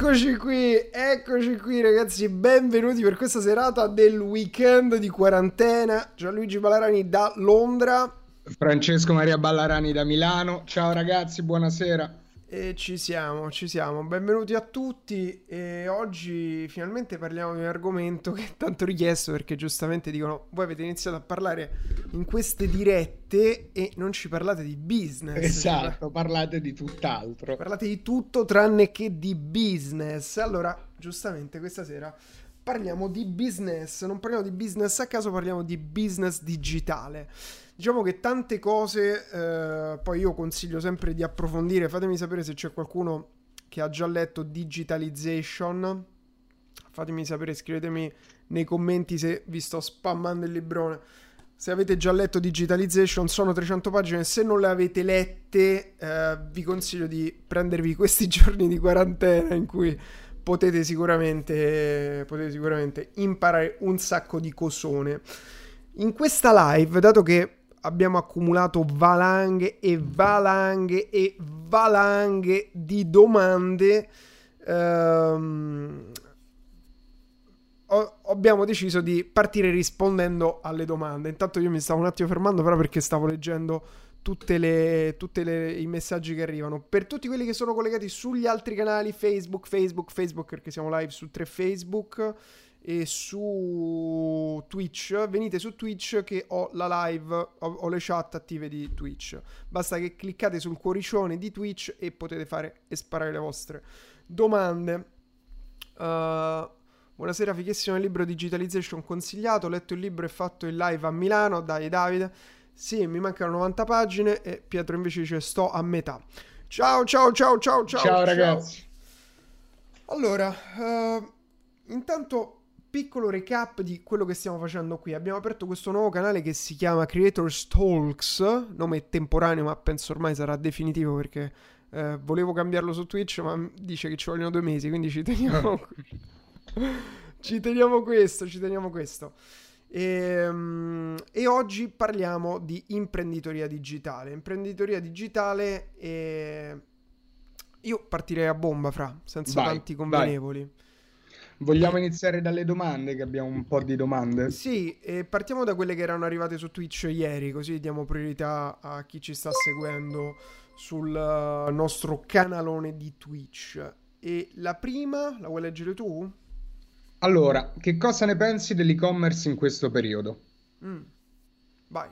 Eccoci qui, eccoci qui ragazzi, benvenuti per questa serata del weekend di quarantena. Gianluigi Ballarani da Londra. Francesco Maria Ballarani da Milano. Ciao ragazzi, buonasera. E ci siamo, ci siamo. Benvenuti a tutti. E oggi finalmente parliamo di un argomento che è tanto richiesto perché giustamente dicono: Voi avete iniziato a parlare in queste dirette e non ci parlate di business. Esatto, cioè, parlate di tutt'altro. Parlate di tutto tranne che di business. Allora, giustamente questa sera parliamo di business. Non parliamo di business a caso, parliamo di business digitale. Diciamo che tante cose, eh, poi io consiglio sempre di approfondire, fatemi sapere se c'è qualcuno che ha già letto Digitalization, fatemi sapere, scrivetemi nei commenti se vi sto spammando il librone. Se avete già letto Digitalization, sono 300 pagine. Se non le avete lette, eh, vi consiglio di prendervi questi giorni di quarantena in cui potete sicuramente, potete sicuramente imparare un sacco di cosone. In questa live, dato che abbiamo accumulato valanghe e valanghe e valanghe di domande. Ehm, abbiamo deciso di partire rispondendo alle domande. Intanto io mi stavo un attimo fermando, però perché stavo leggendo tutti i messaggi che arrivano. Per tutti quelli che sono collegati sugli altri canali, Facebook, Facebook, Facebook, perché siamo live su tre Facebook e su Twitch. Venite su Twitch che ho la live, ho, ho, le chat attive di Twitch. Basta che cliccate sul cuoricione di Twitch e potete fare e sparare le vostre domande. Uh, buonasera, fighissimo il libro Digitalization consigliato. Ho letto il libro e fatto il live a Milano. Dai, Davide. Sì, mi mancano 90 pagine e Pietro invece dice sto a metà. Ciao, ciao, ciao, ciao, ciao. Ciao, ragazzi. Allora, uh, intanto piccolo recap di quello che stiamo facendo qui. Abbiamo aperto questo nuovo canale che si chiama Creators Talks, nome temporaneo ma penso ormai sarà definitivo perché eh, volevo cambiarlo su Twitch ma dice che ci vogliono due mesi, quindi ci teniamo... ci teniamo questo, ci teniamo questo. E, um, e, oggi parliamo di imprenditoria digitale. Imprenditoria digitale e... Io partirei a bomba, fra, senza vai, tanti convenevoli. Vai. Vogliamo iniziare dalle domande, che abbiamo un po' di domande. Sì, e partiamo da quelle che erano arrivate su Twitch ieri, così diamo priorità a chi ci sta seguendo sul uh, nostro canalone di Twitch. E la prima, la vuoi leggere tu? Allora, che cosa ne pensi dell'e-commerce in questo periodo? Mm. Vai.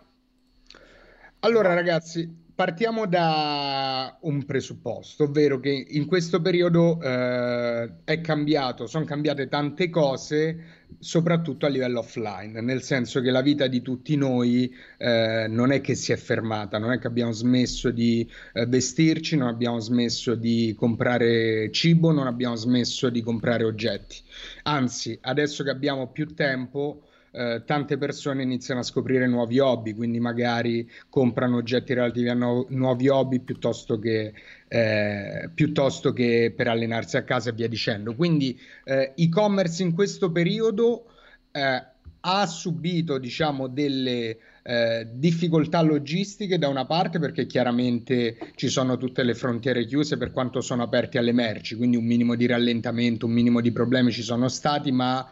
Allora, ragazzi, partiamo da un presupposto, ovvero che in questo periodo eh, è cambiato, sono cambiate tante cose, soprattutto a livello offline, nel senso che la vita di tutti noi eh, non è che si è fermata, non è che abbiamo smesso di eh, vestirci, non abbiamo smesso di comprare cibo, non abbiamo smesso di comprare oggetti. Anzi, adesso che abbiamo più tempo, eh, tante persone iniziano a scoprire nuovi hobby, quindi magari comprano oggetti relativi a nu- nuovi hobby piuttosto che, eh, piuttosto che, per allenarsi a casa e via dicendo. Quindi eh, e-commerce in questo periodo eh, ha subito diciamo delle eh, difficoltà logistiche da una parte perché chiaramente ci sono tutte le frontiere chiuse per quanto sono aperti alle merci, quindi un minimo di rallentamento, un minimo di problemi ci sono stati, ma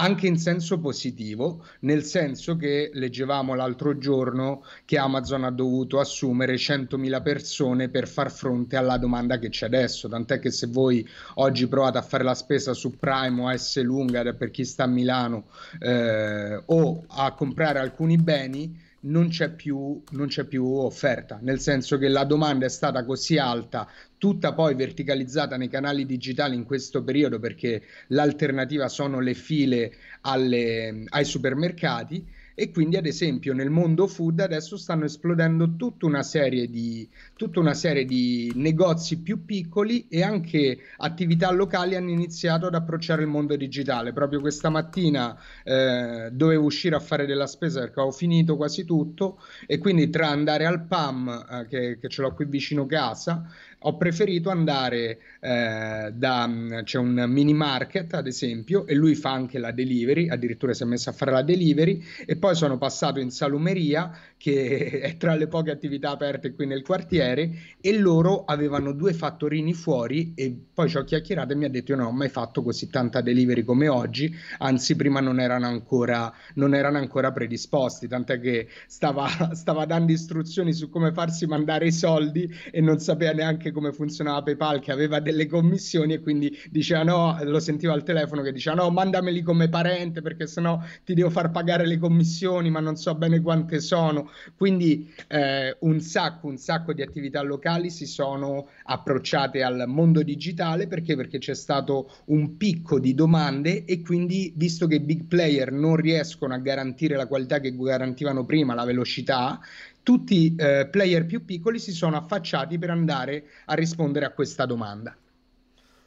anche in senso positivo, nel senso che leggevamo l'altro giorno che Amazon ha dovuto assumere 100.000 persone per far fronte alla domanda che c'è adesso, tant'è che se voi oggi provate a fare la spesa su Prime o S lunga per chi sta a Milano eh, o a comprare alcuni beni, non c'è, più, non c'è più offerta, nel senso che la domanda è stata così alta, tutta poi verticalizzata nei canali digitali in questo periodo perché l'alternativa sono le file alle, ai supermercati e quindi ad esempio nel mondo food adesso stanno esplodendo tutta una serie di, una serie di negozi più piccoli e anche attività locali hanno iniziato ad approcciare il mondo digitale. Proprio questa mattina eh, dovevo uscire a fare della spesa perché ho finito quasi tutto e quindi tra andare al PAM eh, che, che ce l'ho qui vicino casa ho preferito andare eh, da c'è un mini market ad esempio e lui fa anche la delivery addirittura si è messo a fare la delivery e poi poi sono passato in salumeria, che è tra le poche attività aperte qui nel quartiere, e loro avevano due fattorini fuori e poi ci ho chiacchierato e mi ha detto io non ho mai fatto così tanta delivery come oggi, anzi prima non erano ancora, non erano ancora predisposti, tant'è che stava, stava dando istruzioni su come farsi mandare i soldi e non sapeva neanche come funzionava PayPal, che aveva delle commissioni e quindi diceva no, lo sentiva al telefono che diceva no, mandameli come parente perché sennò ti devo far pagare le commissioni, ma non so bene quante sono. Quindi eh, un sacco, un sacco di attività locali si sono approcciate al mondo digitale perché? Perché c'è stato un picco di domande e quindi visto che i big player non riescono a garantire la qualità che garantivano prima, la velocità, tutti eh, player più piccoli si sono affacciati per andare a rispondere a questa domanda.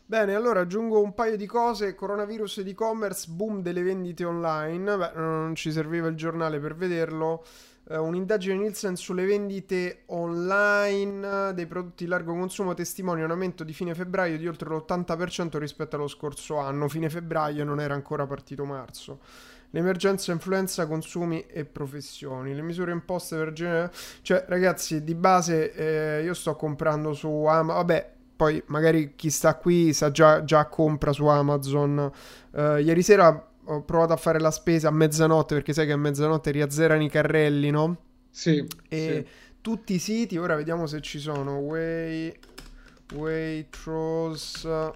Bene, allora aggiungo un paio di cose. Coronavirus ed e-commerce, boom delle vendite online. Beh, non ci serviva il giornale per vederlo. Uh, un'indagine Nielsen sulle vendite online dei prodotti largo consumo testimonia un aumento di fine febbraio di oltre l'80% rispetto allo scorso anno. Fine febbraio non era ancora partito marzo. L'emergenza influenza consumi e professioni. Le misure imposte per genere... Cioè, ragazzi, di base eh, io sto comprando su Amazon... Vabbè, poi magari chi sta qui sa già, già compra su Amazon. Uh, ieri sera ho provato a fare la spesa a mezzanotte perché sai che a mezzanotte riazzerano i carrelli, no? Sì. E sì. tutti i siti, ora vediamo se ci sono. Way, Waitrose.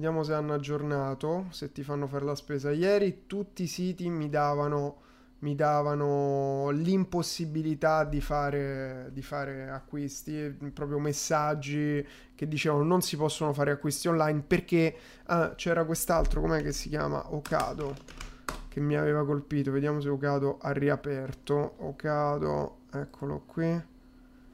Vediamo se hanno aggiornato, se ti fanno fare la spesa. Ieri tutti i siti mi davano mi davano l'impossibilità di fare, di fare acquisti, proprio messaggi che dicevano non si possono fare acquisti online perché ah, c'era quest'altro, com'è che si chiama? Ocado, che mi aveva colpito, vediamo se Ocado ha riaperto, Ocado, eccolo qui,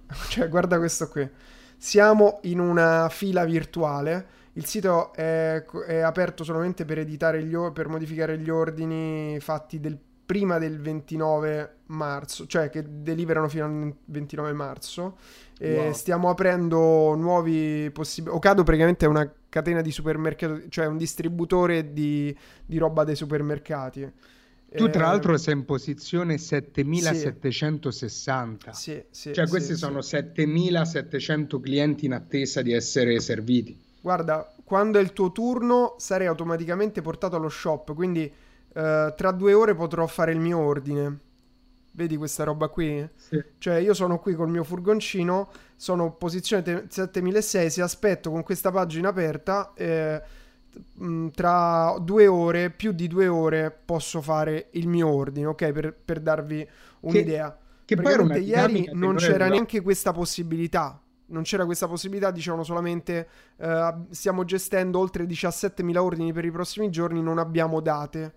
cioè guarda questo qui, siamo in una fila virtuale, il sito è, è aperto solamente per editare gli, per modificare gli ordini fatti del prima del 29 marzo, cioè che deliverano fino al 29 marzo. Wow. stiamo aprendo nuovi possibili. Ocado praticamente è una catena di supermercati, cioè un distributore di, di roba dei supermercati. Tu tra eh, l'altro sei in posizione 7760. Sì, sì, cioè sì, questi sono 7700 clienti in attesa di essere serviti. Guarda, quando è il tuo turno sarai automaticamente portato allo shop, quindi Uh, tra due ore potrò fare il mio ordine. Vedi questa roba qui? Sì. Cioè, io sono qui col mio furgoncino, sono posizione 7006, aspetto con questa pagina aperta, eh, tra due ore, più di due ore, posso fare il mio ordine, ok? Per, per darvi un'idea. Che, che poi ieri non c'era neanche questa possibilità. Non c'era questa possibilità, dicevano solamente uh, stiamo gestendo oltre 17.000 ordini per i prossimi giorni, non abbiamo date.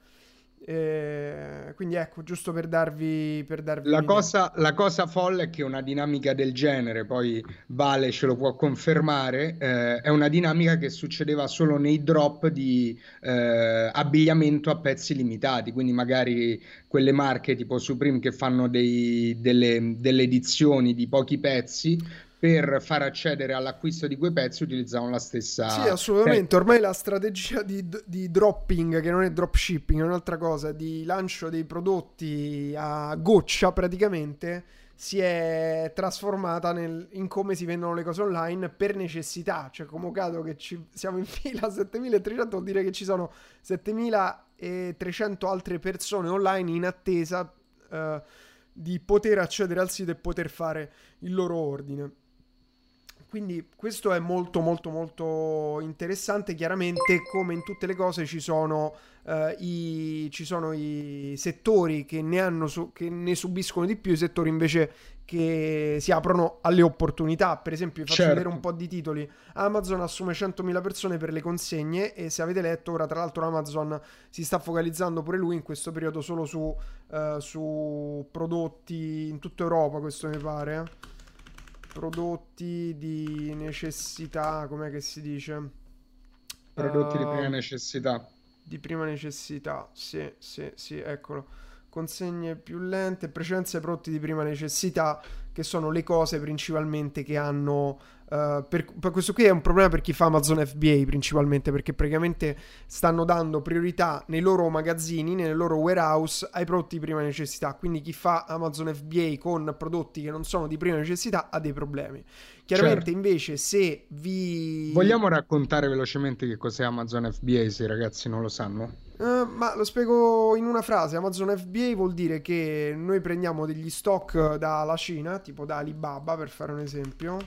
Eh, quindi ecco, giusto per darvi, per darvi la, cosa, la, cosa, folle è che una dinamica del genere, poi Vale ce lo può confermare, eh, è una dinamica che succedeva solo nei drop di eh, abbigliamento a pezzi limitati, quindi magari quelle marche tipo Supreme che fanno dei, delle, delle edizioni di pochi pezzi per far accedere all'acquisto di quei pezzi utilizzavano la stessa sì assolutamente. ormai la strategia di, di, dropping che non è dropshipping è un'altra cosa di lancio dei prodotti a goccia praticamente si è trasformata nel, in come si vendono le cose online per necessità. Cioè come caso che ci, siamo in fila a 7300 vuol dire che ci sono 7300 altre persone online in attesa uh, di poter accedere al sito e poter fare il loro ordine quindi questo è molto molto molto interessante. Chiaramente come in tutte le cose ci sono, uh, i, ci sono i settori che ne, hanno su, che ne subiscono di più, i settori invece che si aprono alle opportunità. Per esempio, vi faccio certo. vedere un po' di titoli. Amazon assume 100.000 persone per le consegne e se avete letto, ora tra l'altro Amazon si sta focalizzando pure lui in questo periodo solo su, uh, su prodotti in tutta Europa, questo mi pare. Eh prodotti di necessità, com'è che si dice? Prodotti uh, di prima necessità. Di prima necessità, sì, sì, sì, eccolo. Consegne più lente, precedenza ai prodotti di prima necessità, che sono le cose principalmente che hanno Uh, per, per, questo qui è un problema per chi fa Amazon FBA principalmente perché praticamente stanno dando priorità nei loro magazzini, nelle loro warehouse ai prodotti di prima necessità. Quindi chi fa Amazon FBA con prodotti che non sono di prima necessità ha dei problemi. Chiaramente certo. invece se vi... Vogliamo raccontare velocemente che cos'è Amazon FBA se i ragazzi non lo sanno? Uh, ma lo spiego in una frase. Amazon FBA vuol dire che noi prendiamo degli stock dalla Cina, tipo da Alibaba per fare un esempio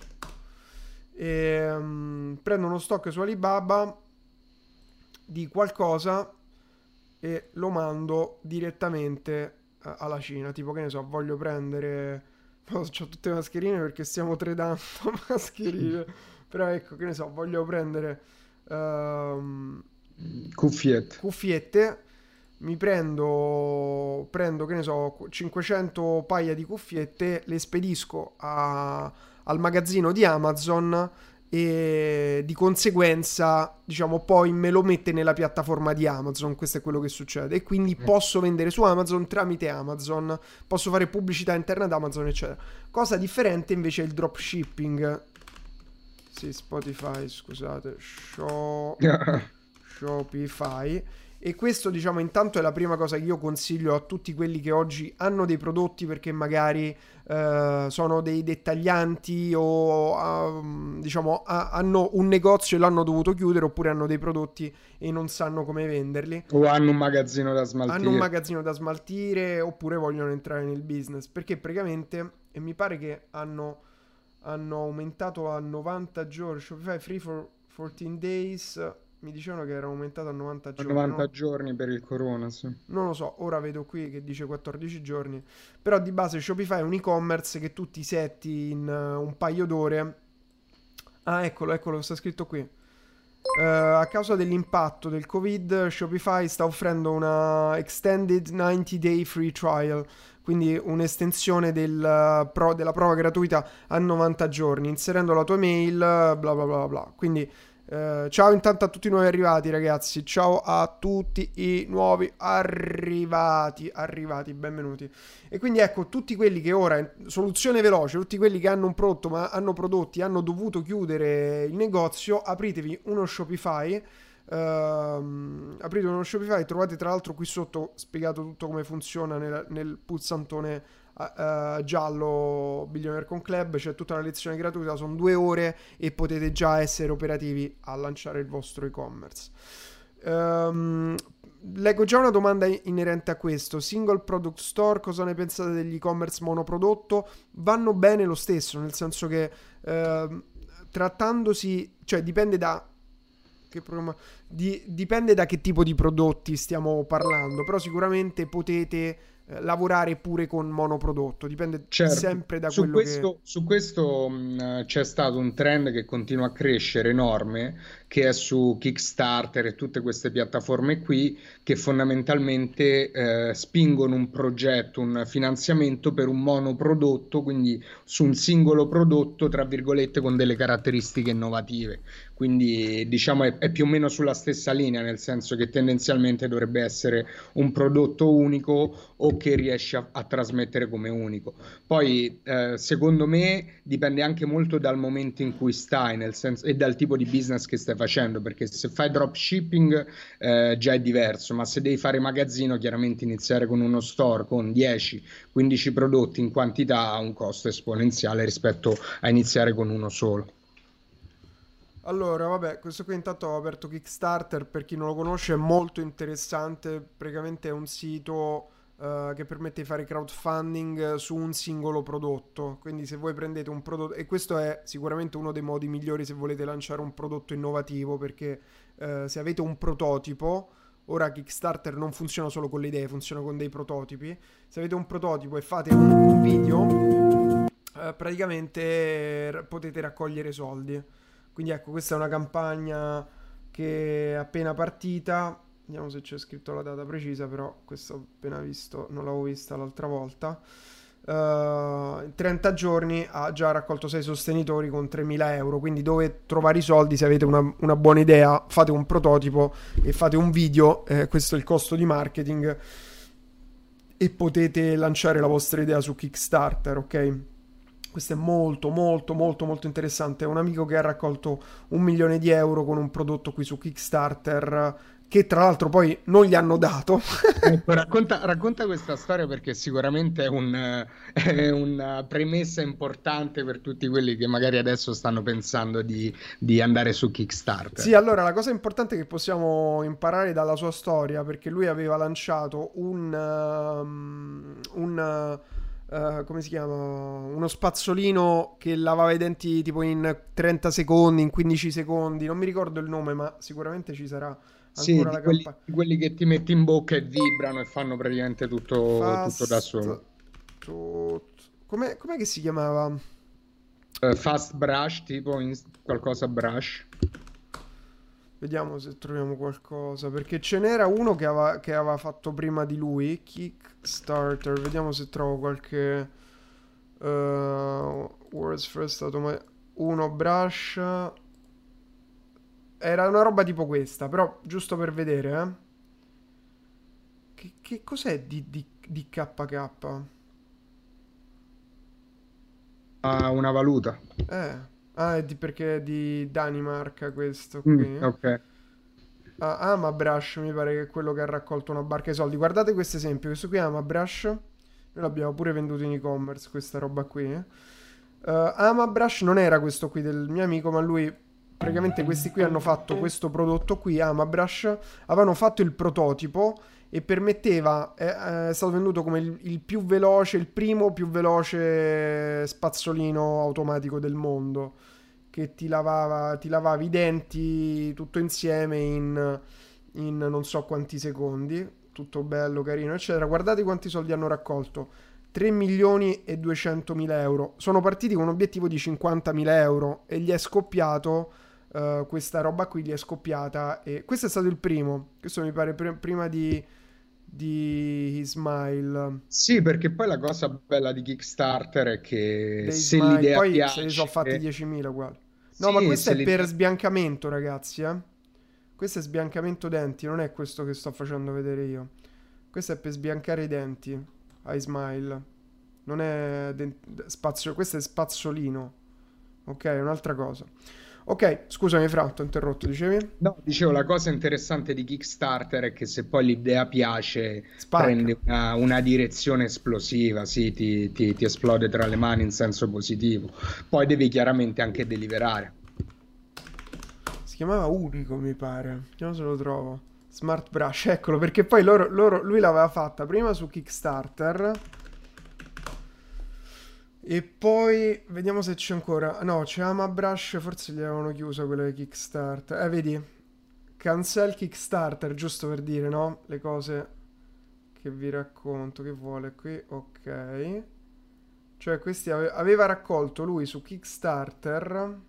e, um, prendo uno stock su Alibaba di qualcosa e lo mando direttamente uh, alla Cina. Tipo, che ne so, voglio prendere. ho tutte le mascherine perché stiamo tradando mascherine. Però ecco, che ne so, voglio prendere. Uh, cuffiette. Cuffiette. Mi prendo, prendo, che ne so, 500 paia di cuffiette, le spedisco a al magazzino di Amazon e di conseguenza, diciamo, poi me lo mette nella piattaforma di Amazon. Questo è quello che succede. E quindi posso vendere su Amazon tramite Amazon, posso fare pubblicità interna ad Amazon, eccetera. Cosa differente invece è il dropshipping. Sì, Spotify, scusate, Show... Shopify. E questo, diciamo, intanto è la prima cosa che io consiglio a tutti quelli che oggi hanno dei prodotti perché magari eh, sono dei dettaglianti o uh, diciamo uh, hanno un negozio e l'hanno dovuto chiudere oppure hanno dei prodotti e non sanno come venderli. O hanno un magazzino da smaltire. Hanno un magazzino da smaltire oppure vogliono entrare nel business perché praticamente, e mi pare che hanno, hanno aumentato a 90 giorni, Shopify Free for 14 Days mi dicevano che era aumentato a 90 giorni. 90 no? giorni per il corona, sì. Non lo so, ora vedo qui che dice 14 giorni. Però di base Shopify è un e-commerce che tu ti setti in uh, un paio d'ore. Ah, eccolo, eccolo, sta scritto qui. Uh, a causa dell'impatto del Covid, Shopify sta offrendo una extended 90 day free trial, quindi un'estensione del, uh, pro, della prova gratuita a 90 giorni, inserendo la tua mail, bla bla bla bla. Quindi Uh, ciao intanto a tutti i nuovi arrivati ragazzi, ciao a tutti i nuovi arrivati, arrivati, benvenuti. E quindi ecco, tutti quelli che ora, soluzione veloce, tutti quelli che hanno un prodotto ma hanno prodotti, hanno dovuto chiudere il negozio, apritevi uno Shopify. Uh, aprite uno Shopify, trovate tra l'altro qui sotto spiegato tutto come funziona nel, nel pulsantone uh, giallo Billionaire con Club, c'è tutta una lezione gratuita, sono due ore e potete già essere operativi a lanciare il vostro e-commerce. Um, leggo già una domanda inerente a questo. Single product store, cosa ne pensate degli e-commerce monoprodotto? Vanno bene lo stesso, nel senso che uh, trattandosi, cioè dipende da che di, dipende da che tipo di prodotti stiamo parlando, però sicuramente potete lavorare pure con monoprodotto, dipende certo. sempre da su quello questo, che... Su questo mh, c'è stato un trend che continua a crescere enorme, che è su Kickstarter e tutte queste piattaforme qui, che fondamentalmente eh, spingono un progetto, un finanziamento per un monoprodotto, quindi su un singolo prodotto, tra virgolette, con delle caratteristiche innovative. Quindi diciamo è, è più o meno sulla stessa linea, nel senso che tendenzialmente dovrebbe essere un prodotto unico o che riesce a, a trasmettere come unico. Poi eh, secondo me dipende anche molto dal momento in cui stai nel senso, e dal tipo di business che stai facendo, perché se fai dropshipping eh, già è diverso, ma se devi fare magazzino chiaramente iniziare con uno store con 10-15 prodotti in quantità ha un costo esponenziale rispetto a iniziare con uno solo. Allora, vabbè, questo qui intanto ho aperto Kickstarter, per chi non lo conosce è molto interessante, praticamente è un sito uh, che permette di fare crowdfunding su un singolo prodotto, quindi se voi prendete un prodotto, e questo è sicuramente uno dei modi migliori se volete lanciare un prodotto innovativo, perché uh, se avete un prototipo, ora Kickstarter non funziona solo con le idee, funziona con dei prototipi, se avete un prototipo e fate un, un video, uh, praticamente potete raccogliere soldi. Quindi ecco, questa è una campagna che è appena partita. Vediamo se c'è scritto la data precisa, però questo ho appena visto, non l'avevo vista l'altra volta. Uh, in 30 giorni ha già raccolto 6 sostenitori con 3.000 euro. Quindi dove trovare i soldi? Se avete una, una buona idea, fate un prototipo e fate un video. Eh, questo è il costo di marketing e potete lanciare la vostra idea su Kickstarter, ok? Questo è molto, molto, molto, molto interessante. È un amico che ha raccolto un milione di euro con un prodotto qui su Kickstarter che tra l'altro poi non gli hanno dato. ecco, racconta, racconta, questa storia perché sicuramente è, un, è, una premessa importante per tutti quelli che magari adesso stanno pensando di, di, andare su Kickstarter. Sì, allora la cosa importante che possiamo imparare dalla sua storia, perché lui aveva lanciato un... Um, un Uh, come si chiama? Uno spazzolino che lavava i denti tipo in 30 secondi, in 15 secondi. Non mi ricordo il nome, ma sicuramente ci sarà sì, di quelli, di quelli, che ti metti in bocca e vibrano e fanno praticamente tutto, Fast, tutto da solo. Tut... Com'è, com'è, che si chiamava? Uh, fast brush, tipo in qualcosa brush. Vediamo se troviamo qualcosa. Perché ce n'era uno che aveva, che aveva fatto prima di lui. Kickstarter. Vediamo se trovo qualche. Uh, words first automatic. Uno brush. Era una roba tipo questa, però giusto per vedere, eh. Che, che cos'è di, di, di KK? Ah, una valuta. Eh. Ah, è di, perché è di Danimarca questo mm, qui. Mm, ok. Ah, Amabrush mi pare che è quello che ha raccolto una barca di soldi. Guardate questo esempio, questo qui è Amabrush. Noi l'abbiamo pure venduto in e-commerce, questa roba qui. Uh, Amabrush non era questo qui del mio amico, ma lui praticamente questi qui hanno fatto questo prodotto qui, Amabrush, avevano fatto il prototipo e permetteva, è, è stato venduto come il, il, più veloce, il primo più veloce spazzolino automatico del mondo, che ti lavava, ti lavavi i denti tutto insieme in, in non so quanti secondi, tutto bello, carino, eccetera. Guardate quanti soldi hanno raccolto. 3 milioni e 200 mila euro. Sono partiti con un obiettivo di 50 mila euro e gli è scoppiato uh, questa roba qui gli è scoppiata e questo è stato il primo, questo mi pare pr- prima di, di Ismail. Sì, perché poi la cosa bella di Kickstarter è che se Ismail, l'idea poi piace... se ne sono fatti 10.000 uguali. No, sì, ma questo è per sbiancamento, ragazzi, eh? Questo è sbiancamento denti, non è questo che sto facendo vedere io. Questo è per sbiancare i denti a Ismail. Non è dent- spazio, questo è spazzolino. Ok, un'altra cosa. Ok, scusami Fra, ti ho interrotto, dicevi? No, dicevo, la cosa interessante di Kickstarter è che se poi l'idea piace, Spacca. prende una, una, direzione esplosiva, sì, ti, ti, ti, esplode tra le mani in senso positivo. Poi devi chiaramente anche deliberare. Si chiamava Unico, mi pare, vediamo se lo trovo. Smart Brush, eccolo, perché poi loro, loro, lui l'aveva fatta prima su Kickstarter e poi vediamo se c'è ancora. No, c'è Amabrush, forse gli avevano chiuso quella di Kickstarter. Eh, vedi. Cancel Kickstarter, giusto per dire, no? Le cose che vi racconto. Che vuole qui? Ok. Cioè, questi ave- aveva raccolto lui su Kickstarter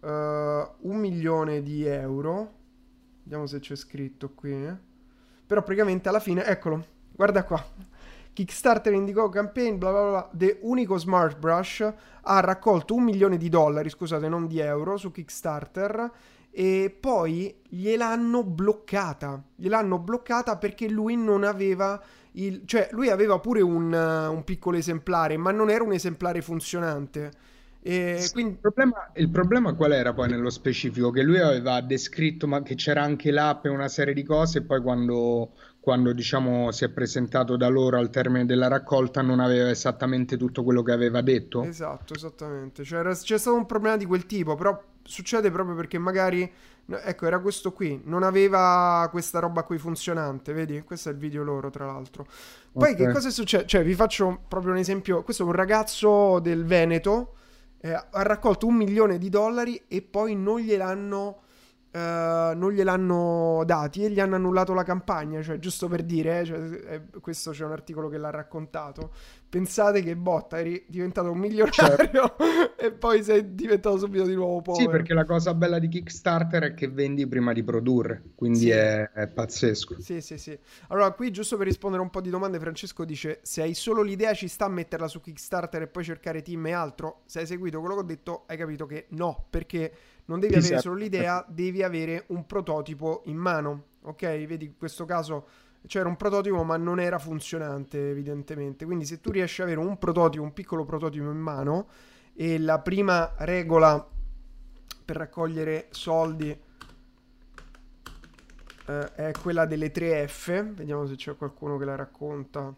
uh, un milione di euro. Vediamo se c'è scritto qui. Però praticamente alla fine, eccolo, guarda qua. Kickstarter indicò campaign, bla bla bla, The Unico Smart Brush ha raccolto un milione di dollari, scusate, non di euro, su Kickstarter e poi gliel'hanno bloccata. Gliel'hanno bloccata perché lui non aveva il... cioè lui aveva pure un, un piccolo esemplare, ma non era un esemplare funzionante. E quindi... il, problema, il, problema, qual era poi nello specifico? Che lui aveva descritto ma che c'era anche l'app e una serie di cose e poi quando, quando diciamo, si è presentato da loro al termine della raccolta non aveva esattamente tutto quello che aveva detto. Esatto, esattamente. Cioè, era, c'è stato un problema di quel tipo, però succede proprio perché magari, ecco, era questo qui, non aveva questa roba qui funzionante, vedi? Questo è il video loro, tra l'altro. Poi okay. che cosa è successo? Cioè, vi faccio proprio un esempio. Questo è un ragazzo del Veneto, eh, ha raccolto un milione di dollari e poi non gliel'hanno Uh, non gliel'hanno dati e gli hanno annullato la campagna, cioè giusto per dire, eh, cioè, eh, questo c'è un articolo che l'ha raccontato. Pensate che botta, eri diventato un milionario certo. e poi sei diventato subito di nuovo povero. Sì, perché la cosa bella di Kickstarter è che vendi prima di produrre, quindi sì. è, è, pazzesco. Sì, sì, sì. Allora, qui giusto per rispondere un po' di domande, Francesco dice: Se hai solo l'idea, ci sta a metterla su Kickstarter e poi cercare team e altro. Se hai seguito quello che ho detto, hai capito che no, perché non devi esatto. avere solo l'idea, devi avere un prototipo in mano. Ok, vedi in questo caso C'era un prototipo, ma non era funzionante, evidentemente. Quindi, se tu riesci ad avere un prototipo, un piccolo prototipo in mano, e la prima regola per raccogliere soldi eh, è quella delle 3F. Vediamo se c'è qualcuno che la racconta.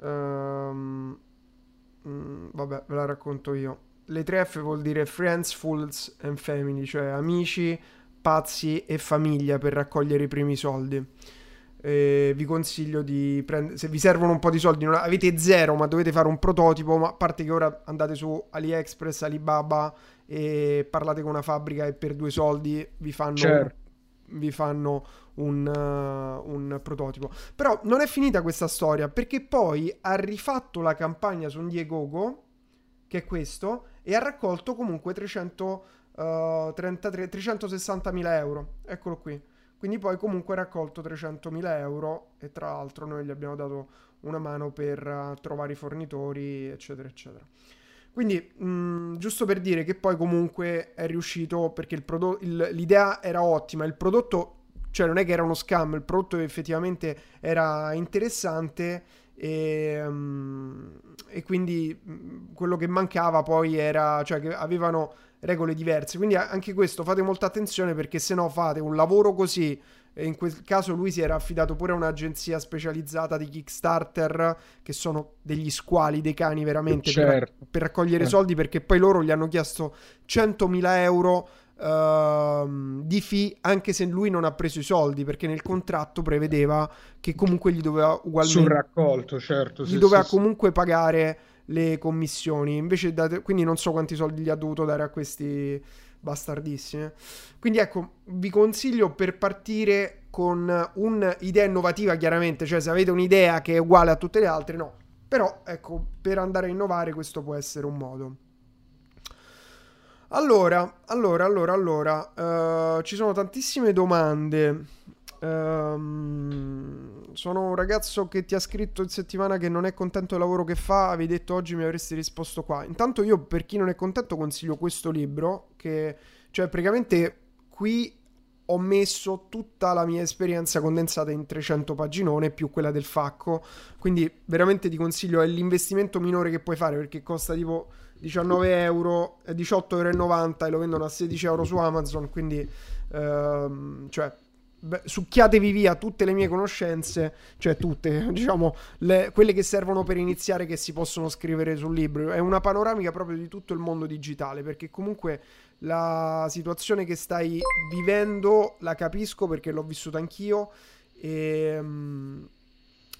Um, mm, vabbè, ve la racconto io. Le 3F vuol dire Friends, Fools and Family, cioè amici, pazzi e famiglia per raccogliere i primi soldi. Eh, vi consiglio di prendere se vi servono un po' di soldi non avete zero ma dovete fare un prototipo ma a parte che ora andate su AliExpress Alibaba e parlate con una fabbrica e per due soldi vi fanno, certo. vi fanno un, uh, un, prototipo però non è finita questa storia perché poi ha rifatto la campagna su Indiegogo che è questo e ha raccolto comunque 333 360 mila euro eccolo qui quindi poi comunque ha raccolto 300.000 euro e tra l'altro noi gli abbiamo dato una mano per uh, trovare i fornitori, eccetera, eccetera. Quindi, mh, mm, giusto per dire che poi comunque è riuscito perché prodotto, il, l'idea era ottima, il prodotto, cioè non è che era uno scam, il prodotto effettivamente era interessante e, um, e quindi quello che mancava poi era, cioè che avevano regole diverse. Quindi anche questo fate molta attenzione perché se no fate un lavoro così. E in quel caso lui si era affidato pure a un'agenzia specializzata di Kickstarter, che sono degli squali, dei cani veramente, certo. per, per, raccogliere certo. soldi, perché poi loro gli hanno chiesto 100.000 euro uh, di fee, anche se lui non ha preso i soldi, perché nel contratto prevedeva che comunque gli doveva ugualmente... Sul raccolto, certo. Gli sì, doveva sì, comunque sì. pagare le commissioni. Invece, date, quindi non so quanti soldi gli ha dovuto dare a questi bastardissimi. Quindi ecco, vi consiglio per partire con un'idea innovativa, chiaramente, cioè se avete un'idea che è uguale a tutte le altre, no. Però ecco, per andare a innovare questo può essere un modo. Allora, allora, allora, allora, uh, ci sono tantissime domande. Um, sono un ragazzo che ti ha scritto in settimana che non è contento del lavoro che fa. Avevi detto oggi mi avresti risposto qua. Intanto, io per chi non è contento, consiglio questo libro. Che cioè, praticamente qui ho messo tutta la mia esperienza condensata in 300 paginone più quella del Facco. Quindi, veramente ti consiglio. È l'investimento minore che puoi fare perché costa tipo 19 euro, 18,90 euro e lo vendono a 16 euro su Amazon. Quindi, ehm, cioè Beh, succhiatevi via tutte le mie conoscenze, cioè tutte, diciamo, le, quelle che servono per iniziare che si possono scrivere sul libro. È una panoramica proprio di tutto il mondo digitale, perché comunque la situazione che stai vivendo la capisco perché l'ho vissuta anch'io e, mm,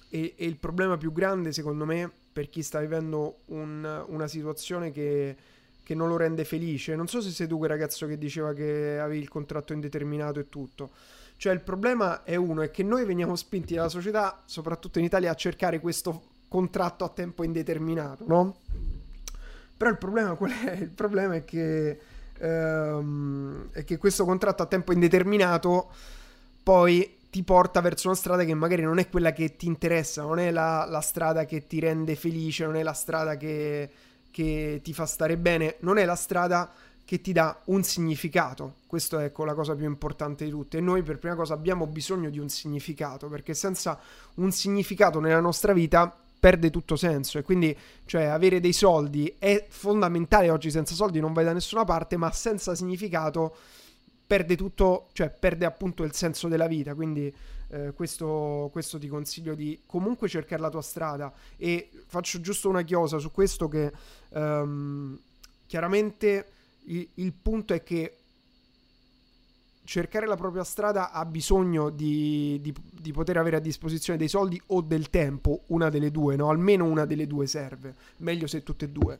e, e il problema più grande secondo me per chi sta vivendo un, una situazione che, che non lo rende felice. Non so se sei tu quel ragazzo che diceva che avevi il contratto indeterminato e tutto. Cioè il problema è uno, è che noi veniamo spinti dalla società, soprattutto in Italia, a cercare questo contratto a tempo indeterminato, no? Però il problema qual è? Il problema è che, ehm, è che questo contratto a tempo indeterminato poi ti porta verso una strada che magari non è quella che ti interessa, non è la, la strada che ti rende felice, non è la strada che, che ti fa stare bene, non è la strada che ti dà un significato. Questa è ecco, la cosa più importante di tutte. E noi per prima cosa abbiamo bisogno di un significato, perché senza un significato nella nostra vita perde tutto senso e quindi cioè avere dei soldi è fondamentale oggi senza soldi non vai da nessuna parte ma senza significato perde tutto cioè perde appunto il senso della vita quindi eh, questo, questo ti consiglio di comunque cercare la tua strada e faccio giusto una chiosa su questo che um, chiaramente il, il punto è che cercare la propria strada ha bisogno di, di, di, poter avere a disposizione dei soldi o del tempo, una delle due, no? Almeno una delle due serve, meglio se tutte e due.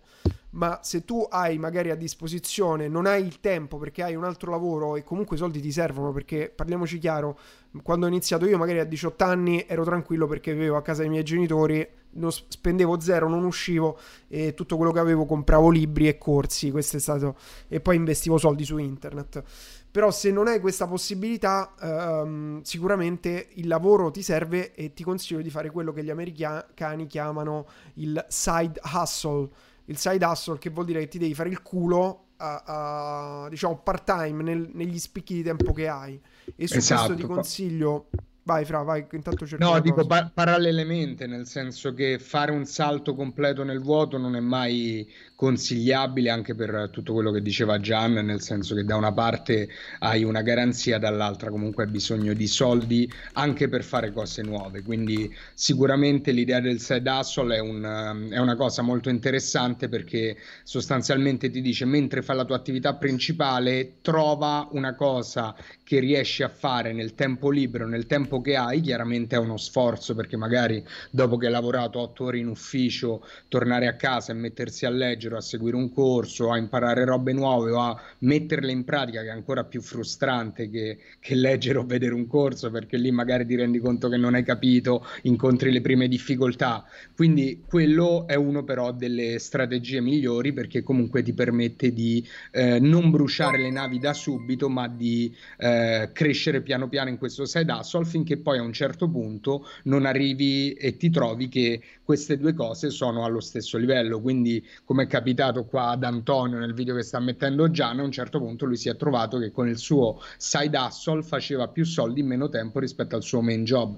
Ma se tu hai magari a disposizione, non hai il tempo perché hai un altro lavoro e comunque i soldi ti servono, perché parliamoci chiaro, quando ho iniziato io magari a 18 anni ero tranquillo perché vivevo a casa dei miei genitori, spendevo zero, non uscivo e tutto quello che avevo compravo libri e corsi, questo è stato e poi investivo soldi su internet. Però se non hai questa possibilità, um, sicuramente il lavoro ti serve e ti consiglio di fare quello che gli americani chiamano il side hustle. Il side hustle che vuol dire che ti devi fare il culo a, a, diciamo part time nel, negli spicchi di tempo che hai. E su esatto. questo ti consiglio Vai, Fra, vai, intanto cerco No, dico cosa. pa- parallelamente, nel senso che fare un salto completo nel vuoto non è mai consigliabile anche per tutto quello che diceva Gian, nel senso che da una parte hai una garanzia, dall'altra comunque hai bisogno di soldi anche per fare cose nuove. Quindi sicuramente l'idea del side hustle è un, è una cosa molto interessante perché sostanzialmente ti dice mentre fai la tua attività principale, trova una cosa che riesci a fare nel tempo libero, nel tempo che hai, chiaramente è uno sforzo perché magari dopo che hai lavorato otto ore in ufficio, tornare a casa e mettersi a leggere, o a seguire un corso, a imparare robe nuove o a metterle in pratica, che è ancora più frustrante che, che leggere o vedere un corso, perché lì magari ti rendi conto che non hai capito, incontri le prime difficoltà. Quindi quello è uno però delle strategie migliori perché comunque ti permette di eh, non bruciare le navi da subito, ma di eh, crescere piano piano in questo side hustle finché poi a un certo punto non arrivi e ti trovi che queste due cose sono allo stesso livello. Quindi, come è capitato qua ad Antonio nel video che sta mettendo Gian, a un certo punto lui si è trovato che con il suo side hustle faceva più soldi in meno tempo rispetto al suo main job.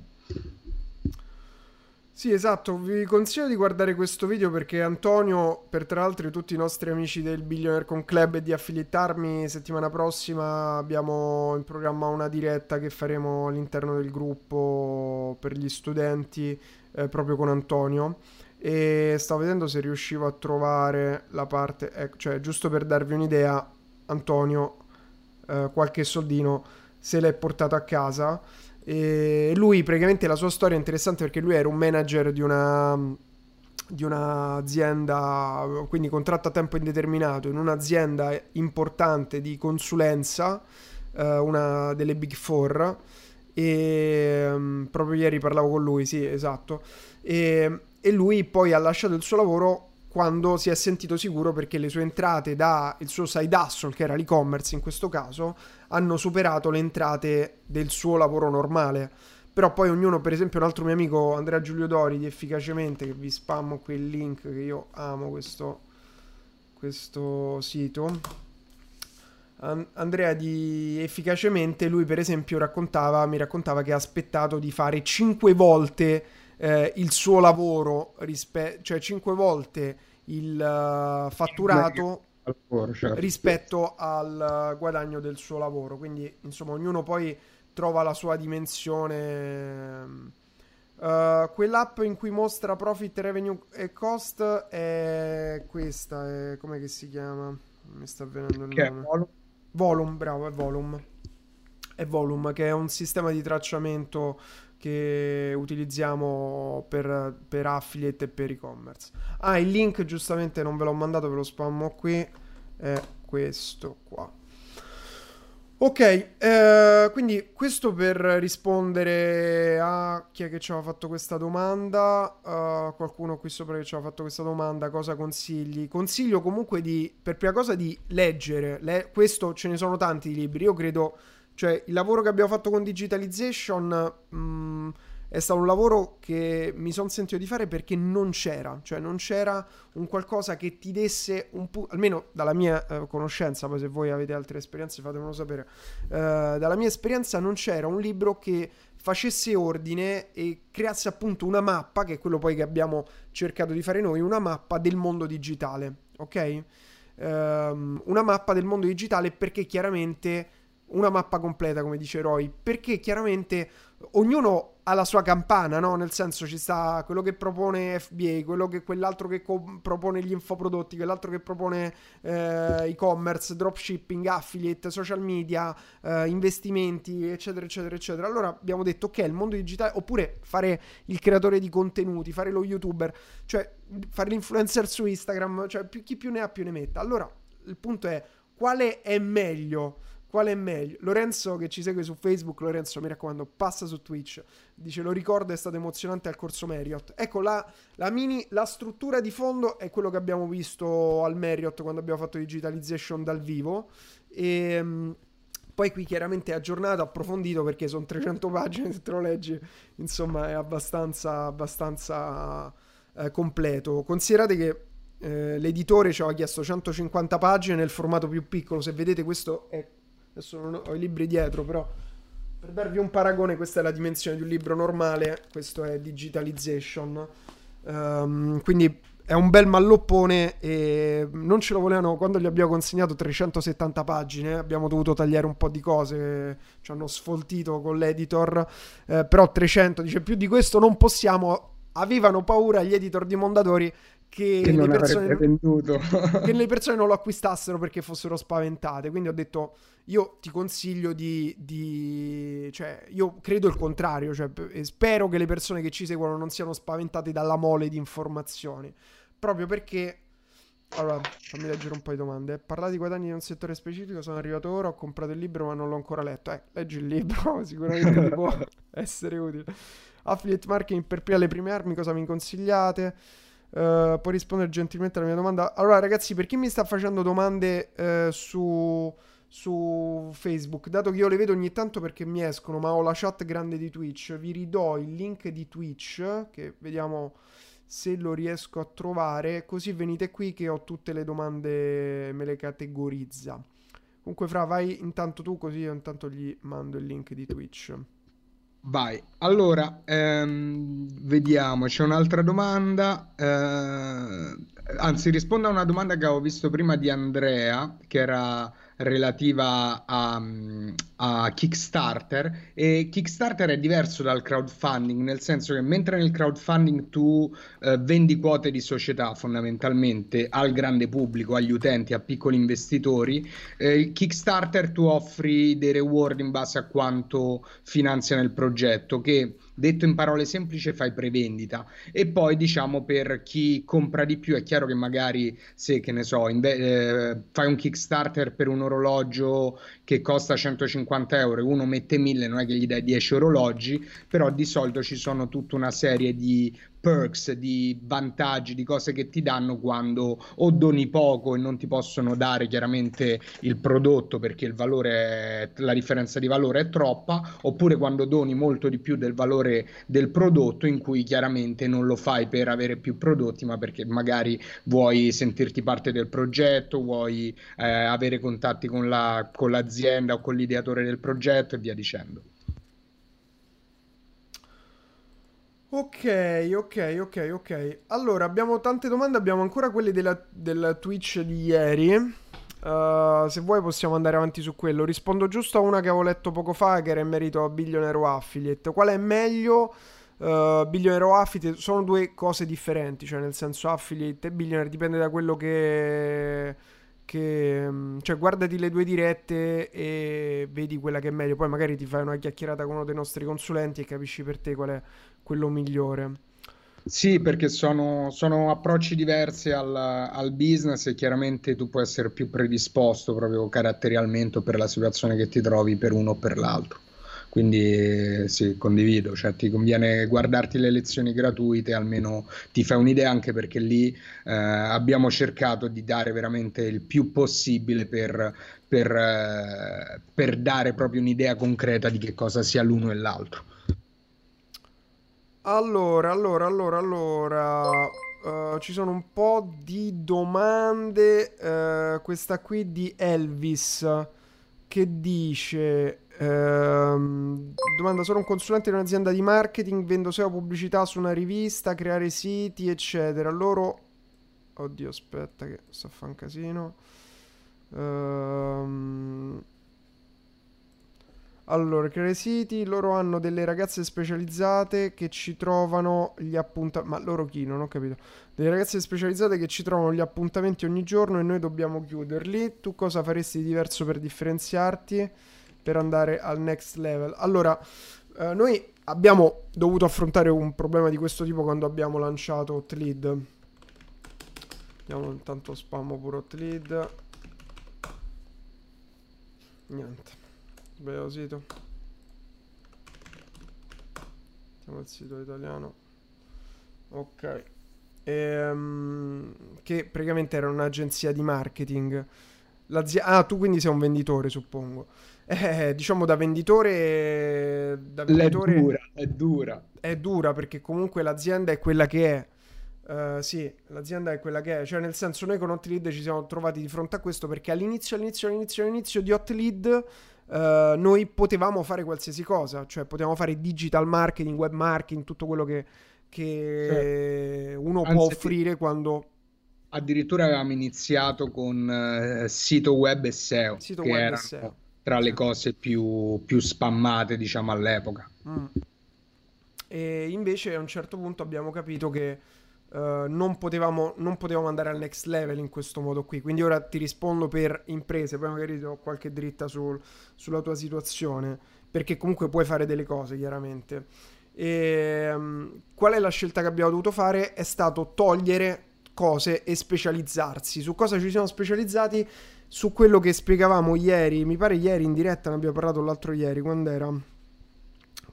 Sì, esatto, vi consiglio di guardare questo video perché Antonio, per tra l'altro tutti i nostri amici del Billionaire Con Club e di Affiliate Army, settimana prossima abbiamo in programma una diretta che faremo all'interno del gruppo per gli studenti eh, proprio con Antonio e stavo vedendo se riuscivo a trovare la parte, ecco, cioè giusto per darvi un'idea, Antonio eh, qualche soldino se l'è portato a casa e lui praticamente la sua storia è interessante perché lui era un manager di una di un'azienda, quindi contratto a tempo indeterminato in un'azienda importante di consulenza, eh, una delle Big Four. E um, proprio ieri parlavo con lui, sì, esatto. E, e lui poi ha lasciato il suo lavoro quando si è sentito sicuro perché le sue entrate da il suo side hustle, che era l'e-commerce in questo caso, hanno superato le entrate del suo lavoro normale. Però poi ognuno, per esempio, un altro mio amico Andrea Giulio Dori di Efficacemente, che vi spammo qui il link, che io amo questo, questo sito. An- Andrea di Efficacemente, lui per esempio raccontava, mi raccontava che ha aspettato di fare 5 volte eh, il suo lavoro, rispe- cioè 5 volte il uh, fatturato lavoro, certo. rispetto al guadagno del suo lavoro. Quindi, insomma, ognuno poi trova la sua dimensione. Uh, quell'app in cui mostra profit, revenue e cost è questa. È... Com'è che si chiama? Mi sta venendo il Che è nome. Volume? Volume, bravo, è Volume. È Volume, che è un sistema di tracciamento che utilizziamo per, per affiliate e per e-commerce. Ah, il link giustamente non ve l'ho mandato, ve lo spammo qui. È questo qua. Ok, eh, quindi questo per rispondere a chi è che ci aveva fatto questa domanda, uh, qualcuno qui sopra che ci aveva fatto questa domanda, cosa consigli? Consiglio comunque di, per prima cosa, di leggere, Le- questo ce ne sono tanti di libri, io credo, cioè il lavoro che abbiamo fatto con Digitalization mh, è stato un lavoro che mi sono sentito di fare perché non c'era, cioè non c'era un qualcosa che ti desse un po', almeno dalla mia eh, conoscenza, poi se voi avete altre esperienze fatemelo sapere, eh, dalla mia esperienza non c'era un libro che facesse ordine e creasse appunto una mappa, che è quello poi che abbiamo cercato di fare noi, una mappa del mondo digitale, ok? Ehm, una mappa del mondo digitale perché chiaramente una mappa completa, come dice Roy, perché chiaramente ognuno ha la sua campana, no? Nel senso ci sta quello che propone FBA, quello che, quell'altro che co- propone gli infoprodotti, quell'altro che propone eh, e-commerce, dropshipping, affiliate, social media, eh, investimenti, eccetera, eccetera, eccetera. Allora abbiamo detto ok, il mondo digitale, oppure fare il creatore di contenuti, fare lo youtuber, cioè fare l'influencer su Instagram, cioè più, chi più ne ha più ne metta. Allora il punto è quale è meglio? Quale è meglio? Lorenzo che ci segue su Facebook, Lorenzo mi raccomando, passa su Twitch. Dice lo ricordo è stato emozionante al corso Marriott. Ecco la, la mini, la struttura di fondo è quello che abbiamo visto al Marriott quando abbiamo fatto digitalization dal vivo. E mh, poi qui chiaramente è aggiornato, approfondito perché sono 300 pagine, se te lo leggi, insomma è abbastanza, abbastanza eh, completo. Considerate che eh, l'editore ci aveva chiesto 150 pagine nel formato più piccolo, se vedete questo è Adesso non ho i libri dietro, però Per darvi un paragone, questa è la dimensione di un libro normale, questo è digitalization. Um, quindi è un bel malloppone e non ce lo volevano quando gli abbiamo consegnato 370 pagine abbiamo dovuto tagliare un po' di cose ci hanno sfoltito con l'editor eh, però 300 dice più di questo non possiamo avevano paura gli editor di Mondadori che, che le, persone, che le persone non lo acquistassero perché fossero spaventate. Quindi ho detto, io ti consiglio di... di cioè, io credo il contrario, cioè, spero che le persone che ci seguono non siano spaventate dalla mole di informazioni. Proprio perché... Allora, fammi leggere un po' di domande. Parlare di guadagni in un settore specifico, sono arrivato ora, ho comprato il libro ma non l'ho ancora letto. Eh, leggi il libro, sicuramente può essere utile. Affiliate marketing per le prime armi, cosa mi consigliate? Uh, puoi rispondere gentilmente alla mia domanda? Allora, ragazzi, per chi mi sta facendo domande uh, su, su, Facebook, dato che io le vedo ogni tanto perché mi escono, ma ho la chat grande di Twitch, vi ridò il link di Twitch, che vediamo se lo riesco a trovare, così venite qui che ho tutte le domande, me le categorizza. Comunque, Fra, vai intanto tu, così io intanto gli mando il link di Twitch. Vai, allora, ehm, vediamo, c'è un'altra domanda, eh, anzi rispondo a una domanda che avevo visto prima di Andrea, che era relativa a, a, Kickstarter e Kickstarter è diverso dal crowdfunding nel senso che mentre nel crowdfunding tu eh, vendi quote di società fondamentalmente al grande pubblico, agli utenti, a piccoli investitori, eh, Kickstarter tu offri dei reward in base a quanto finanzia nel progetto che detto in parole semplici fai prevendita. E poi diciamo per chi compra di più è chiaro che magari se che ne so inve- eh, fai un kickstarter per un orologio che costa 150 euro e uno mette 1000 non è che gli dai 10 orologi però di solito ci sono tutta una serie di perks, di vantaggi, di cose che ti danno quando o doni poco e non ti possono dare chiaramente il prodotto perché il valore, la differenza di valore è troppa, oppure quando doni molto di più del valore del prodotto in cui chiaramente non lo fai per avere più prodotti, ma perché magari vuoi sentirti parte del progetto, vuoi eh, avere contatti con, la, con l'azienda o con l'ideatore del progetto e via dicendo. Ok, ok, ok, ok. Allora, abbiamo tante domande, abbiamo ancora quelle della, del Twitch di ieri. Uh, se vuoi possiamo andare avanti su quello. Rispondo giusto a una che avevo letto poco fa, che era in merito a Billionaire o Affiliate. Qual è meglio? Uh, Billionaire Affiliate sono due cose differenti, cioè nel senso Affiliate e Billionaire dipende da quello che che mm, cioè guardati le due dirette e vedi quella che è meglio poi magari ti fai una chiacchierata con uno dei nostri consulenti e capisci per te qual è quello migliore sì, perché sono, sono approcci diversi al, al, business e chiaramente tu puoi essere più predisposto proprio caratterialmente per la situazione che ti trovi per uno o per l'altro. Quindi sì, condivido, cioè ti conviene guardarti le lezioni gratuite, almeno ti fai un'idea anche perché lì eh, abbiamo cercato di dare veramente il più possibile per, per, eh, per dare proprio un'idea concreta di che cosa sia l'uno e l'altro. Allora, allora, allora, allora... Uh, ci sono un po' di domande. Uh, questa qui di Elvis che dice Ehm, domanda: sono un consulente di un'azienda di marketing, vendo SEO pubblicità su una rivista, creare siti, eccetera. Loro. Oddio, aspetta, che sto a fare un casino. Ehm. Allora, creare siti, loro hanno delle ragazze specializzate che ci trovano gli appuntamenti. Ma loro chi? Non ho capito. Delle ragazze specializzate che ci trovano gli appuntamenti ogni giorno e noi dobbiamo chiuderli. Tu cosa faresti di diverso per differenziarti? per andare al next level. Allora, eh, noi abbiamo dovuto affrontare un problema di questo tipo quando abbiamo lanciato Hotlead. Andiamo intanto spammo pure Hotlead. Niente. Sbagliato sito. Andiamo al sito italiano. Ok. Ehm, che praticamente era un'agenzia di marketing. ah, tu quindi sei un venditore, suppongo. Eh, diciamo da venditore, da venditore è dura, è dura. È dura perché comunque l'azienda è quella che è. Uh, sì, l'azienda è quella che è, cioè nel senso noi con Hotlead ci siamo trovati di fronte a questo perché all'inizio, all'inizio, all'inizio, all'inizio di Hotlead uh, uh, noi potevamo fare qualsiasi cosa, cioè potevamo fare digital marketing, web marketing, tutto quello che, che certo. uno può offrire quando... Addirittura avevamo iniziato con uh, sito web e SEO, sito che web e SEO. tra le cose più, più spammate, diciamo, all'epoca. Mm. E invece a un certo punto abbiamo capito che uh, non, potevamo, non, potevamo, andare al next level in questo modo qui. Quindi ora ti rispondo per imprese, poi magari do qualche dritta sul, sulla tua situazione, perché comunque puoi fare delle cose chiaramente. E, um, qual è la scelta che abbiamo dovuto fare? È stato togliere cose e specializzarsi. Su cosa ci siamo specializzati? Su quello che spiegavamo ieri, mi pare ieri in diretta, ne abbiamo parlato l'altro ieri, quando era?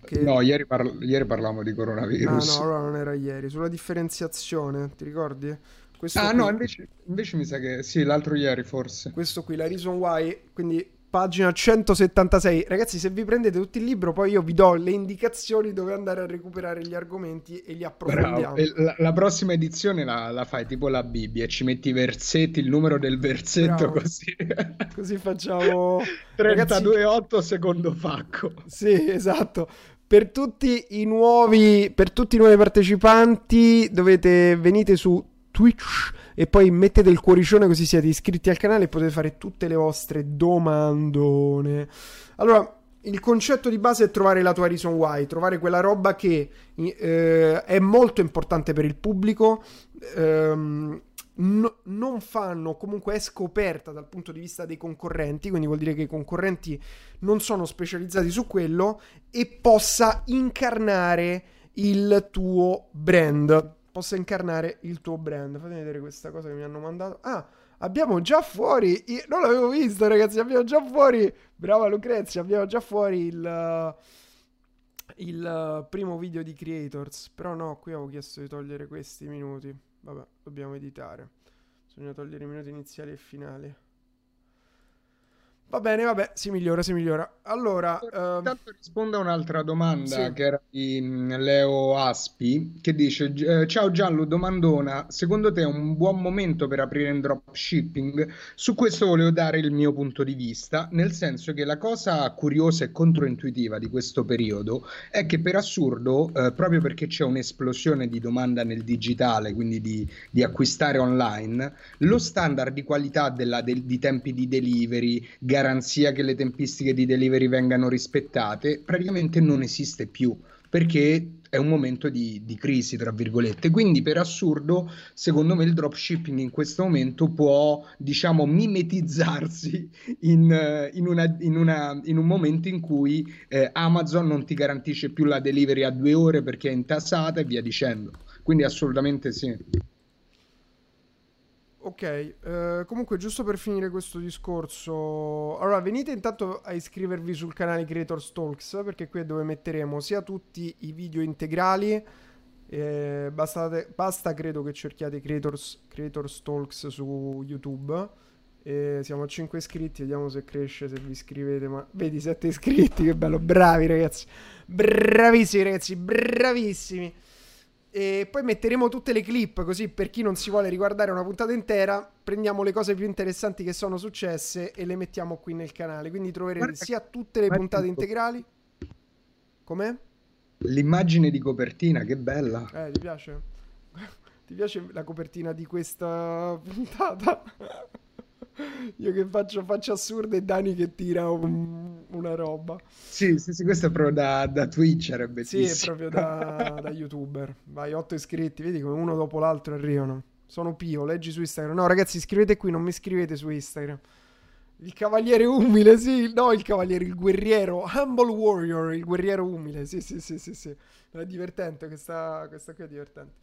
Che... No, ieri, parla- ieri parlavamo di coronavirus. Ah no, allora non era ieri, sulla differenziazione, ti ricordi? Questo ah qui... no, invece, invece mi sa che sì, l'altro ieri forse. Questo qui, la reason why, quindi pagina 176. Ragazzi, se vi prendete tutto il libro, poi io vi do le indicazioni dove andare a recuperare gli argomenti e li approfondiamo. La, la, prossima edizione la, la, fai tipo la Bibbia, ci metti i versetti, il numero del versetto Bravo. così. Così facciamo 32,8 secondo Facco. Sì, esatto. Per tutti i nuovi, per tutti i nuovi partecipanti, dovete venite su Twitch e poi mettete il cuoricione così siete iscritti al canale e potete fare tutte le vostre domandone. Allora, il concetto di base è trovare la tua reason why, trovare quella roba che eh, è molto importante per il pubblico. Ehm, no, non fanno, comunque è scoperta dal punto di vista dei concorrenti, quindi vuol dire che i concorrenti non sono specializzati su quello e possa incarnare il tuo brand. Possa incarnare il tuo brand. Fatemi vedere questa cosa che mi hanno mandato. Ah, abbiamo già fuori. Io non l'avevo visto, ragazzi. Abbiamo già fuori. Brava Lucrezia, abbiamo già fuori il. Il primo video di Creators. Però no, qui avevo chiesto di togliere questi minuti. Vabbè, dobbiamo editare. Bisogna togliere i minuti iniziali e finali. Va bene, vabbè, si migliora, si migliora. Allora, uh... intanto rispondo a un'altra domanda sì. che era di mm, Leo Aspi che dice eh, Ciao Giallo, domandona, secondo te è un buon momento per aprire in dropshipping? Su questo volevo dare il mio punto di vista, nel senso che la cosa curiosa e controintuitiva di questo periodo è che per assurdo, eh, proprio perché c'è un'esplosione di domanda nel digitale, quindi di, di acquistare online, lo standard di qualità della, del, di tempi di delivery, garanzia che le tempistiche di delivery vengano rispettate, praticamente non esiste più perché è un momento di, di, crisi, tra virgolette. Quindi, per assurdo, secondo me il dropshipping in questo momento può, diciamo, mimetizzarsi in, in, una, in, una, in un momento in cui eh, Amazon non ti garantisce più la delivery a due ore perché è intassata e via dicendo. Quindi, assolutamente sì. Ok, eh, comunque giusto per finire questo discorso, allora venite intanto a iscrivervi sul canale Creators Talks perché qui è dove metteremo sia tutti i video integrali, eh, bastate, basta credo che cerchiate Creators, Creators Talks su YouTube, eh, siamo a 5 iscritti, vediamo se cresce, se vi iscrivete, ma vedi 7 iscritti, che bello, bravi ragazzi, bravissimi ragazzi, bravissimi. E poi metteremo tutte le clip così per chi non si vuole riguardare una puntata intera, prendiamo le cose più interessanti che sono successe e le mettiamo qui nel canale. Quindi troverete Guarda, sia tutte le puntate integrali. Com'è? L'immagine di copertina, che bella. Eh, ti piace? Ti piace la copertina di questa puntata? Io che faccio facce assurde e Dani che tira un, una roba. Sì, sì, sì, questo è proprio da, da Twitch, è bellissimo. Sì, è proprio da, da youtuber. Vai, otto iscritti, vedi come uno dopo l'altro arrivano. Sono Pio, leggi su Instagram. No, ragazzi, iscrivete qui, non mi scrivete su Instagram. Il cavaliere umile, sì, no, il cavaliere, il guerriero, Humble Warrior, il guerriero umile, sì, sì, sì, sì, sì. È divertente, questa, questa qui è divertente.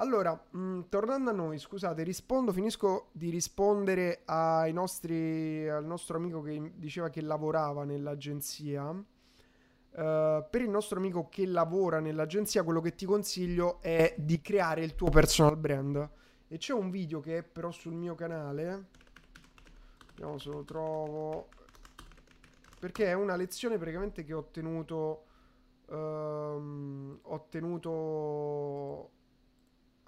Allora, mh, mm, tornando a noi, scusate, rispondo, finisco di rispondere ai nostri, al nostro amico che diceva che lavorava nell'agenzia. Uh, per il nostro amico che lavora nell'agenzia, quello che ti consiglio è di creare il tuo personal brand. E c'è un video che è però sul mio canale. Vediamo se lo trovo. Perché è una lezione praticamente che ho tenuto. Um, ho tenuto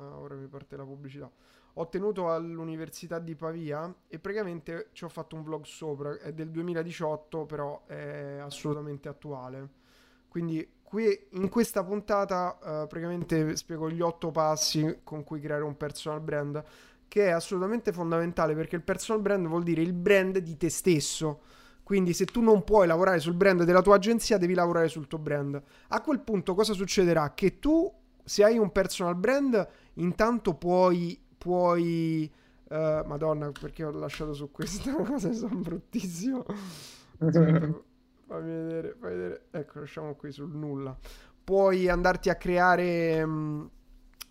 Ah, ora mi parte la pubblicità. ho tenuto all'Università di Pavia e praticamente ci ho fatto un vlog sopra, è del 2018 però è assolutamente attuale. Quindi qui in questa puntata uh, praticamente spiego gli otto passi con cui creare un personal brand che è assolutamente fondamentale perché il personal brand vuol dire il brand di te stesso. Quindi se tu non puoi lavorare sul brand della tua agenzia, devi lavorare sul tuo brand. A quel punto cosa succederà? Che tu, se hai un personal brand, intanto puoi puoi... Uh, Madonna, perché ho lasciato su questa cosa? Sono bruttissimo. fammi vedere, fammi vedere. Ecco, lasciamo qui sul nulla. Puoi andarti a creare um,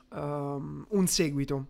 um, un seguito.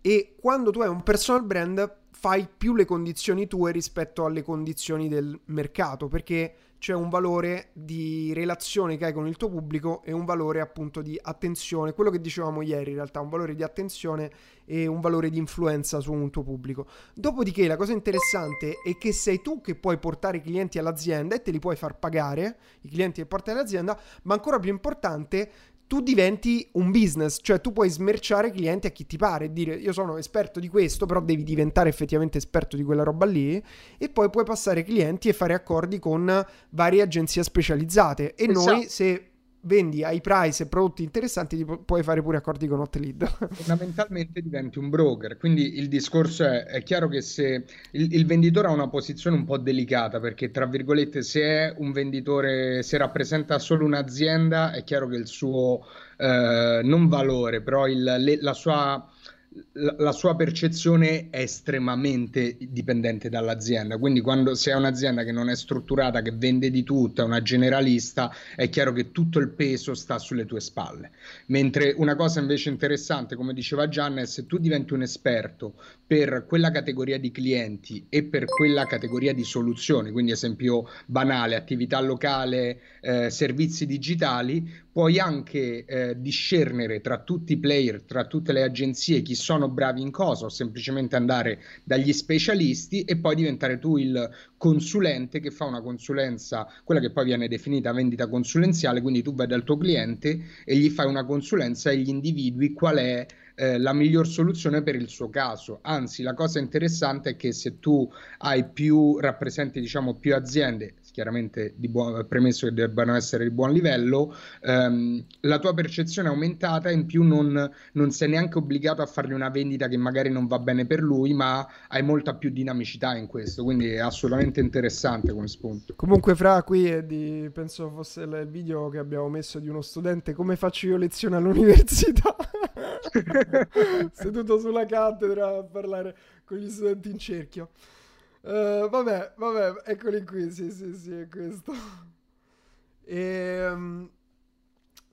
E quando tu hai un personal brand, fai più le condizioni tue rispetto alle condizioni del mercato, perché c'è un valore di relazione che hai con il tuo pubblico e un valore appunto di attenzione, quello che dicevamo ieri in realtà, un valore di attenzione e un valore di influenza su un tuo pubblico. Dopodiché la cosa interessante è che sei tu che puoi portare i clienti all'azienda e te li puoi far pagare, i clienti che portano all'azienda, ma ancora più importante, tu diventi un business, cioè tu puoi smerciare clienti a chi ti pare e dire io sono esperto di questo, però devi diventare effettivamente esperto di quella roba lì e poi puoi passare clienti e fare accordi con varie agenzie specializzate e esatto. noi se vendi ai price e prodotti interessanti, pu- puoi fare pure accordi con hot lead. Fondamentalmente diventi un broker, quindi il discorso è, è chiaro che se il, il, venditore ha una posizione un po' delicata, perché tra virgolette se è un venditore, se rappresenta solo un'azienda, è chiaro che il suo eh, non valore, però il, le, la sua la, sua percezione è estremamente dipendente dall'azienda. Quindi, quando sei un'azienda che non è strutturata, che vende di tutto, è una generalista, è chiaro che tutto il peso sta sulle tue spalle. Mentre una cosa invece interessante, come diceva Gianna, è se tu diventi un esperto per quella categoria di clienti e per quella categoria di soluzioni, quindi esempio banale, attività locale, eh, servizi digitali, puoi anche eh, discernere tra tutti i player, tra tutte le agenzie, chi sono bravi in cosa, o semplicemente andare dagli specialisti e poi diventare tu il consulente che fa una consulenza, quella che poi viene definita vendita consulenziale, quindi tu vai dal tuo cliente e gli fai una consulenza e gli individui qual è eh, la miglior soluzione per il suo caso. Anzi, la cosa interessante è che se tu hai più rappresenti, diciamo, più aziende, chiaramente di buon, premesso che debbano essere di buon livello, ehm, la tua percezione è aumentata in più non, non, sei neanche obbligato a fargli una vendita che magari non va bene per lui, ma hai molta più dinamicità in questo, quindi è assolutamente interessante come spunto. Comunque, fra qui di, penso fosse il video che abbiamo messo di uno studente, come faccio io lezione all'università? Seduto sulla cattedra a parlare con gli studenti in cerchio. Uh, vabbè, vabbè, eccoli qui, sì, sì, sì, è questo. E, um,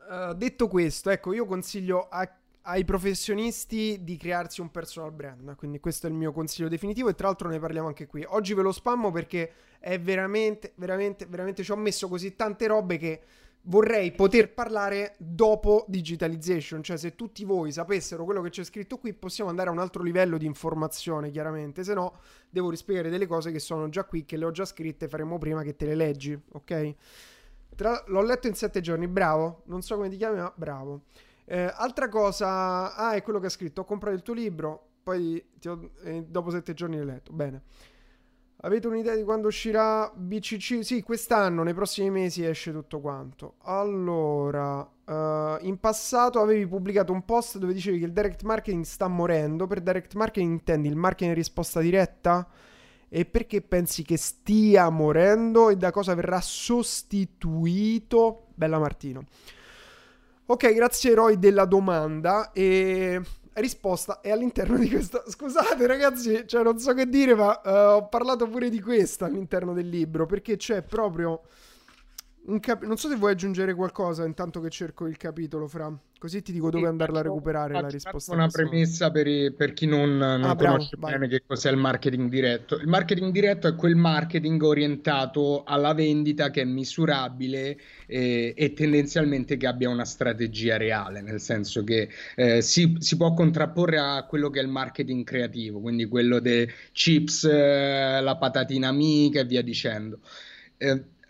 uh, detto questo, ecco, io consiglio a, ai professionisti di crearsi un personal brand, quindi questo è il mio consiglio definitivo e tra l'altro ne parliamo anche qui. Oggi ve lo spammo perché è veramente, veramente, veramente, ci ho messo così tante robe che vorrei poter parlare dopo digitalization, cioè se tutti voi sapessero quello che c'è scritto qui possiamo andare a un altro livello di informazione chiaramente, se no devo rispiegare delle cose che sono già qui, che le ho già scritte, faremo prima che te le leggi, ok? Tra... L'ho letto in sette giorni, bravo, non so come ti chiami ma bravo. Eh, altra cosa, ah è quello che ha scritto, ho comprato il tuo libro, poi ho... eh, dopo sette giorni l'hai letto, bene. Avete un'idea di quando uscirà BCC? Sì, quest'anno, nei prossimi mesi esce tutto quanto. Allora, uh, in passato avevi pubblicato un post dove dicevi che il direct marketing sta morendo. Per direct marketing intendi il marketing in risposta diretta? E perché pensi che stia morendo e da cosa verrà sostituito? Bella Martino. Ok, grazie Roy della domanda e risposta è all'interno di questo. Scusate, ragazzi, cioè non so che dire, ma uh, ho parlato pure di questo all'interno del libro perché c'è proprio cap- non so se vuoi aggiungere qualcosa intanto che cerco il capitolo, Fra. Così ti dico dove andarla a recuperare la risposta. Una premessa per, i, per, chi non, non ah, conosce bravo, bene che cos'è il marketing diretto. Il marketing diretto è quel marketing orientato alla vendita che è misurabile eh, e tendenzialmente che abbia una strategia reale, nel senso che eh, si, si, può contrapporre a quello che è il marketing creativo, quindi quello dei chips, eh, la patatina amica e via dicendo.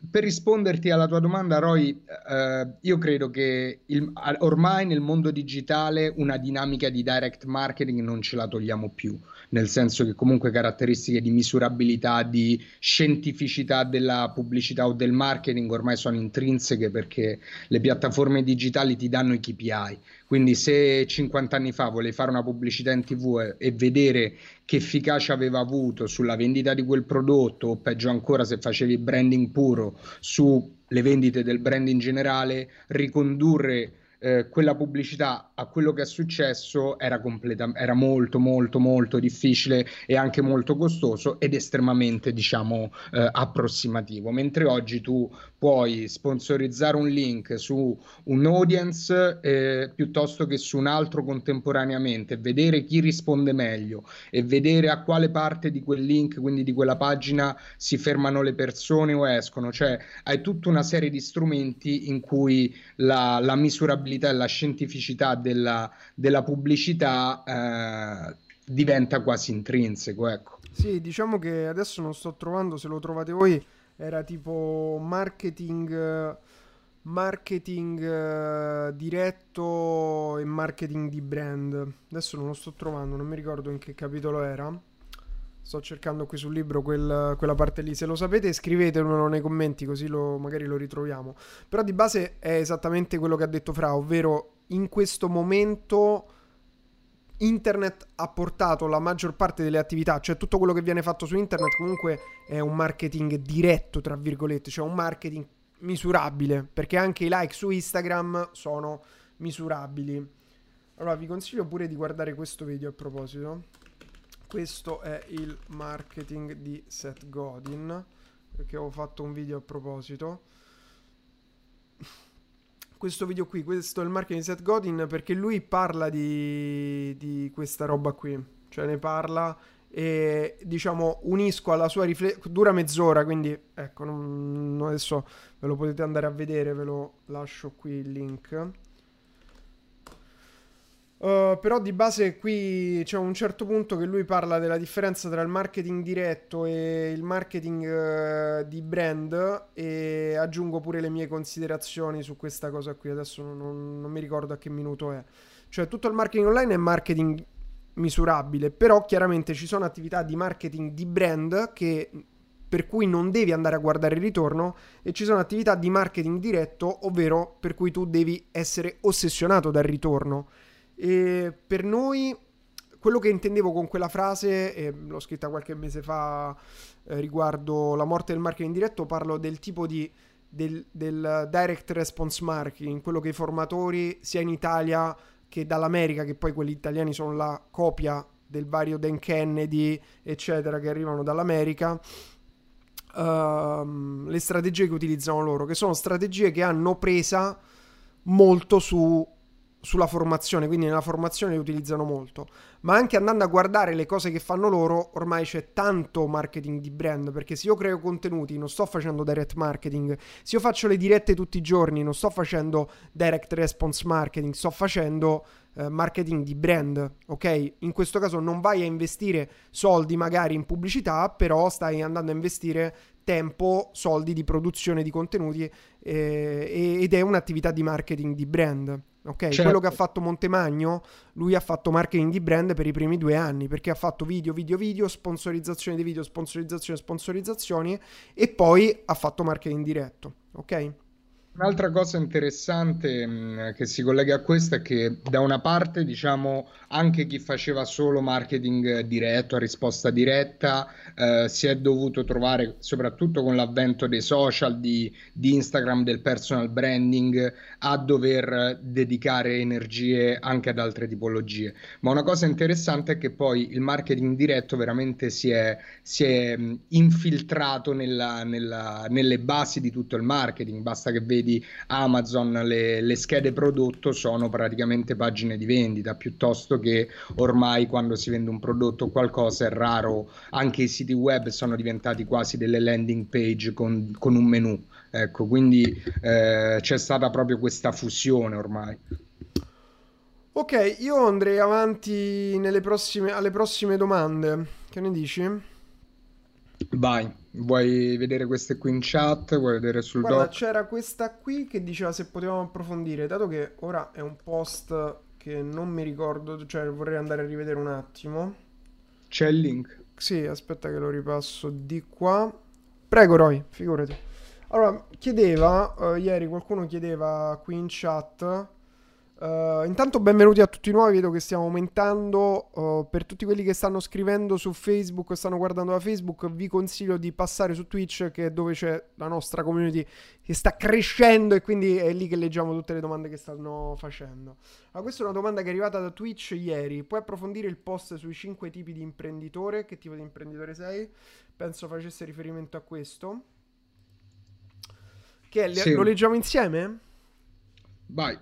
Per risponderti alla tua domanda, Roy, eh, io credo che il, ormai nel mondo digitale una dinamica di direct marketing non ce la togliamo più, nel senso che comunque caratteristiche di misurabilità, di scientificità della pubblicità o del marketing ormai sono intrinseche perché le piattaforme digitali ti danno i KPI. Quindi se 50 anni fa volevi fare una pubblicità in tv e, e vedere che efficacia aveva avuto sulla vendita di quel prodotto o peggio ancora se facevi branding puro sulle vendite del brand in generale, ricondurre eh, quella pubblicità a quello che è successo era, completa- era molto molto molto difficile e anche molto costoso ed estremamente diciamo eh, approssimativo. Mentre oggi tu puoi sponsorizzare un link su un audience eh, piuttosto che su un altro contemporaneamente vedere chi risponde meglio e vedere a quale parte di quel link quindi di quella pagina si fermano le persone o escono cioè hai tutta una serie di strumenti in cui la, la misurabilità e la scientificità della, della pubblicità eh, diventa quasi intrinseco. Ecco. Sì, diciamo che adesso non sto trovando, se lo trovate voi, era tipo marketing, marketing uh, diretto e marketing di brand. Adesso non lo sto trovando, non mi ricordo in che capitolo era. Sto cercando qui sul libro quel, quella parte lì. Se lo sapete, scrivetemelo nei commenti, così lo, magari lo ritroviamo. Però di base è esattamente quello che ha detto Fra, ovvero in questo momento internet ha portato la maggior parte delle attività, cioè tutto quello che viene fatto su internet comunque è un marketing diretto, tra virgolette, cioè un marketing misurabile, perché anche i like su Instagram sono misurabili. Allora vi consiglio pure di guardare questo video a proposito questo è il marketing di Seth Godin perché ho fatto un video a proposito questo video qui questo è il marketing di Seth Godin perché lui parla di, di questa roba qui cioè ne parla e diciamo unisco alla sua riflessione dura mezz'ora quindi ecco non, adesso ve lo potete andare a vedere ve lo lascio qui il link Uh, però di base qui c'è un certo punto che lui parla della differenza tra il marketing diretto e il marketing uh, di brand e aggiungo pure le mie considerazioni su questa cosa qui, adesso non, non mi ricordo a che minuto è. Cioè tutto il marketing online è marketing misurabile, però chiaramente ci sono attività di marketing di brand che per cui non devi andare a guardare il ritorno e ci sono attività di marketing diretto, ovvero per cui tu devi essere ossessionato dal ritorno. E per noi, quello che intendevo con quella frase, e l'ho scritta qualche mese fa eh, riguardo la morte del marketing diretto, parlo del tipo di del, del, direct response marketing, quello che i formatori sia in Italia che dall'America, che poi quelli italiani sono la copia del vario Dan Kennedy, eccetera, che arrivano dall'America. Uh, le strategie che utilizzano loro, che sono strategie che hanno presa molto su sulla formazione, quindi nella formazione le utilizzano molto, ma anche andando a guardare le cose che fanno loro, ormai c'è tanto marketing di brand, perché se io creo contenuti non sto facendo direct marketing, se io faccio le dirette tutti i giorni non sto facendo direct response marketing, sto facendo eh, marketing di brand, ok? In questo caso non vai a investire soldi magari in pubblicità, però stai andando a investire tempo, soldi di produzione di contenuti eh, ed è un'attività di marketing di brand. Ok, certo. quello che ha fatto Montemagno, lui ha fatto marketing di brand per i primi due anni perché ha fatto video, video, video, sponsorizzazione di video, sponsorizzazione, sponsorizzazioni e poi ha fatto marketing diretto. Ok? Un'altra cosa interessante mh, mm, che si collega a questo è che da una parte, diciamo, anche chi faceva solo marketing diretto, a risposta diretta, eh, si è dovuto trovare, soprattutto con l'avvento dei social, di, di, Instagram, del personal branding, a dover dedicare energie anche ad altre tipologie. Ma una cosa interessante è che poi il marketing diretto veramente si è, si è mh, infiltrato nella, nella, nelle basi di tutto il marketing. Basta che vedi vedi Amazon, le, le, schede prodotto sono praticamente pagine di vendita, piuttosto che ormai quando si vende un prodotto o qualcosa è raro, anche i siti web sono diventati quasi delle landing page con, con un menu. Ecco, quindi eh, c'è stata proprio questa fusione ormai. Ok, io andrei avanti prossime, alle prossime domande. Che ne dici? Vai. Vuoi vedere queste qui in chat? Vuoi vedere sul Guarda, doc? c'era questa qui che diceva se potevamo approfondire, dato che ora è un post che non mi ricordo, cioè vorrei andare a rivedere un attimo. C'è il link. Sì, aspetta che lo ripasso di qua. Prego, Roy, figurati. Allora, chiedeva, eh, ieri qualcuno chiedeva qui in chat. Eh, intanto benvenuti a tutti i nuovi, vedo che stiamo aumentando. eh, per tutti quelli che stanno scrivendo su Facebook o stanno guardando da Facebook, vi consiglio di passare su Twitch, che è dove c'è la nostra community che sta crescendo e quindi è lì che leggiamo tutte le domande che stanno facendo. Allora, questa è una domanda che è arrivata da Twitch ieri. Puoi approfondire il post sui 5 tipi di imprenditore? Che tipo di imprenditore sei? Penso facesse riferimento a questo. Che è- Sì, lo leggiamo insieme? vai.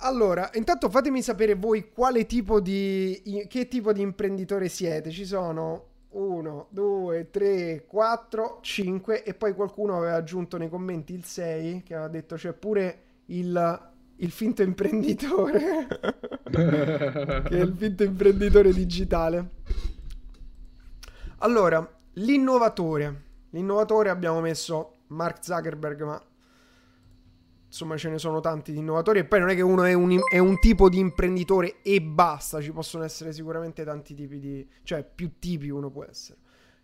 Allora, intanto fatemi sapere voi quale tipo di che tipo di imprenditore siete. Ci sono 1, 2, 3, 4, 5 e poi qualcuno aveva aggiunto nei commenti il 6 che aveva detto c'è pure il, il finto imprenditore che è il finto imprenditore digitale. Allora, l'innovatore. L'innovatore abbiamo messo Mark Zuckerberg, ma insomma ce ne sono tanti di innovatori. E poi non è che uno è un, è un tipo di imprenditore e basta, ci possono essere sicuramente tanti tipi di... cioè più tipi uno può essere.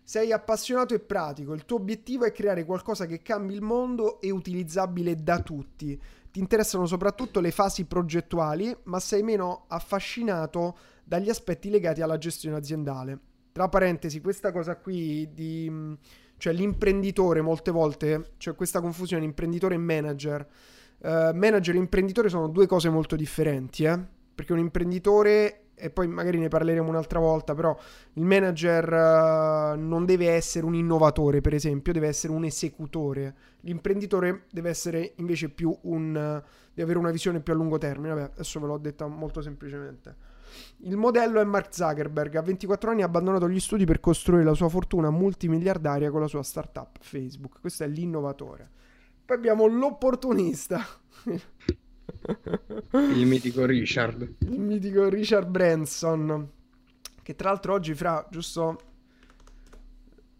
Sei appassionato e pratico, il tuo obiettivo è creare qualcosa che cambi il mondo e utilizzabile da tutti. Ti interessano soprattutto le fasi progettuali, ma sei meno affascinato dagli aspetti legati alla gestione aziendale. Tra parentesi, questa cosa qui di... cioè l'imprenditore molte volte, c'è questa confusione imprenditore e manager. Eh, manager e imprenditore sono due cose molto differenti, eh? Perché un imprenditore, e poi magari ne parleremo un'altra volta, però il manager eh, non deve essere un innovatore, per esempio, deve essere un esecutore. L'imprenditore deve essere invece più un... eh, deve avere una visione più a lungo termine. Vabbè, adesso ve l'ho detta molto semplicemente. Il modello è Mark Zuckerberg. A 24 anni ha abbandonato gli studi per costruire la sua fortuna multimiliardaria con la sua startup Facebook. Questo è l'innovatore. Poi abbiamo l'opportunista. Il mitico Richard. Il mitico Richard Branson. Che tra l'altro oggi, fra, giusto,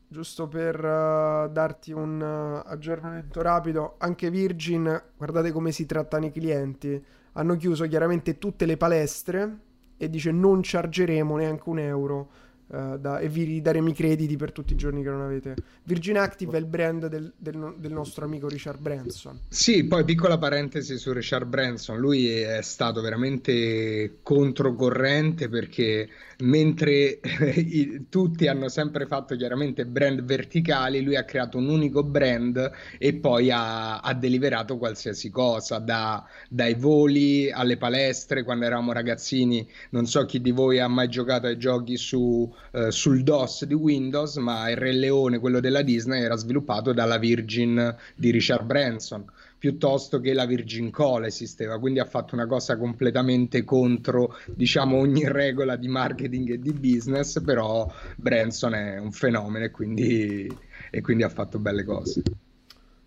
giusto per eh, darti un eh, aggiornamento rapido, anche Virgin, guardate come si trattano i clienti. Hanno chiuso chiaramente tutte le palestre e dice non chargeremo neanche un euro eh, da- e vi ridaremo i crediti per tutti i giorni che non avete. Virgin Active è il brand del, del del nostro amico Richard Branson. Sì, poi piccola parentesi su Richard Branson, lui è stato veramente controcorrente perché mentre i- tutti hanno sempre fatto chiaramente brand verticali, lui ha creato un unico brand e poi ha, ha deliberato qualsiasi cosa, da- dai voli alle palestre, quando eravamo ragazzini, non so chi di voi ha mai giocato ai giochi su, eh, sul DOS di Windows, ma il Re Leone, quello della Disney, era sviluppato dalla Virgin di Richard Branson piuttosto che la Virgin Cola esisteva, quindi ha fatto una cosa completamente contro, diciamo, ogni regola di marketing e di business, però Branson è un fenomeno e quindi, e quindi ha fatto belle cose.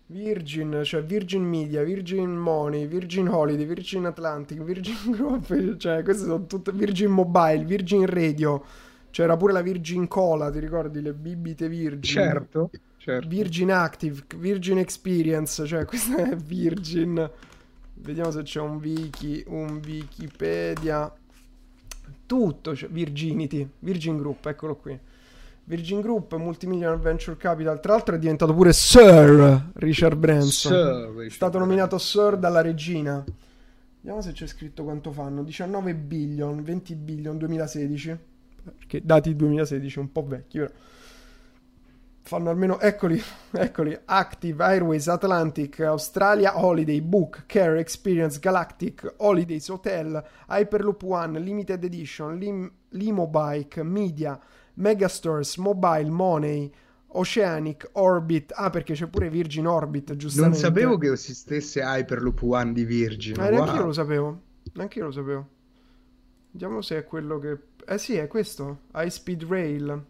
Virgin, cioè Virgin Media, Virgin Money, Virgin Holiday, Virgin Atlantic, Virgin Group, cioè queste sono tutte Virgin Mobile, Virgin Radio, c'era pure la Virgin Cola, ti ricordi le bibite Virgin? Certo, certo. Virgin Active, Virgin Experience, cioè questa è Virgin. Vediamo se c'è un wiki, un Wikipedia. Tutto, c'è Virginity, Virgin Group, eccolo qui. Virgin Group, Multimillion Venture Capital, tra l'altro è diventato pure Sir Richard Branson. Sir È stato nominato Sir dalla regina. Vediamo se c'è scritto quanto fanno. 19 billion, 20 billion 2016. Perché dati 2016 un po' vecchi, però. Fanno almeno, eccoli, eccoli, Active, Airways, Atlantic, Australia, Holiday, Book, Care, Experience, Galactic, Holidays, Hotel, Hyperloop One, Limited Edition, Lim- Limobike, Media, Megastores, Mobile, Money, Oceanic, Orbit, ah perché c'è pure Virgin Orbit, Non giustamente. sapevo che esistesse Hyperloop One di Virgin. Eh, neanche io wow. lo sapevo. Neanche io lo sapevo. Vediamo se è quello che... Eh sì, è questo. High Speed Rail.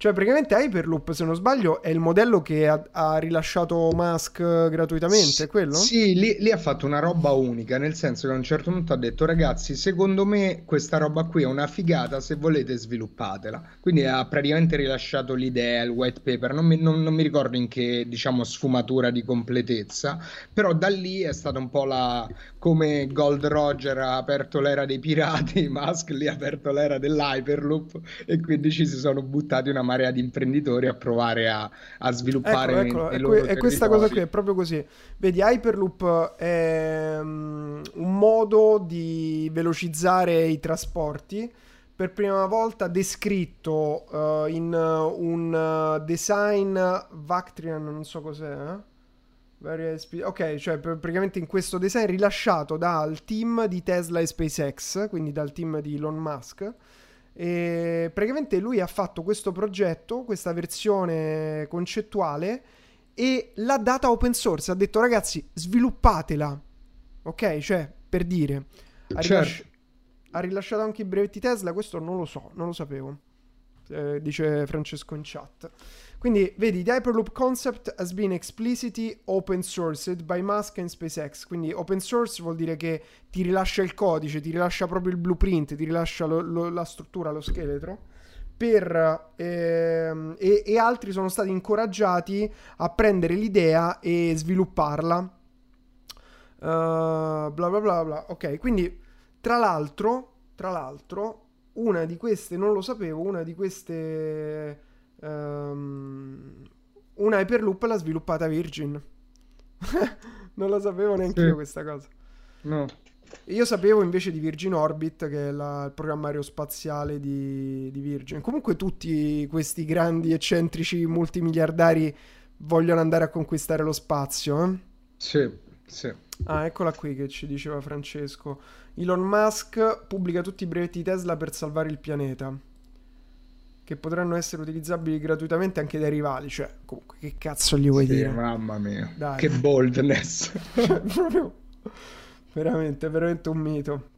Cioè, praticamente Hyperloop, se non sbaglio, è il modello che ha, ha rilasciato Musk gratuitamente, Sì, è quello? sì, lì, lì ha fatto una roba unica, nel senso che a un certo punto ha detto, ragazzi, secondo me questa roba qui è una figata, se volete sviluppatela. Quindi ha praticamente rilasciato l'idea, il white paper, non mi, non- non mi ricordo in che, diciamo, sfumatura di completezza, però da lì è stata un po' la... come Gold Roger ha aperto l'era dei pirati, Musk lì ha aperto l'era dell'Hyperloop e quindi ci si sono buttati una marea di imprenditori a provare a, a sviluppare eccolo, nei è, è questa cosa qui, è proprio così. Vedi, Hyperloop è mm, un modo di velocizzare i trasporti. Per prima volta descritto eh, in uh, un uh, design Vactrian, non so cos'è. eh? Ok, cioè pr- praticamente in questo design rilasciato dal team di Tesla e SpaceX, quindi dal team di Elon Musk. E praticamente lui ha fatto questo progetto, questa versione concettuale e l'ha data open source. Ha detto ragazzi, sviluppatela. Ok, cioè per dire, ha, rilasci- Certo. ha rilasciato anche i brevetti Tesla. Questo non lo so, non lo sapevo. Eh, dice Francesco in chat. Quindi vedi, the Hyperloop concept has been explicitly open sourced by Musk and SpaceX. Quindi open source vuol dire che ti rilascia il codice, ti rilascia proprio il blueprint, ti rilascia lo- lo- la struttura, lo scheletro. Per, ehm, e, e altri sono stati incoraggiati a prendere l'idea e svilupparla. Uh, bla bla bla bla. Ok, quindi tra l'altro, tra l'altro, una di queste, non lo sapevo, una di queste, ehm, una Hyperloop l'ha sviluppata Virgin. non lo sapevo neanche io Sì. questa cosa. No. Io sapevo invece di Virgin Orbit, che è la- il programma aerospaziale di, di Virgin. Comunque tutti questi grandi eccentrici multimiliardari vogliono andare a conquistare lo spazio. eh? Sì, sì. Ah, eccola qui che ci diceva Francesco. Elon Musk pubblica tutti i brevetti Tesla per salvare il pianeta, che potranno essere utilizzabili gratuitamente anche dai rivali. Cioè, comunque, che cazzo gli vuoi Sì, dire? mamma mia. Dai. Che boldness. Cioè, proprio veramente, veramente un mito.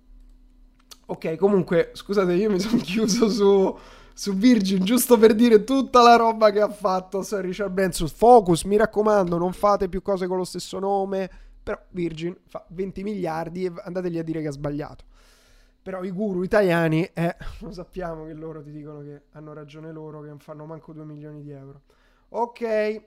Ok, comunque, scusate, io mi sono chiuso su, su Virgin giusto per dire tutta la roba che ha fatto Sir Richard Branson. Focus, mi raccomando, non fate più cose con lo stesso nome. Però Virgin fa 20 miliardi e andategli a dire che ha sbagliato. Però i guru italiani, eh, lo sappiamo che loro ti dicono che hanno ragione loro, che non fanno manco 2 milioni di euro. Ok.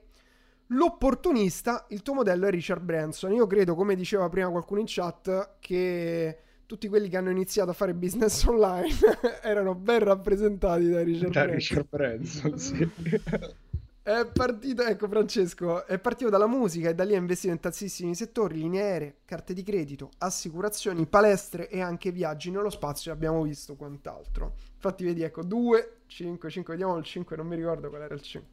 L'opportunista, il tuo modello è Richard Branson. Io credo, come diceva prima qualcuno in chat, che tutti quelli che hanno iniziato a fare business online erano ben rappresentati da Richard Da Branson. Richard Branson, sì. È partito, ecco Francesco, è partito dalla musica e da lì ha investito in tantissimi settori, linee aeree, carte di credito, assicurazioni, palestre e anche viaggi nello spazio, abbiamo visto quant'altro. Infatti vedi, ecco, 2, 5, 5, vediamo il 5, non mi ricordo qual era il 5.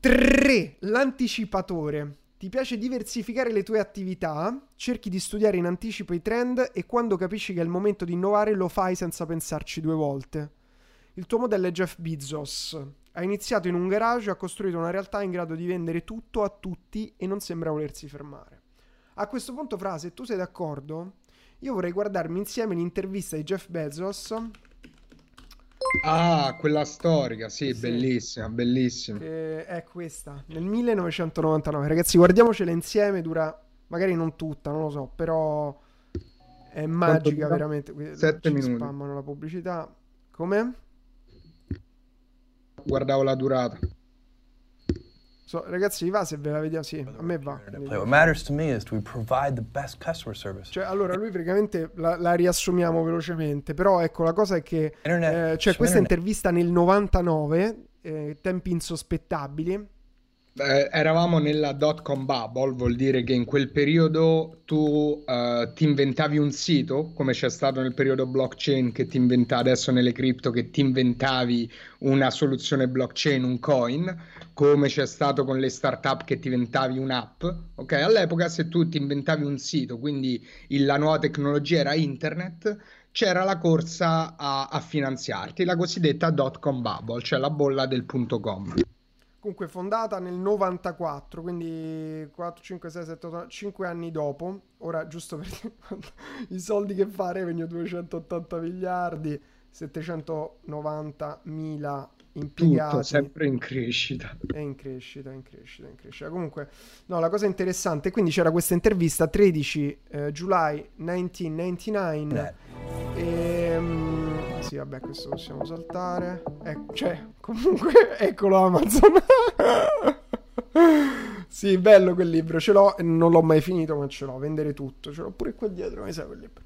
3. L'anticipatore. Ti piace diversificare le tue attività, cerchi di studiare in anticipo i trend e quando capisci che è il momento di innovare lo fai senza pensarci due volte. Il tuo modello è Jeff Bezos. Ha iniziato in un garage e ha costruito una realtà in grado di vendere tutto a tutti e non sembra volersi fermare. A questo punto, Fra, se tu sei d'accordo, io vorrei guardarmi insieme l'intervista di Jeff Bezos, Ah, quella storica, sì, Sì. bellissima, bellissima. che è questa, nel 1999. Ragazzi, guardiamocela insieme, dura magari non tutta, non lo so, però è magica veramente. Sette ci minuti. spammano la pubblicità. Come? Guardavo la durata. So, ragazzi, vi va se ve la vediamo? Sì, a me va. Internet play. What matters to me is do we provide the best customer service? Cioè, allora, lui praticamente la, la riassumiamo velocemente, però ecco, la cosa è che Internet- eh, c'è su questa intervista nel 99, eh, tempi insospettabili, Eh, eravamo nella dot com bubble, vuol dire che in quel periodo tu eh, ti inventavi un sito, come c'è stato nel periodo blockchain che ti inventa adesso nelle cripto, che ti inventavi una soluzione blockchain, un coin, come c'è stato con le startup che ti inventavi un'app. Ok, all'epoca se tu ti inventavi un sito, quindi la nuova tecnologia era internet, c'era la corsa a, a finanziarti, la cosiddetta dot com bubble, cioè la bolla del punto com. Comunque fondata nel 94, quindi 4, 5, 6, 7, 8, 5 anni dopo. Ora, giusto per i soldi che fa Revenue 280 miliardi, 790 mila impiegati. Tutto sempre in crescita. È in crescita, è in crescita, è in crescita. Comunque, no, la cosa interessante, quindi c'era questa intervista 13 eh, July 1999. E, um, sì, vabbè, questo possiamo saltare. Eh, cioè, comunque, eccolo Amazon. sì, bello quel libro, ce l'ho, non l'ho mai finito, ma ce l'ho, vendere tutto, ce l'ho pure qua dietro, mi sa quel libro.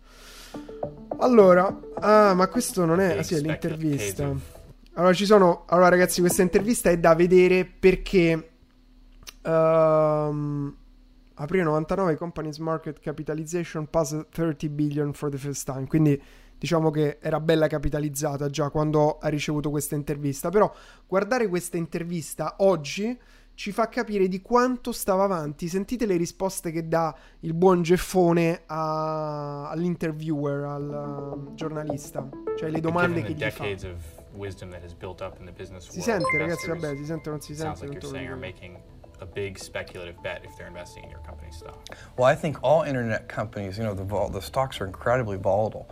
Allora, ah, ma questo non è, ah, sì, è l'intervista. Allora, ci sono, allora ragazzi, questa intervista è da vedere perché um, aprile 99 company's market capitalization passed 30 billion for the first time, quindi diciamo che era bella capitalizzata già quando ha ricevuto questa intervista, però guardare questa intervista oggi ci fa capire di quanto stava avanti. Sentite le risposte che dà il buon Geffone a, all'interviewer, al uh, giornalista, cioè le domande che gli fa. Si sente, ragazzi, vabbè, si sente o non si sente. Like a big speculative bet if they're investing in your company stock. Well, I think all internet companies, you know, the, vol- the stocks are incredibly volatile.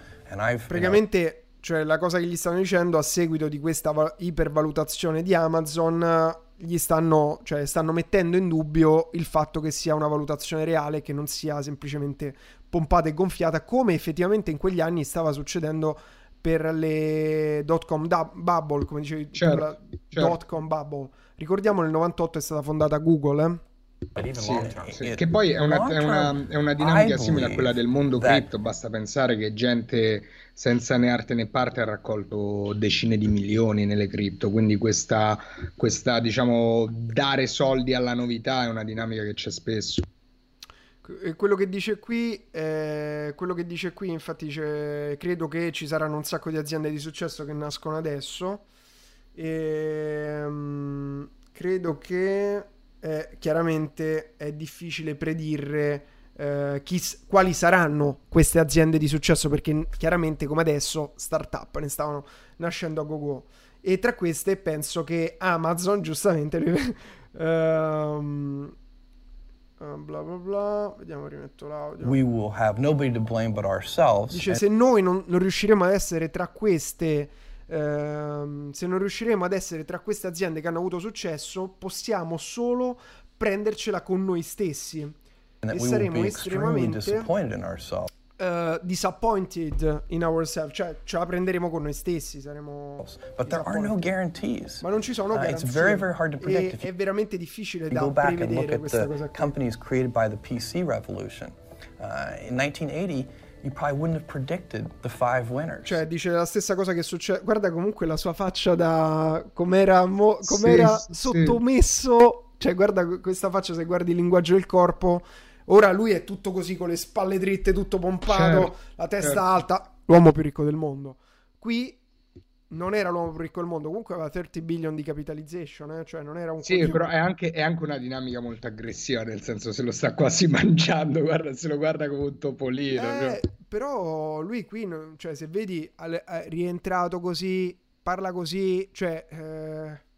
Praticamente, you know... cioè la cosa che gli stanno dicendo a seguito di questa va- ipervalutazione di Amazon gli stanno, cioè, stanno mettendo in dubbio il fatto che sia una valutazione reale, che non sia semplicemente pompata e gonfiata, come effettivamente in quegli anni stava succedendo per le dot com da- bubble, come dicevi certo, la certo. dot com bubble. Ricordiamo nel 98 è stata fondata Google, eh? Sì, sì. Che poi è una, è, una, è una, dinamica simile a quella del mondo cripto, basta pensare che gente senza né arte né parte ha raccolto decine di milioni nelle cripto, quindi questa, questa diciamo, dare soldi alla novità è una dinamica che c'è spesso. Quello che dice qui, eh, quello che dice qui, infatti, dice, credo che ci saranno un sacco di aziende di successo che nascono adesso. E, um, credo che eh, chiaramente è difficile predire eh, chi, quali saranno queste aziende di successo perché chiaramente come adesso startup ne stavano nascendo a go-go. E tra queste penso che Amazon giustamente um, bla bla bla vediamo rimetto l'audio. We will have nobody to blame but ourselves. Dice se noi non, non, riusciremo ad essere tra queste uh, se non riusciremo ad essere tra queste aziende che hanno avuto successo possiamo solo prendercela con noi stessi e saremo estremamente uh, disappointed in ourselves, cioè ce la prenderemo con noi stessi, saremo But there are no guarantees. Ma non ci sono uh, garanzie. It's very, very hard to predict. E, è veramente difficile da prevedere questa cosa companies created by the PC revolution. Uh, in 1980 you probably wouldn't have predicted the five winners. Cioè, dice la stessa cosa che succede. Guarda comunque la sua faccia da com'era, mo... com'era sì, sottomesso. Sì. Cioè, guarda questa faccia se guardi il linguaggio del corpo. Ora lui è tutto così con le spalle dritte, tutto pompato, certo, la testa certo. alta, l'uomo più ricco del mondo. Qui non era l'uomo più ricco del mondo, comunque aveva 30 billion di capitalization, eh? cioè non era un... Sì, coglione. però è anche, è anche, una dinamica molto aggressiva, nel senso se lo sta quasi mangiando, guarda, se lo guarda come un topolino. Eh, però lui qui, cioè se vedi, è rientrato così, parla così, cioè... Eh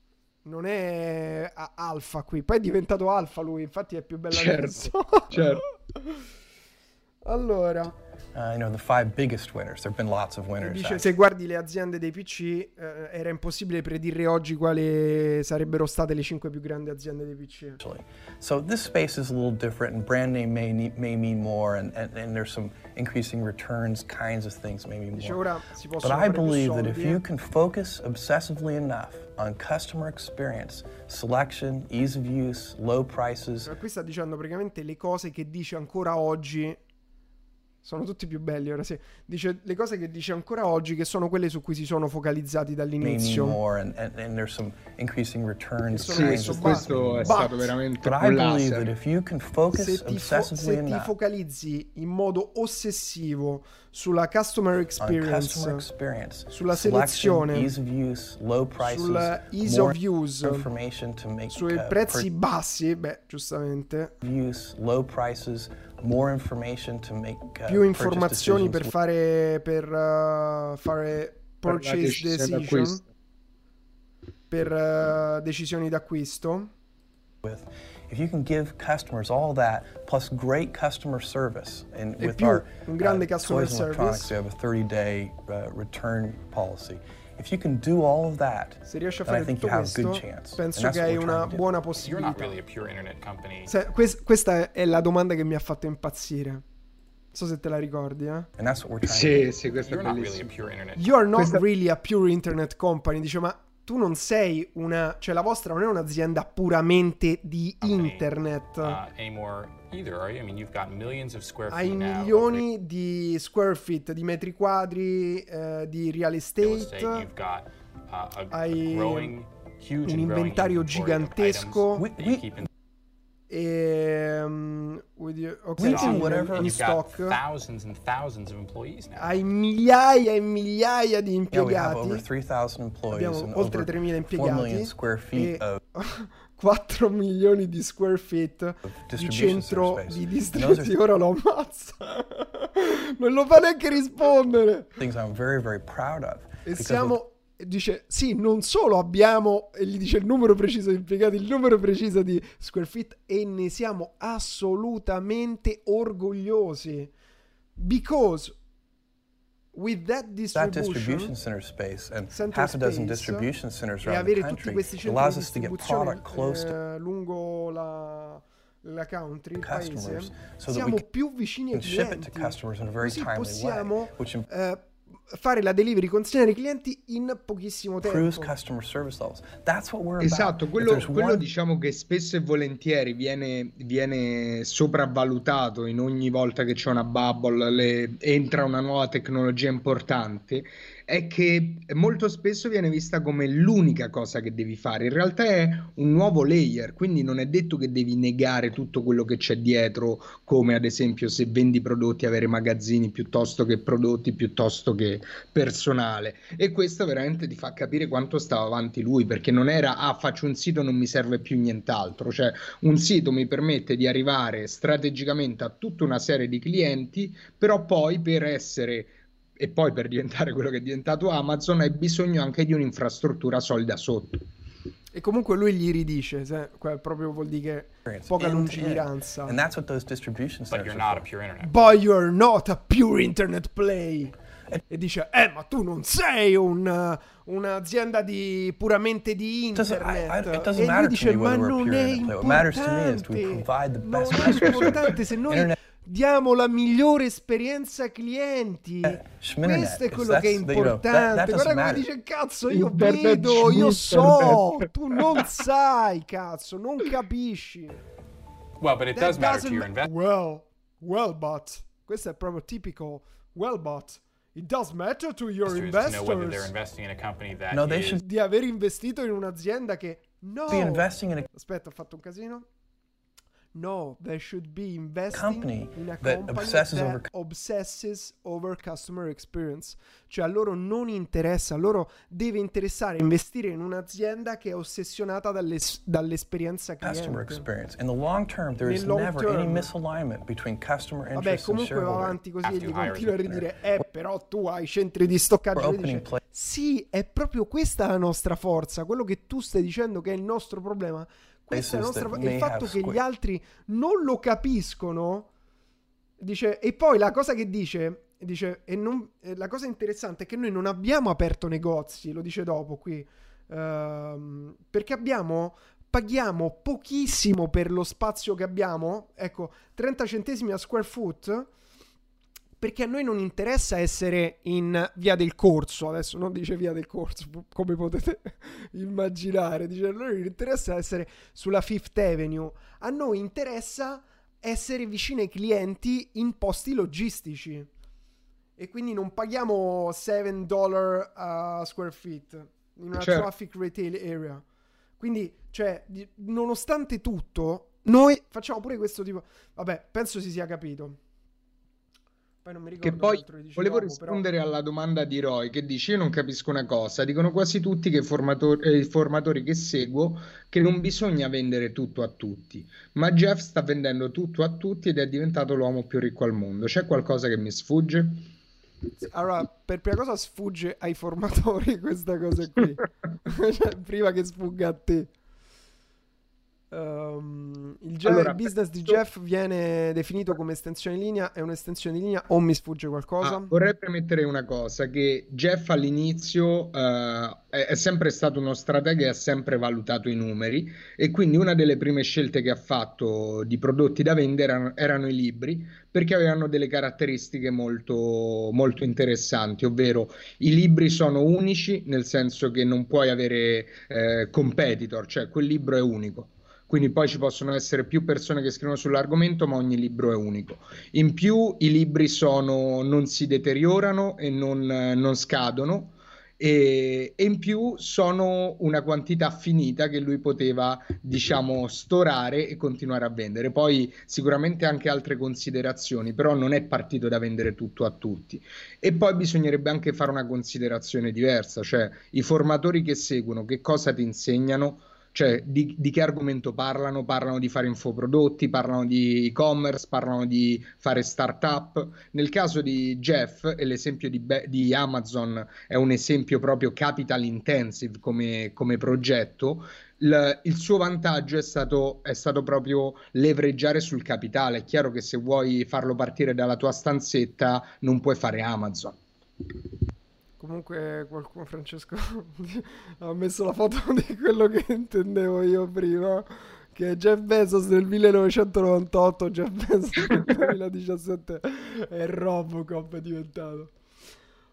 non è alfa qui. Poi è diventato alfa lui, infatti è più bello certo, adesso. certo. allora. Uh, you know, the five biggest winners. There have been lots of winners. Dice, se guardi le aziende dei PC, eh, era impossibile predire oggi quali sarebbero state le cinque più grandi aziende dei PC. So this space is a little different, and brand name may, need, may mean more, and, and, and there's some increasing returns, kinds of things, maybe more. Dice, ora si But I believe that if you can focus obsessively enough on customer experience, selection, ease of use, low prices. Qui sta dicendo praticamente le cose che dice ancora oggi sono tutti più belli ora sì. Dice le cose che dice ancora oggi che sono quelle su cui si sono focalizzati dall'inizio. More and, and, and there's some increasing returns. Sì, su questo è stato veramente focus se ti, fo- se ti focalizzi in modo ossessivo sulla customer experience, customer experience sulla selezione, ease of use, low prices, sulla ease of use, sui prezzi bassi, beh, giustamente. Use, low prices, more information to make, uh, più informazioni per fare per uh, fare purchase per decision. per uh, decisioni d'acquisto. With if you can give customers all that plus great customer service and e with più our un grande uh, customer service. we have a 30 day uh, return policy If you can do all of that, Se riesci a fare think tutto you have a good questo, chance. penso che hai una buona You're possibilità. not really a pure internet company. Se- quest- questa è la domanda che mi ha fatto impazzire. Non so se te la ricordi, eh? Sì, sì, questo è You're not really a bellissimo. pure internet You are not Questa- really a pure internet company. Dice, ma tu non sei una... Cioè, la vostra non è un'azienda puramente di internet. uh, Hai milioni di square feet, di metri quadri, eh, di real estate. uh, Hai un inventario gigantesco. Ehm, with you- ok, We sì, can in- whatever- in stock. thousands and thousands of employees now. Hai migliaia e migliaia di impiegati. 3,000 employees Abbiamo oltre over 3.000 4 million impiegati square feet e of 4 milioni di square feet di distribution centro di distribuzione. Ora lo ammazza. non lo fa neanche rispondere. things I'm very, very proud of. E siamo. Dice, sì, non solo abbiamo, e gli dice il numero preciso di impiegati, il numero preciso di square feet, e ne siamo assolutamente orgogliosi. Because with that that distribution, distribution center space and center half a dozen distribution centers around the country allows us to get product close to eh, lungo la, la country, il paese, customers, so that siamo we can più vicini ai clienti. customers in a very Così possiamo way, which eh, fare la delivery, consegnare ai clienti in pochissimo tempo. customer service levels. That's what we're Esatto, quello, quello one- diciamo che spesso e volentieri viene, viene sopravvalutato in ogni volta che c'è una bubble, le- entra una nuova tecnologia importante, è che molto spesso viene vista come l'unica cosa che devi fare. In realtà è un nuovo layer, quindi non è detto che devi negare tutto quello che c'è dietro, come ad esempio se vendi prodotti avere magazzini piuttosto che prodotti, piuttosto che personale. E questo veramente ti fa capire quanto stava avanti lui, perché non era ah, faccio un sito, non mi serve più nient'altro. Cioè, un sito mi permette di arrivare strategicamente a tutta una serie di clienti, però poi per essere e poi per diventare quello che è diventato Amazon hai bisogno anche di un'infrastruttura solida sotto. E comunque lui gli ridice, se- proprio vuol dire che poca to lungimiranza. And that's what those distribution But you're not a pure internet. But you're not a pure internet play. E dice, eh, ma tu non sei un, un'azienda di, puramente di Doesn't- I- internet. I- it doesn't e lui to dice, ma non è internet play. What matters to me is importante. provide the Non best è customer importante se noi Internet- diamo la migliore esperienza ai clienti. Schminternet, Questo è quello che è that's the- you know, that- importante. Guarda come dice, cazzo, io vedo, io so, tu non sai, cazzo, non capisci. Well, but it That does matter to your investors. Well, well, but questo è proprio tipico. Well, but it does matter to your to know whether they're investors investing in a company that No, they is- should di aver investito in un'azienda che no. be investing in a Aspetta, ho fatto un casino. No, they should be investing Company in a that company obsesses that over- obsesses over customer experience. Cioè a loro non interessa, a loro deve interessare investire in un'azienda che è ossessionata dalle- dall'esperienza customer cliente. experience. In the long term, there is Nel never any term. misalignment between customer Vabbè, interests and comunque va avanti così e gli continua a ridire, eh, però tu hai centri di stoccaggio. Dice, sì, è proprio questa la nostra forza, quello che tu stai dicendo che è il nostro problema. Questa è la nostra. Il fatto che gli altri non lo capiscono, dice, e poi la cosa che dice, dice e non- la cosa interessante è che noi non abbiamo aperto negozi, lo dice dopo qui, ehm, perché abbiamo paghiamo pochissimo per lo spazio che abbiamo, ecco, 30 centesimi a square foot, perché a noi non interessa essere in via del corso, adesso non dice via del corso, come potete immaginare, dice a noi non interessa essere sulla Fifth Avenue, a noi interessa essere vicini ai clienti in posti logistici. E quindi non paghiamo 7 dollari a square feet in una Certo. traffic retail area. Quindi, cioè, nonostante tutto, noi facciamo pure questo tipo. Vabbè, penso si sia capito. Poi non mi ricordo Che poi volevo dopo, però- rispondere alla domanda di Roy che dice: Io non capisco una cosa. Dicono quasi tutti che i formatori, eh, i formatori che seguo che non bisogna vendere tutto a tutti. Ma Jeff sta vendendo tutto a tutti ed è diventato l'uomo più ricco al mondo. C'è qualcosa che mi sfugge? Allora, per prima cosa sfugge ai formatori questa cosa qui. Cioè, prima che sfugga a te. Um, il, allora, il, business di Jeff viene definito come estensione di linea, è un'estensione di linea o mi sfugge qualcosa? Ah, vorrei premettere una cosa, che Jeff all'inizio uh, è, è, sempre stato uno stratega e ha sempre valutato i numeri e quindi una delle prime scelte che ha fatto di prodotti da vendere erano, erano i libri perché avevano delle caratteristiche molto, molto interessanti, ovvero i libri sono unici nel senso che non puoi avere eh, competitor, cioè quel libro è unico quindi poi ci possono essere più persone che scrivono sull'argomento, ma ogni libro è unico. In più i libri sono, non si deteriorano e non, non scadono. E, e, in più sono una quantità finita che lui poteva diciamo storare e continuare a vendere poi sicuramente anche altre considerazioni però non è partito da vendere tutto a tutti e poi bisognerebbe anche fare una considerazione diversa cioè i formatori che seguono che cosa ti insegnano cioè, di, di, che argomento parlano? Parlano di fare infoprodotti, parlano di e-commerce, parlano di fare startup. Nel caso di Jeff, e l'esempio di, di Amazon è un esempio proprio capital intensive come, come progetto, il, il, suo vantaggio è stato, è stato proprio levereggiare sul capitale. È chiaro che se vuoi farlo partire dalla tua stanzetta non puoi fare Amazon. Comunque qualcuno, Francesco, ha messo la foto di quello che intendevo io prima, che è Jeff Bezos nel 1998, Jeff Bezos nel 2017 è Robocop è diventato.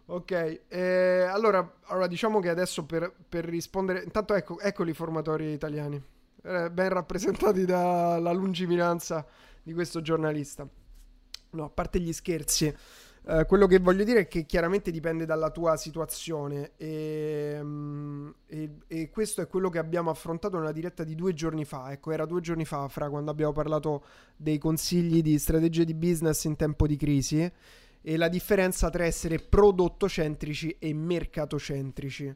Ok, eh, allora, allora, diciamo che adesso per, per rispondere, intanto ecco, eccoli i formatori italiani, eh, ben rappresentati dalla lungimiranza di questo giornalista. No, a parte gli scherzi. Uh, quello che voglio dire è che chiaramente dipende dalla tua situazione e, um, e, e, questo è quello che abbiamo affrontato nella diretta di due giorni fa. Ecco, era due giorni fa, fra quando abbiamo parlato dei consigli di strategie di business in tempo di crisi e la differenza tra essere prodottocentrici e mercatocentrici.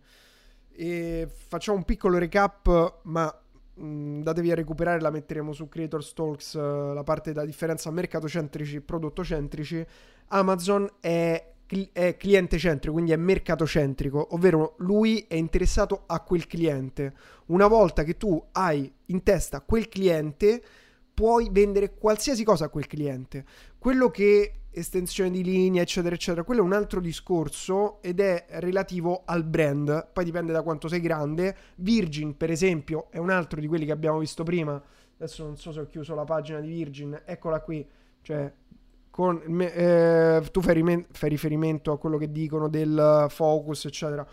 E facciamo un piccolo recap, ma mh, datevi a recuperare, la metteremo su Creator Talks, uh, la parte della differenza mercatocentrici e prodottocentrici Amazon è, è cliente centrico, quindi è mercato centrico, ovvero lui è interessato a quel cliente. Una volta che tu hai in testa quel cliente, puoi vendere qualsiasi cosa a quel cliente. Quello che estensione di linea, eccetera, eccetera, quello è un altro discorso ed è relativo al brand. Poi dipende da quanto sei grande. Virgin, per esempio, è un altro di quelli che abbiamo visto prima. Adesso non so se ho chiuso la pagina di Virgin, eccola qui. Cioè, con, eh, tu fai, rimen- fai, riferimento a quello che dicono del focus, eccetera.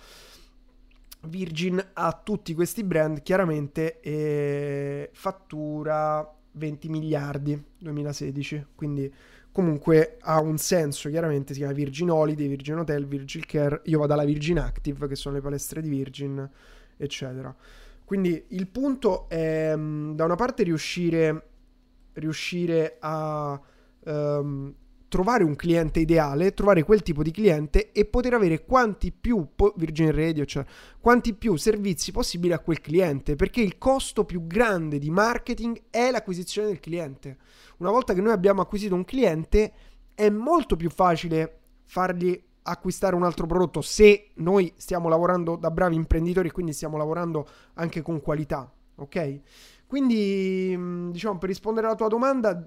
Virgin ha tutti questi brand, chiaramente, e fattura 20 miliardi 2016, quindi comunque ha un senso, chiaramente si chiama Virgin Holiday, Virgin Hotel, Virgin Care, io vado alla Virgin Active, che sono le palestre di Virgin, eccetera. Quindi il punto è mm, da una parte riuscire, riuscire a um, trovare un cliente ideale, trovare quel tipo di cliente e poter avere quanti più po- Virgin Radio, cioè quanti più servizi possibili a quel cliente, perché il costo più grande di marketing è l'acquisizione del cliente. Una volta che noi abbiamo acquisito un cliente, è molto più facile fargli acquistare un altro prodotto se noi stiamo lavorando da bravi imprenditori e quindi stiamo lavorando anche con qualità, ok? Quindi, diciamo, per rispondere alla tua domanda,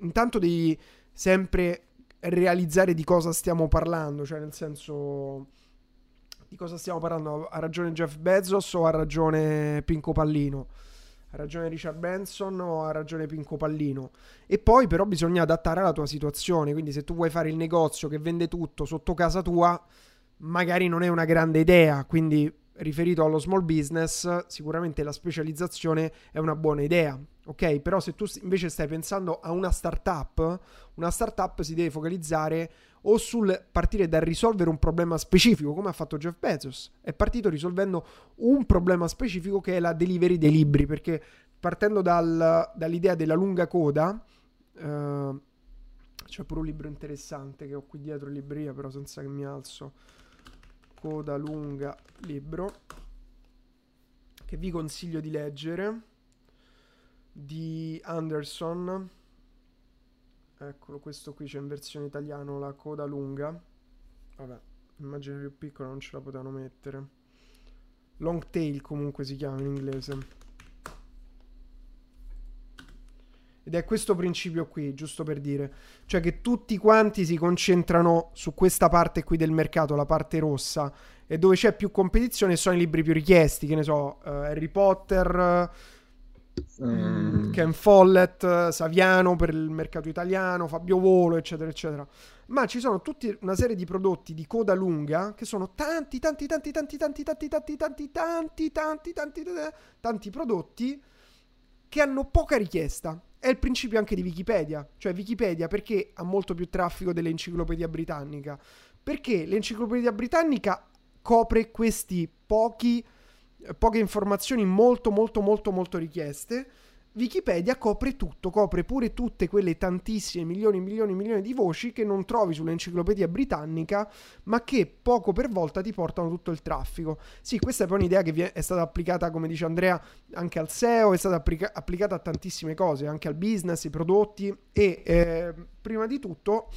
intanto devi sempre realizzare di cosa stiamo parlando, cioè nel senso di cosa stiamo parlando. Ha ragione Jeff Bezos o ha ragione Pinco Pallino? Ha ragione Richard Benson o ha ragione Pinco Pallino? E poi però bisogna adattare alla tua situazione, quindi se tu vuoi fare il negozio che vende tutto sotto casa tua, magari non è una grande idea, quindi riferito allo small business, sicuramente la specializzazione è una buona idea. Ok, però se tu invece stai pensando a una startup, una startup si deve focalizzare o sul partire dal risolvere un problema specifico, come ha fatto Jeff Bezos. È partito risolvendo un problema specifico che è la delivery dei libri, perché partendo dal, dall'idea della lunga coda, eh, c'è pure un libro interessante che ho qui dietro in libreria, però senza che mi alzo coda lunga libro che vi consiglio di leggere di Anderson. Eccolo questo qui c'è in versione italiana la coda lunga. Vabbè immagine più piccola non ce la potevano mettere. Long tail comunque si chiama in inglese. Ed è questo principio qui, giusto per dire. Cioè che tutti quanti si concentrano su questa parte qui del mercato, la parte rossa, e dove c'è più competizione sono i libri più richiesti, che ne so, uh, Harry Potter, mm. Ken Follett, Saviano per il mercato italiano, Fabio Volo, eccetera, eccetera. Ma ci sono tutta una serie di prodotti di coda lunga che sono tanti, tanti, tanti, tanti, tanti, tanti, tanti, tanti, tanti, tanti, tanti, tanti prodotti che hanno poca richiesta. È il principio anche di Wikipedia. Cioè Wikipedia perché ha molto più traffico dell'enciclopedia britannica? Perché l'enciclopedia britannica copre questi pochi, poche informazioni molto molto molto molto richieste Wikipedia copre tutto, copre pure tutte quelle tantissime milioni e milioni e milioni di voci che non trovi sull'enciclopedia britannica, ma che poco per volta ti portano tutto il traffico. Sì, questa è poi un'idea che è stata applicata, come dice Andrea, anche al SEO, è stata applica- applicata a tantissime cose, anche al business, ai prodotti e eh, prima di tutto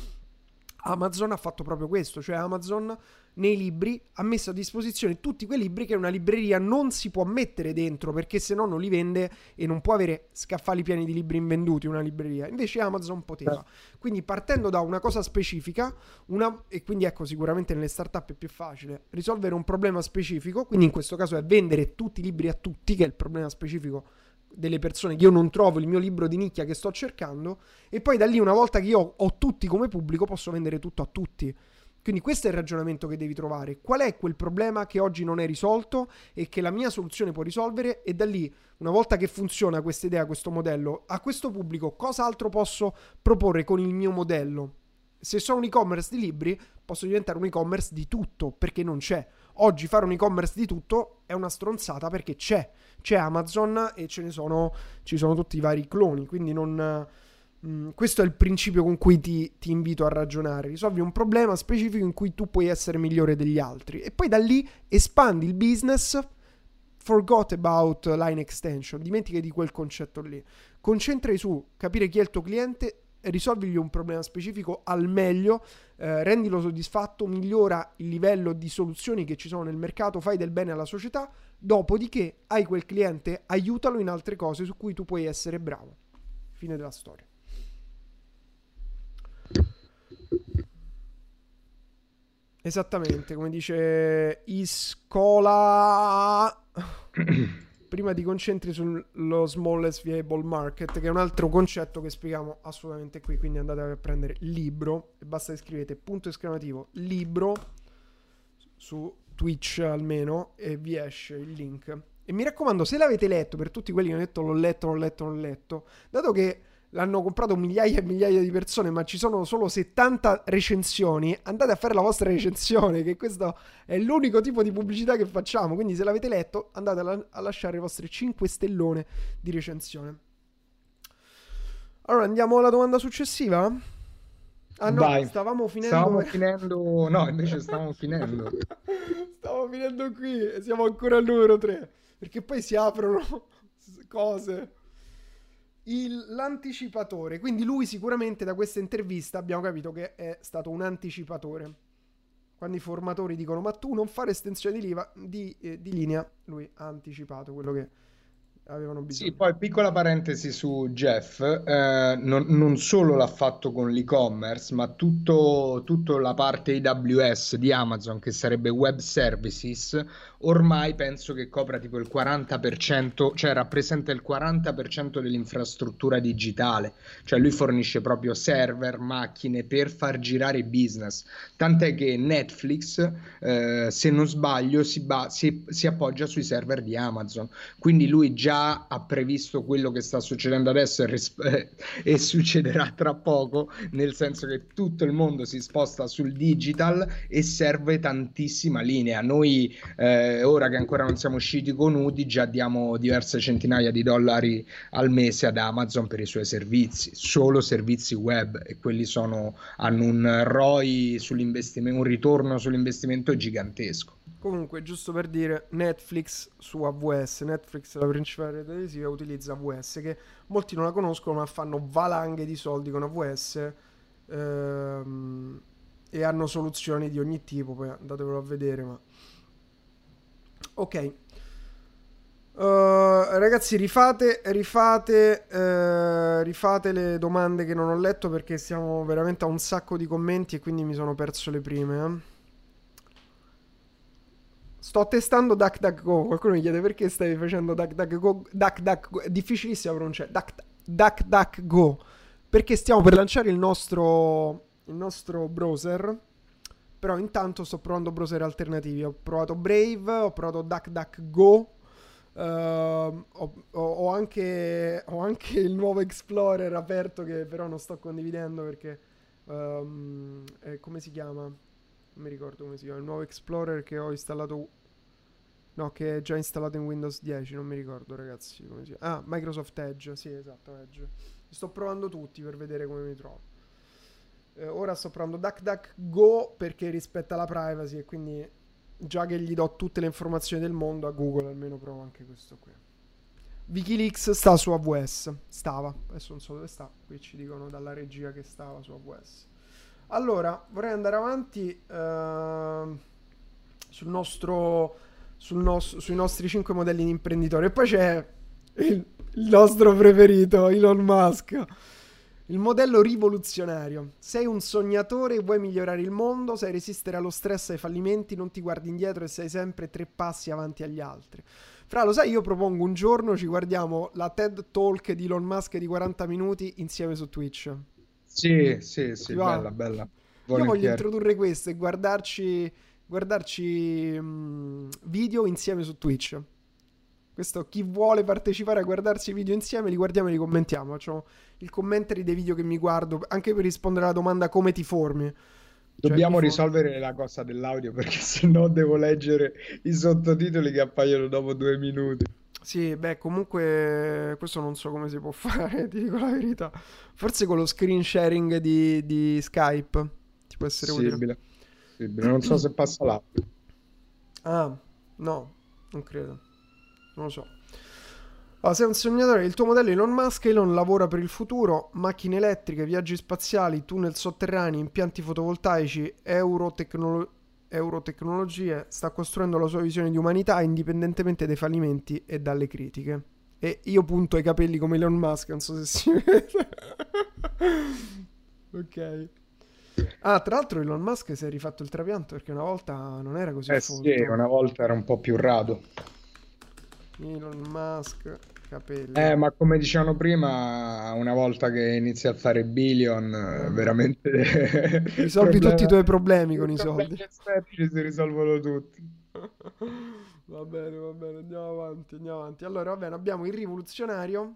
Amazon ha fatto proprio questo, cioè Amazon nei libri ha messo a disposizione tutti quei libri che una libreria non si può mettere dentro perché se no non li vende e non può avere scaffali pieni di libri invenduti una libreria. Invece Amazon poteva. Quindi partendo da una cosa specifica, una, e quindi ecco sicuramente nelle startup è più facile risolvere un problema specifico, quindi in questo caso è vendere tutti i libri a tutti, che è il problema specifico delle persone che io non trovo il mio libro di nicchia che sto cercando e poi da lì una volta che io ho tutti come pubblico posso vendere tutto a tutti. Quindi questo è il ragionamento che devi trovare. Qual è quel problema che oggi non è risolto e che la mia soluzione può risolvere? E da lì, una volta che funziona questa idea, questo modello, a questo pubblico cosa altro posso proporre con il mio modello? Se sono un e-commerce di libri, posso diventare un e-commerce di tutto, perché non c'è. Oggi fare un e-commerce di tutto è una stronzata perché c'è. C'è Amazon e ce ne sono, ci sono tutti i vari cloni, quindi non Mm, questo è il principio con cui ti, ti, invito a ragionare. Risolvi un problema specifico in cui tu puoi essere migliore degli altri e poi da lì espandi il business. Forgot about line extension, dimenticati di quel concetto lì. Concentrati su capire chi è il tuo cliente, risolvigli un problema specifico al meglio, eh, rendilo soddisfatto, migliora il livello di soluzioni che ci sono nel mercato, fai del bene alla società, dopodiché hai quel cliente, aiutalo in altre cose su cui tu puoi essere bravo. Fine della storia. Esattamente, come dice Iscola. Prima ti concentri sullo smallest viable market, che è un altro concetto che spieghiamo assolutamente qui. Quindi andate a prendere libro e basta che scrivete punto esclamativo libro su Twitch almeno e vi esce il link. E mi raccomando, se l'avete letto, per tutti quelli che hanno detto l'ho letto, l'ho letto, l'ho letto, dato che l'hanno comprato migliaia e migliaia di persone, ma ci sono solo 70 recensioni, andate a fare la vostra recensione, che questo è l'unico tipo di pubblicità che facciamo. Quindi se l'avete letto, andate a, la- a lasciare i vostri 5 stellone di recensione. Allora, andiamo alla domanda successiva? Ah no, Vai. stavamo finendo... Stavamo finendo... No, invece stavamo finendo. stavamo finendo qui e siamo ancora al numero 3. Perché poi si aprono cose il, l'anticipatore. Quindi lui sicuramente da questa intervista abbiamo capito che è stato un anticipatore. Quando i formatori dicono ma tu non fare estensione di, liva, di, eh, di linea, lui ha anticipato quello che avevano bisogno. Sì, poi piccola parentesi su Jeff, eh, non, non, solo l'ha fatto con l'e-commerce, ma tutto, tutta la parte AWS di Amazon, che sarebbe web services, ormai penso che copra tipo il 40%, cioè rappresenta il 40% dell'infrastruttura digitale, cioè lui fornisce proprio server, macchine per far girare business, tant'è che Netflix, eh, se non sbaglio, si, ba- si, si appoggia sui server di Amazon, quindi lui già ha previsto quello che sta succedendo adesso e, ris- e succederà tra poco, nel senso che tutto il mondo si sposta sul digital e serve tantissima linea. Noi eh, eh, ora che ancora non siamo usciti con Udi, già diamo diverse centinaia di dollari al mese ad Amazon per i suoi servizi, solo servizi web e quelli sono, hanno un ROI sull'investimento, un ritorno sull'investimento gigantesco. Comunque, giusto per dire, Netflix su AWS, Netflix la principale rete televisiva utilizza AWS, che molti non la conoscono ma fanno valanghe di soldi con AWS ehm, e hanno soluzioni di ogni tipo, poi andatevelo a vedere, ma Ok. Uh, ragazzi, rifate, rifate, uh, rifate le domande che non ho letto perché siamo veramente a un sacco di commenti e quindi mi sono perso le prime. Eh. Sto testando DuckDuckGo. Qualcuno mi chiede perché stai facendo DuckDuckGo. DuckDuckGo. È difficilissimo pronunciare. DuckDuckGo. Perché stiamo per lanciare il nostro, il nostro browser. Però intanto sto provando browser alternativi. Ho provato Brave, ho provato DuckDuckGo Uh, ho, ho, anche, ho, anche, il nuovo Explorer aperto che però non sto condividendo perché um, è, come si chiama? Non mi ricordo come si chiama. Il nuovo Explorer che ho installato. No, che è già installato in Windows 10. Non mi ricordo, ragazzi. Come si chiama? Ah, Microsoft Edge. Sì, esatto, Edge. Sto provando tutti per vedere come mi trovo. Eh, ora sto provando DuckDuckGo perché rispetta la privacy e quindi già che gli do tutte le informazioni del mondo a Google, almeno provo anche questo qui. Wikileaks sta su AWS, stava, adesso non so dove sta, qui ci dicono dalla regia che stava su AWS. Allora, vorrei andare avanti uh, sul nostro, sul nos- sui nostri 5 modelli di imprenditore. E poi c'è il, il nostro preferito, Elon Musk. Il modello rivoluzionario. Sei un sognatore e vuoi migliorare il mondo, sai resistere allo stress e ai fallimenti, non ti guardi indietro e sei sempre tre passi avanti agli altri. Fra, lo sai, io propongo un giorno ci guardiamo la TED Talk di Elon Musk di 40 minuti insieme su Twitch. Sì, sì, sì, bella, bella. Volentieri. Io voglio introdurre questo e guardarci, guardarci um, video insieme su Twitch. Questo chi vuole partecipare a guardarsi i video insieme, li guardiamo e li commentiamo. Facciamo il commentary dei video che mi guardo, anche per rispondere alla domanda come ti formi. Cioè, Dobbiamo cioè, risolvere la cosa dell'audio perché se no devo leggere i sottotitoli che appaiono dopo due minuti. Sì, beh, comunque questo non so come si può fare, ti dico la verità. Forse con lo screen sharing di, di Skype ti può essere possibile. utile. Non so se passa l'audio. Ah, no, non credo. Non lo so. Allora, sei un sognatore, il tuo modello Elon Musk, Elon lavora per il futuro, macchine elettriche, viaggi spaziali, tunnel sotterranei, impianti fotovoltaici, eurotecnolo- eurotecnologie, sta costruendo la sua visione di umanità indipendentemente dai fallimenti e dalle critiche. E io punto i capelli come Elon Musk, non so se si vede. ok. Ah, tra l'altro Elon Musk si è rifatto il trapianto perché una volta non era così eh sì, una volta era un po' più rado. Elon Musk, capelli. Eh, ma come dicevano prima, una volta che inizi a fare billion, eh, veramente... Risolvi problema... tutti i tuoi problemi con i soldi. Estetici si risolvono tutti. va bene, va bene, andiamo avanti, andiamo avanti. Allora, va bene, abbiamo il rivoluzionario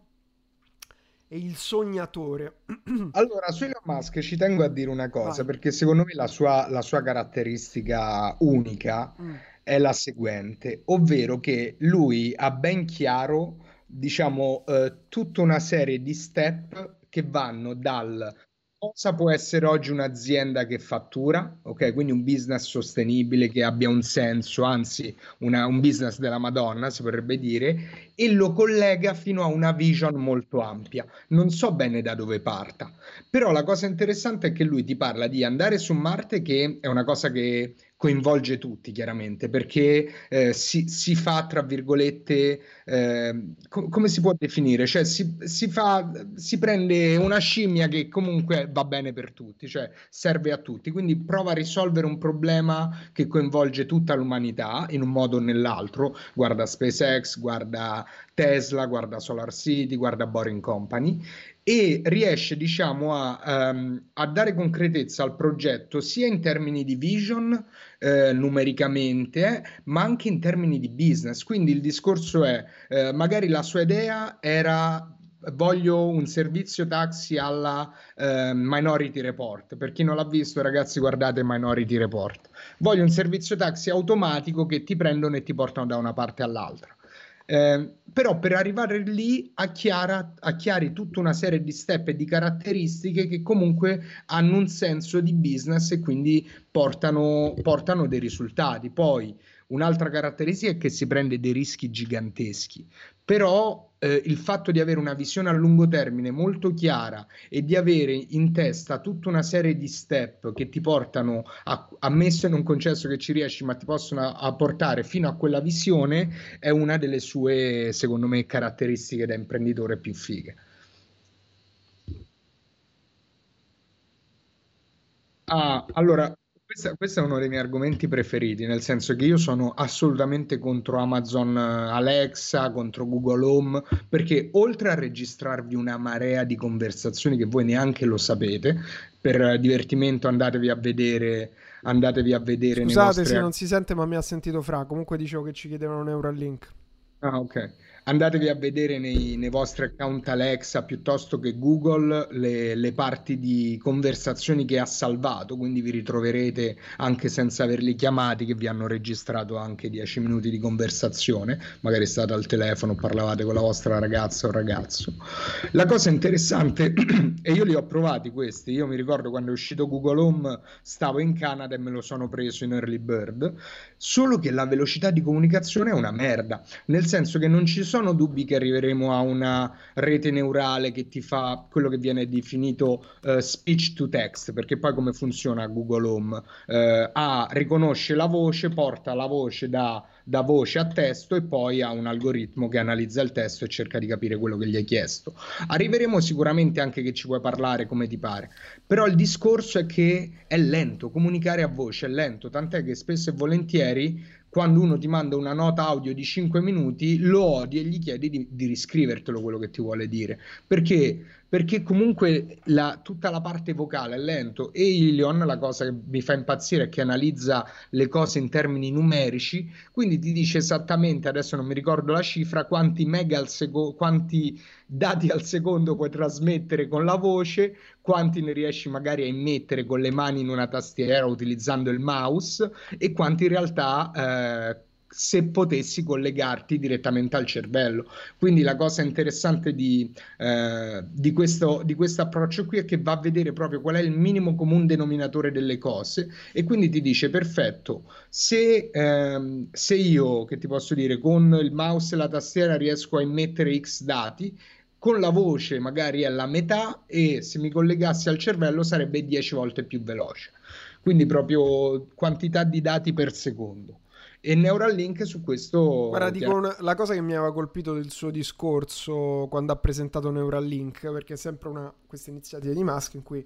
e il sognatore. allora, su Elon Musk ci tengo a dire una cosa, Vai. perché secondo me la sua, la sua caratteristica unica... Mm è la seguente, ovvero che lui ha ben chiaro, diciamo, eh, tutta una serie di step che vanno dal cosa può essere oggi un'azienda che fattura, ok? Quindi un business sostenibile che abbia un senso, anzi una, un business della Madonna, si potrebbe dire, e lo collega fino a una vision molto ampia. Non so bene da dove parta, però la cosa interessante è che lui ti parla di andare su Marte, che è una cosa che coinvolge tutti chiaramente perché eh, si, si, fa tra virgolette eh, co- come si può definire? Cioè si, si, fa si prende una scimmia che comunque va bene per tutti cioè serve a tutti. Quindi prova a risolvere un problema che coinvolge tutta l'umanità in un modo o nell'altro. Guarda SpaceX guarda Tesla guarda Solar City guarda Boring Company e riesce diciamo a, um, a, dare concretezza al progetto sia in termini di vision eh, numericamente ma anche in termini di business quindi il discorso è eh, magari la sua idea era voglio un servizio taxi alla eh, Minority Report. Per chi non l'ha visto, ragazzi, guardate Minority Report. Voglio un servizio taxi automatico che ti prendono e ti portano da una parte all'altra. Eh, però per arrivare lì acchiara, acchiari tutta una serie di step e di caratteristiche che comunque hanno un senso di business e quindi portano, portano dei risultati. Poi un'altra caratteristica è che si prende dei rischi giganteschi però eh, il fatto di avere una visione a lungo termine molto chiara e di avere in testa tutta una serie di step che ti portano, a, ammesso e non concesso che ci riesci, ma ti possono a, a portare fino a quella visione, è una delle sue, secondo me, caratteristiche da imprenditore più fighe. Ah, allora, questa- questo è uno dei miei argomenti preferiti, nel senso che io sono assolutamente contro Amazon eh, Alexa, contro Google Home, perché oltre a registrarvi una marea di conversazioni che voi neanche lo sapete, per divertimento andatevi a vedere, andatevi a vedere Scusate se non si sente, ma mi ha sentito Fra. Comunque dicevo che ci chiedevano Neuralink. Ah, ok. Andatevi a vedere nei, nei vostri account Alexa piuttosto che Google le, le parti di conversazioni che ha salvato, quindi vi ritroverete anche senza averli chiamati che vi hanno registrato anche 10 minuti di conversazione, magari state al telefono, parlavate con la vostra ragazza o ragazzo. La cosa interessante, e io li ho provati questi, io mi ricordo quando è uscito Google Home, stavo in Canada e me lo sono preso in early bird, solo che la velocità di comunicazione è una merda, nel senso che non ci sono dubbi che arriveremo a una rete neurale che ti fa quello che viene definito uh, speech to text, perché poi come funziona Google Home? Uh, a, riconosce la voce, porta la voce da da voce a testo e poi ha un algoritmo che analizza il testo e cerca di capire quello che gli hai chiesto. Arriveremo sicuramente anche che ci puoi parlare come ti pare, però il discorso è che è lento, comunicare a voce è lento, tant'è che spesso e volentieri quando uno ti manda una nota audio di 5 minuti lo odi e gli chiedi di, di riscrivertelo quello che ti vuole dire. Perché perché comunque la, tutta la parte vocale è lento. E Ilion la cosa che mi fa impazzire è che analizza le cose in termini numerici quindi ti dice esattamente adesso non mi ricordo la cifra quanti mega al secondo quanti dati al secondo puoi trasmettere con la voce quanti ne riesci magari a immettere con le mani in una tastiera utilizzando il mouse e quanti in realtà eh, se potessi collegarti direttamente al cervello. Quindi la cosa interessante di, eh, di, questo, di questo approccio qui è che va a vedere proprio qual è il minimo comune denominatore delle cose e quindi ti dice perfetto, se, ehm, se io, che ti posso dire, con il mouse e la tastiera riesco a immettere X dati, con la voce magari è la metà e se mi collegassi al cervello sarebbe 10 volte più veloce. Quindi proprio quantità di dati per secondo. E Neuralink su questo... Guarda, dico una, la cosa che mi aveva colpito del suo discorso quando ha presentato Neuralink, perché è sempre una, questa iniziativa di Musk in cui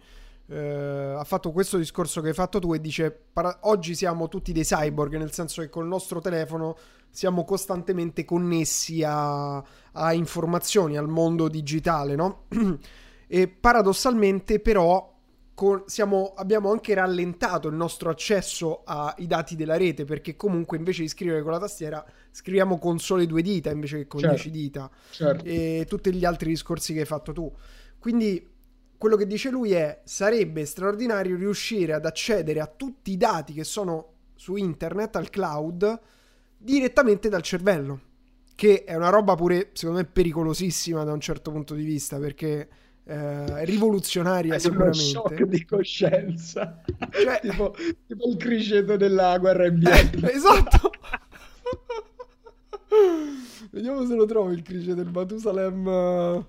eh, ha fatto questo discorso che hai fatto tu e dice para- oggi siamo tutti dei cyborg, nel senso che col nostro telefono siamo costantemente connessi a, a informazioni, al mondo digitale, no? e paradossalmente però con, siamo, abbiamo anche rallentato il nostro accesso ai dati della rete perché comunque invece di scrivere con la tastiera scriviamo con sole due dita invece che con certo, dieci dita certo. e tutti gli altri discorsi che hai fatto tu. Quindi quello che dice lui è sarebbe straordinario riuscire ad accedere a tutti i dati che sono su internet, al cloud, direttamente dal cervello, che è una roba pure secondo me pericolosissima da un certo punto di vista perché eh, rivoluzionaria Hai sicuramente. Uno shock di coscienza, cioè... tipo, tipo, il criceto della guerra in Vietnam. esatto. Vediamo se lo trovo il criceto del Matusalem.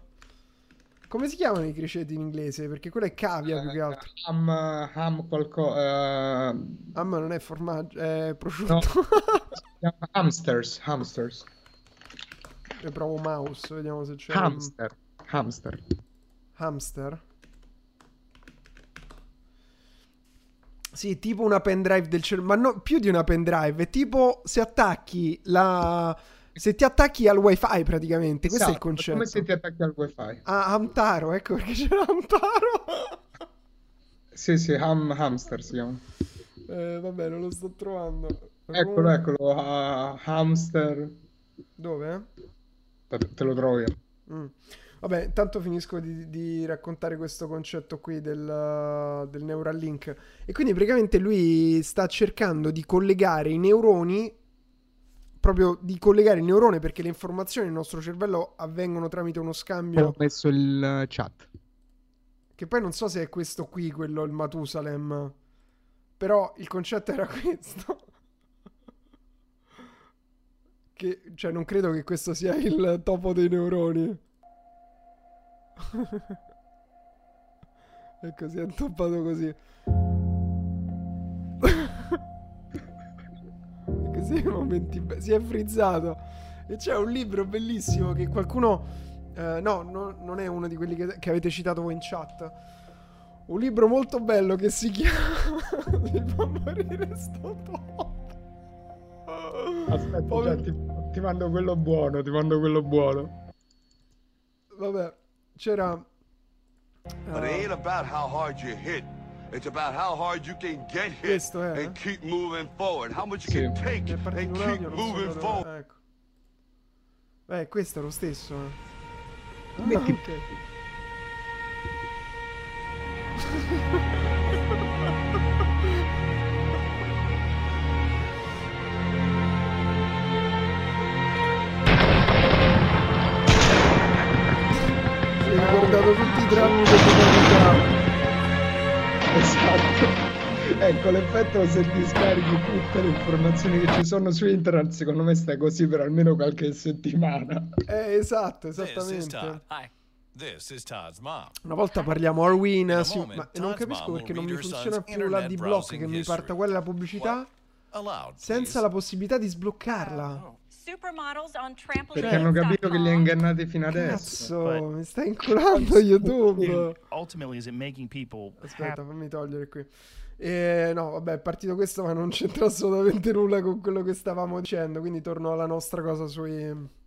Come si chiamano i criceti in inglese? Perché quello è cavia uh, più che altro. Ham, ham qualcosa. Uh... Ham non è formaggio, è prosciutto. No. hamsters, hamsters. E provo mouse, vediamo se c'è. Hamster, un... hamster hamster. Sì, tipo una pendrive del cellulare, ma no, più di una pendrive, è tipo se attacchi la... Se ti attacchi al wifi praticamente, questo esatto, è il concetto. Come se ti attacchi al wifi. Ah, Hamtaro, ecco perché c'era Hamtaro. sì, sì, ham, hamster si chiama. Eh, vabbè, non lo sto trovando. Eccolo, eccolo, uh, hamster. Dove? Te, te lo trovo io. Mm. Vabbè, intanto finisco di, di, raccontare questo concetto qui del, del Neuralink. E quindi praticamente lui sta cercando di collegare i neuroni proprio di collegare il neurone perché le informazioni nel nostro cervello avvengono tramite uno scambio. Ho messo il chat. Che poi non so se è questo qui, quello, il Matusalem. Però il concetto era questo. che, cioè, non credo che questo sia il topo dei neuroni. e così è intoppato così. così momenti be- si è frizzato. E c'è un libro bellissimo che qualcuno... eh, no, no, non è uno di quelli che, che avete citato voi in chat. Un libro molto bello che si chiama... Mi fa morire sto topo. Aspetta, Povero- già, ti, ti mando quello buono, ti mando quello buono. Vabbè, c'era... But it ain't about how hard you hit. It's about how hard you can get hit Questo è, eh? and keep moving forward. How much you Sì. can take and keep audio, so moving da dove- forward. Ecco. Beh, questo è lo stesso. eh. Ah, Metti- ok. Si è tutti i drammi dell'umanità. Esatto. Ecco, l'effetto se ti scarichi tutte le informazioni che ci sono su internet, secondo me stai così per almeno qualche settimana. Eh, esatto, esattamente. Hi. This is Todd's mom. Una volta parliamo Arwin, sì, ma non capisco perché non mi funziona più la internet di block browsing che mi parta quella la pubblicità senza la possibilità di sbloccarla. Perché hanno capito che li ha ingannati fino adesso. Cazzo, mi stai inculando YouTube. ultimately is it making people Aspetta, fammi togliere qui. Eh, no, vabbè, è partito questo, ma non c'entra assolutamente nulla con quello che stavamo dicendo. Quindi torno alla nostra cosa sui.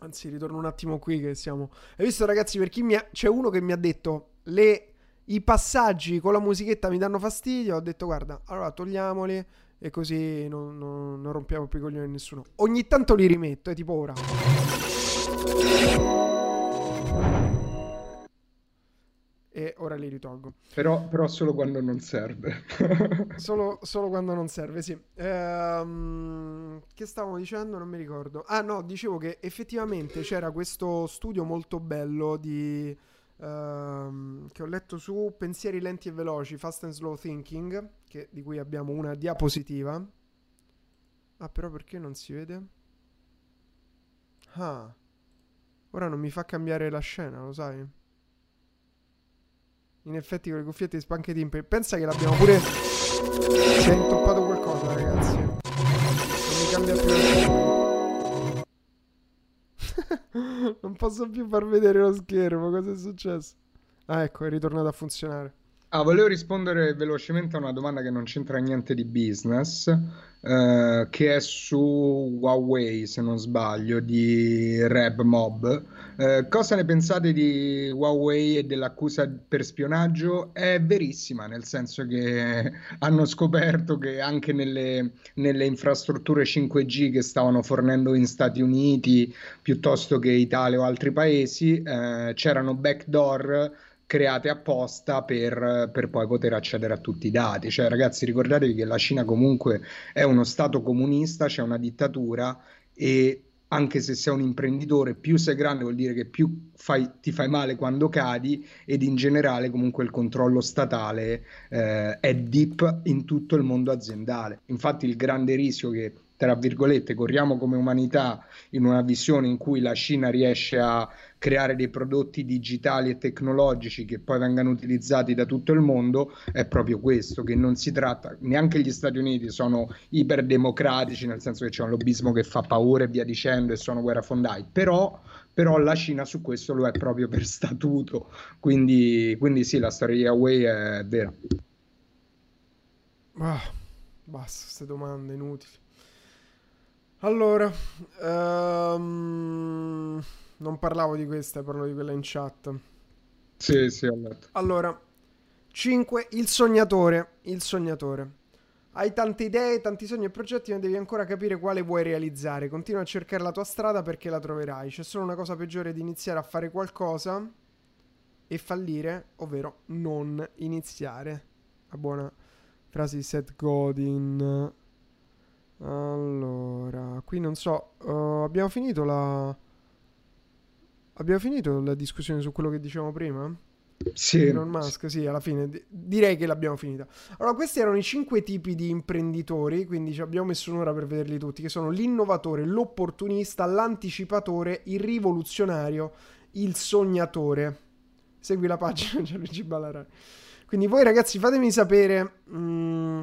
Anzi, ritorno un attimo qui che siamo. Hai visto, ragazzi, per chi mi ha... c'è uno che mi ha detto le... i passaggi con la musichetta mi danno fastidio. Ho detto, guarda, allora togliamoli e così non, non- non rompiamo più i coglioni a nessuno. Ogni tanto li rimetto, è tipo ora. E ora li ritolgo. Però, però solo quando non serve. Solo, solo quando non serve, sì. Ehm, che stavamo dicendo? Non mi ricordo. Ah, no, dicevo che effettivamente c'era questo studio molto bello di. Ehm, che ho letto su Pensieri lenti e veloci, Fast and Slow Thinking, che- di cui abbiamo una diapositiva. Ah, però perché non si vede? Ah, ora non mi fa cambiare la scena, lo sai? In effetti con le cuffiette di Spank Team Pensa che l'abbiamo pure Si è intoppato qualcosa ragazzi Non mi cambia più la Non posso più far vedere lo schermo Cosa è successo? Ah ecco è ritornato a funzionare Ah, volevo rispondere velocemente a una domanda che non c'entra niente di business, eh, che è su Huawei, se non sbaglio, di Reb Mob. Eh, cosa ne pensate di Huawei e dell'accusa per spionaggio? È verissima, nel senso che hanno scoperto che anche nelle, nelle infrastrutture 5G che stavano fornendo in Stati Uniti piuttosto che Italia o altri paesi, eh, c'erano backdoor create apposta per, per poi poter accedere a tutti i dati. Cioè, ragazzi, ricordatevi che la Cina comunque è uno stato comunista, c'è una dittatura e anche se sei un imprenditore, più sei grande vuol dire che più fai- ti fai male quando cadi ed in generale comunque il controllo statale eh, è deep in tutto il mondo aziendale. Infatti il grande rischio che tra virgolette corriamo come umanità in una visione in cui la Cina riesce a creare dei prodotti digitali e tecnologici che poi vengano utilizzati da tutto il mondo è proprio questo, che non si tratta, neanche gli Stati Uniti sono iperdemocratici, nel senso che c'è un lobbismo che fa paura e via dicendo e sono guerrafondai, però, però la Cina su questo lo è proprio per statuto, quindi, quindi sì, la storia di Huawei è vera. Ah, Basta queste domande inutili Allora ehm, Non parlavo di questa Parlo di quella in chat Sì, sì, ho letto. Allora 5. Il sognatore. Il sognatore. Hai tante idee, tanti sogni e progetti, ma devi ancora capire quale vuoi realizzare. Continua a cercare la tua strada perché la troverai. C'è solo una cosa peggiore di iniziare a fare qualcosa e fallire, ovvero non iniziare. La buona frase di Seth Godin. Allora, qui non so, uh, abbiamo finito la... Abbiamo finito la discussione su quello che dicevamo prima? Sì. Elon Musk, sì, alla fine di- direi che l'abbiamo finita. Allora, questi erano i cinque tipi di imprenditori, quindi ci abbiamo messo un'ora per vederli tutti, che sono l'innovatore, l'opportunista, l'anticipatore, il rivoluzionario, il sognatore. Segui la pagina Gianluigi Ballarani. Quindi voi ragazzi fatemi sapere... mm,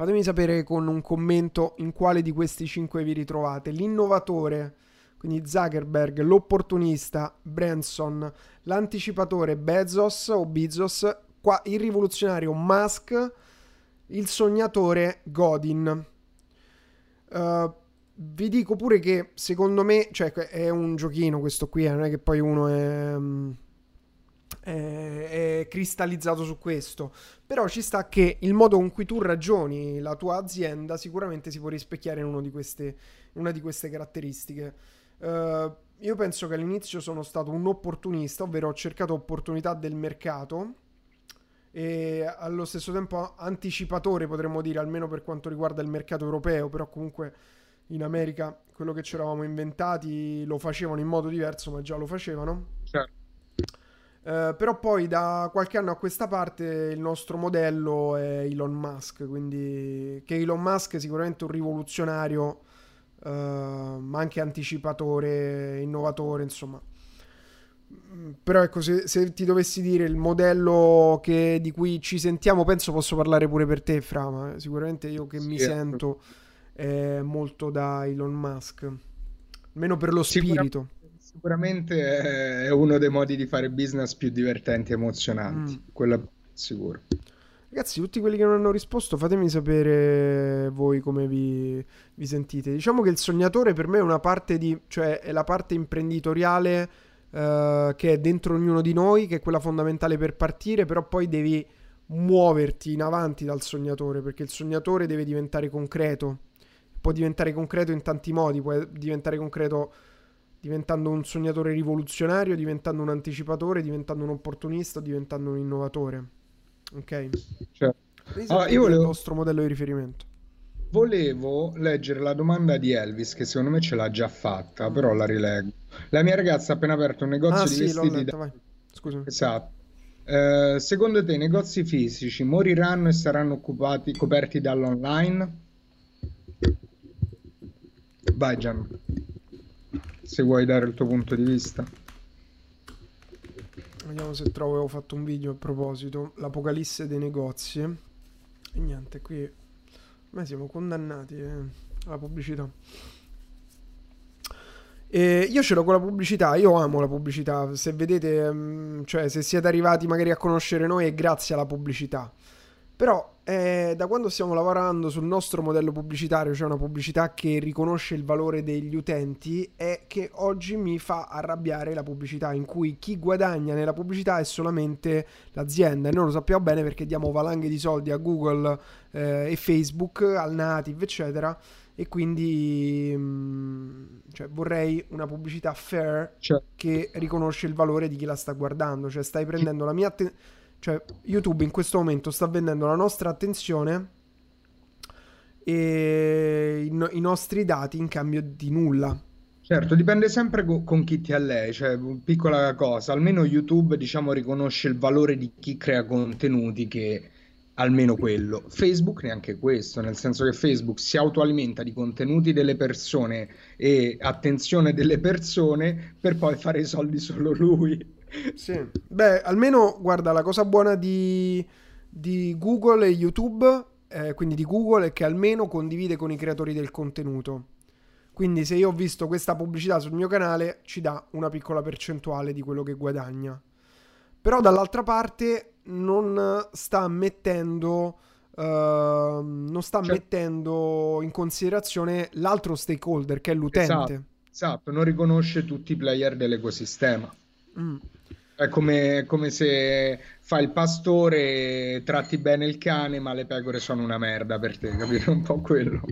fatemi sapere con un commento in quale di questi cinque vi ritrovate. L'innovatore, quindi Zuckerberg, l'opportunista Branson, l'anticipatore Bezos o Bezos, qua il rivoluzionario Musk, il sognatore Godin. Uh, vi dico pure che secondo me, cioè è un giochino questo qui, eh, non è che poi uno è, mm, è, cristallizzato su questo, però ci sta che il modo con cui tu ragioni la tua azienda sicuramente si può rispecchiare in queste, una di queste caratteristiche. Uh, io penso che all'inizio sono stato un opportunista, ovvero ho cercato opportunità del mercato e allo stesso tempo anticipatore, potremmo dire, almeno per quanto riguarda il mercato europeo, però comunque in America quello che ci eravamo inventati lo facevano in modo diverso, ma già lo facevano. Certo. Eh, però poi da qualche anno a questa parte il nostro modello è Elon Musk, quindi che Elon Musk è sicuramente un rivoluzionario, eh, ma anche anticipatore, innovatore, insomma. Mm, Però ecco, se, se ti dovessi dire il modello che- di cui ci sentiamo, penso posso parlare pure per te, Fra, ma sicuramente io che mi Sì, sento è molto da Elon Musk, almeno per lo spirito. Sicuramente è uno dei modi di fare business più divertenti e emozionanti, Mm. quello sicuro. Ragazzi, tutti quelli che non hanno risposto, fatemi sapere voi come vi, vi sentite. Diciamo che il sognatore per me è una parte di, cioè è la parte imprenditoriale eh, che è dentro ognuno di noi, che è quella fondamentale per partire, però poi devi muoverti in avanti dal sognatore, perché il sognatore deve diventare concreto. Può diventare concreto in tanti modi, può diventare concreto diventando un sognatore rivoluzionario, diventando un anticipatore, diventando un opportunista, diventando un innovatore. Ok? Cioè, Quindi Ah, io volevo- il vostro modello di riferimento. Volevo leggere la domanda di Elvis, che secondo me ce l'ha già fatta, Mm. però la rileggo. La mia ragazza ha appena aperto un negozio Ah di sì, vestiti letta, da... vai. Scusami. Esatto. Eh, secondo te i negozi fisici moriranno e saranno occupati, coperti dall'online? Vai Gian, se vuoi dare il tuo punto di vista. Vediamo se trovo, avevo fatto un video a proposito. L'apocalisse dei negozi. E niente, qui... Ma siamo condannati eh, alla pubblicità. E io ce l'ho con la pubblicità, io amo la pubblicità. Se vedete, mm, cioè, se siete arrivati magari a conoscere noi è grazie alla pubblicità. Però eh, da quando stiamo lavorando sul nostro modello pubblicitario, cioè una pubblicità che riconosce il valore degli utenti, è che oggi mi fa arrabbiare la pubblicità in cui chi guadagna nella pubblicità è solamente l'azienda e noi lo sappiamo bene perché diamo valanghe di soldi a Google eh, e Facebook, al native, eccetera. E quindi mm, cioè, vorrei una pubblicità fair Cioè, che riconosce il valore di chi la sta guardando. Cioè, stai prendendo la mia attenzione. Cioè, YouTube in questo momento sta vendendo la nostra attenzione e i, no- i nostri dati in cambio di nulla. certo, dipende sempre co- con chi ti allei, cioè, piccola cosa, almeno YouTube, diciamo, riconosce il valore di chi crea contenuti che almeno quello. Facebook neanche questo, nel senso che Facebook si autoalimenta di contenuti delle persone e attenzione delle persone per poi fare i soldi solo lui. Sì. Beh, almeno guarda, la cosa buona di, di Google e YouTube, eh, quindi di Google, è che almeno condivide con i creatori del contenuto. Quindi se io ho visto questa pubblicità sul mio canale, ci dà una piccola percentuale di quello che guadagna. Però dall'altra parte non sta mettendo, ehm, non sta Cioè- mettendo in considerazione l'altro stakeholder, che è l'utente. Esatto, esatto, non riconosce tutti i player dell'ecosistema. Mm. È come, come se fai il pastore tratti bene il cane, ma le pecore sono una merda per te, capito? Un po' quello.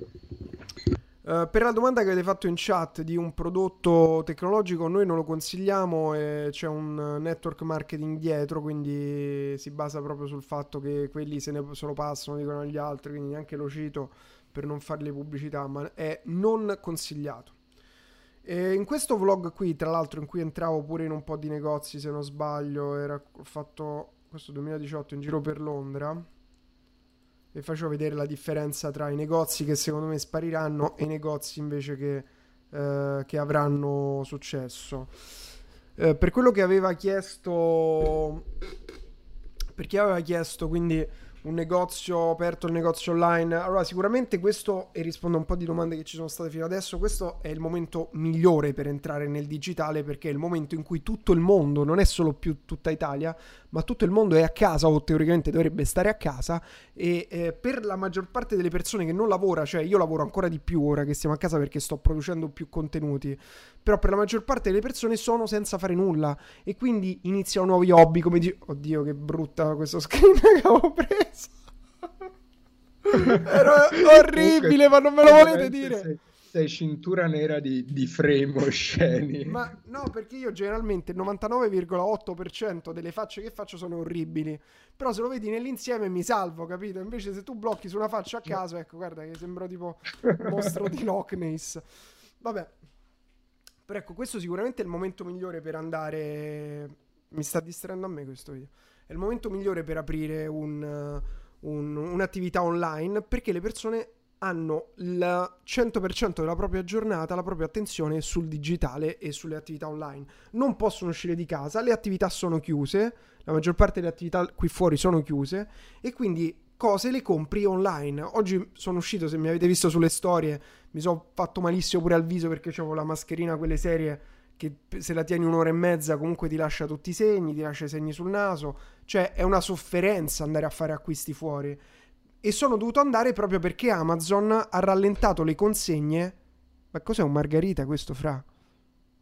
Eh, per la domanda che avete fatto in chat di un prodotto tecnologico, noi non lo consigliamo e c'è un eh, network marketing dietro, quindi si basa proprio sul fatto che quelli se ne se lo passano, dicono agli altri, quindi neanche lo cito per non fargli pubblicità, ma è non consigliato. E in questo vlog qui, tra l'altro, in cui entravo pure in un po' di negozi, se non sbaglio, era fatto questo 2018 in giro per Londra e facevo vedere la differenza tra i negozi che secondo me spariranno e i negozi invece che, eh, che avranno successo. Eh, per quello che aveva chiesto, per chi aveva chiesto quindi un negozio aperto, il negozio online. Allora, sicuramente questo, e rispondo a un po' di domande che ci sono state fino adesso, questo è il momento migliore per entrare nel digitale perché è il momento in cui tutto il mondo, non è solo più tutta Italia, ma tutto il mondo è a casa o teoricamente dovrebbe stare a casa e eh, per la maggior parte delle persone che non lavora, cioè io lavoro ancora di più ora che stiamo a casa perché sto producendo più contenuti, però per la maggior parte delle persone sono senza fare nulla e quindi iniziano nuovi hobby come di... Oddio che brutta questo screen che avevo preso. Era orribile, ma non me lo volete dire. Sei, cintura nera di, di frame osceni. Ma no, perché io generalmente il 99,8% delle facce che faccio sono orribili. Però se lo vedi nell'insieme mi salvo, capito? Invece se tu blocchi su una faccia a caso, ecco, guarda che sembro tipo mostro di Loch Ness. Vabbè. Però ecco, questo sicuramente è il momento migliore per andare... Mi sta distraendo a me questo video. È il momento migliore per aprire un, un, un'attività online perché le persone hanno il 100% della propria giornata, la propria attenzione sul digitale e sulle attività online. Non possono uscire di casa, le attività sono chiuse, la maggior parte delle attività qui fuori sono chiuse e quindi cose le compri online. Oggi sono uscito, se mi avete visto sulle storie, mi sono fatto malissimo pure al viso perché avevo la mascherina, quelle serie che se la tieni un'ora e mezza comunque ti lascia tutti i segni, ti lascia i segni sul naso, cioè è una sofferenza andare a fare acquisti fuori. E sono dovuto andare proprio perché Amazon ha rallentato le consegne. Ma cos'è un margarita questo, fra?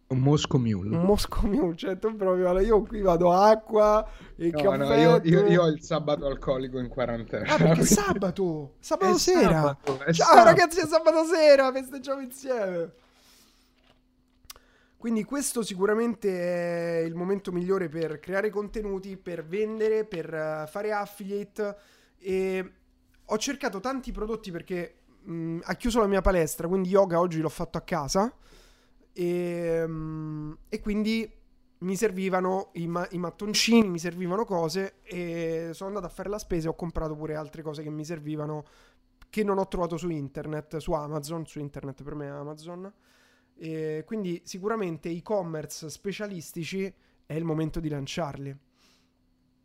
Un Moscow Mule. Un Moscow Mule, cioè tu proprio, io qui vado acqua e No, caffè. no, io, io- io ho il sabato alcolico in quarantena. Ah, perché sabato? Sabato È sera. sabato, Ciao sabato. ragazzi, è sabato sera, festeggiamo insieme. Quindi questo sicuramente è il momento migliore per creare contenuti, per vendere, per eh, fare affiliate e ho cercato tanti prodotti perché mh, ha chiuso la mia palestra, quindi yoga oggi l'ho fatto a casa e, mh, e quindi mi servivano i, ma- i mattoncini, mi servivano cose e sono andato a fare la spesa e ho comprato pure altre cose che mi servivano che non ho trovato su internet, su Amazon, su internet per me è Amazon. E quindi sicuramente e-commerce specialistici è il momento di lanciarli.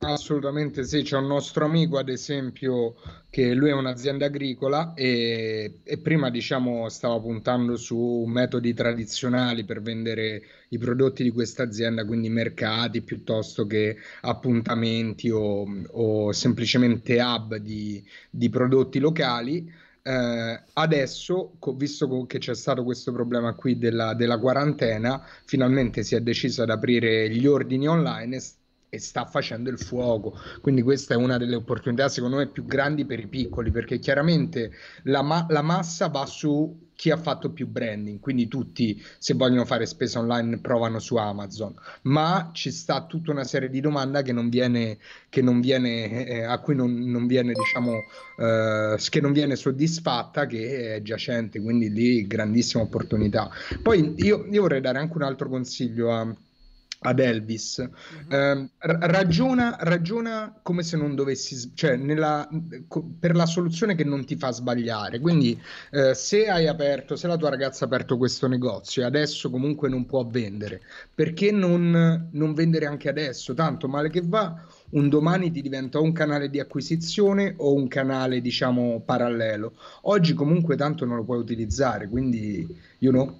Assolutamente sì, c'è un nostro amico ad esempio che lui è un'azienda agricola e, e prima diciamo stava puntando su metodi tradizionali per vendere i prodotti di questa azienda, quindi mercati piuttosto che appuntamenti o, o semplicemente hub di, di prodotti locali. Eh, adesso, visto che c'è stato questo problema qui della, della quarantena, finalmente si è deciso ad aprire gli ordini online e, sta facendo il fuoco. Quindi questa è una delle opportunità, secondo me, più grandi per i piccoli, perché chiaramente la, ma- la massa va su chi ha fatto più branding, quindi tutti, se vogliono fare spesa online, provano su Amazon, ma ci sta tutta una serie di domande che non viene, che non viene, eh, a cui non, non viene, diciamo, eh, che non viene soddisfatta, che è giacente, quindi lì grandissima opportunità. Poi io, io vorrei dare anche un altro consiglio a- ad Elvis. Ehm, ra- ragiona, ragiona come se non dovessi, cioè nella, per la soluzione che non ti fa sbagliare. Quindi, eh, se hai aperto, se la tua ragazza ha aperto questo negozio e adesso comunque non può vendere, perché non, non vendere anche adesso? Tanto male che va, un domani ti diventa o un canale di acquisizione o un canale, diciamo, parallelo. Oggi comunque tanto non lo puoi utilizzare, quindi, you know.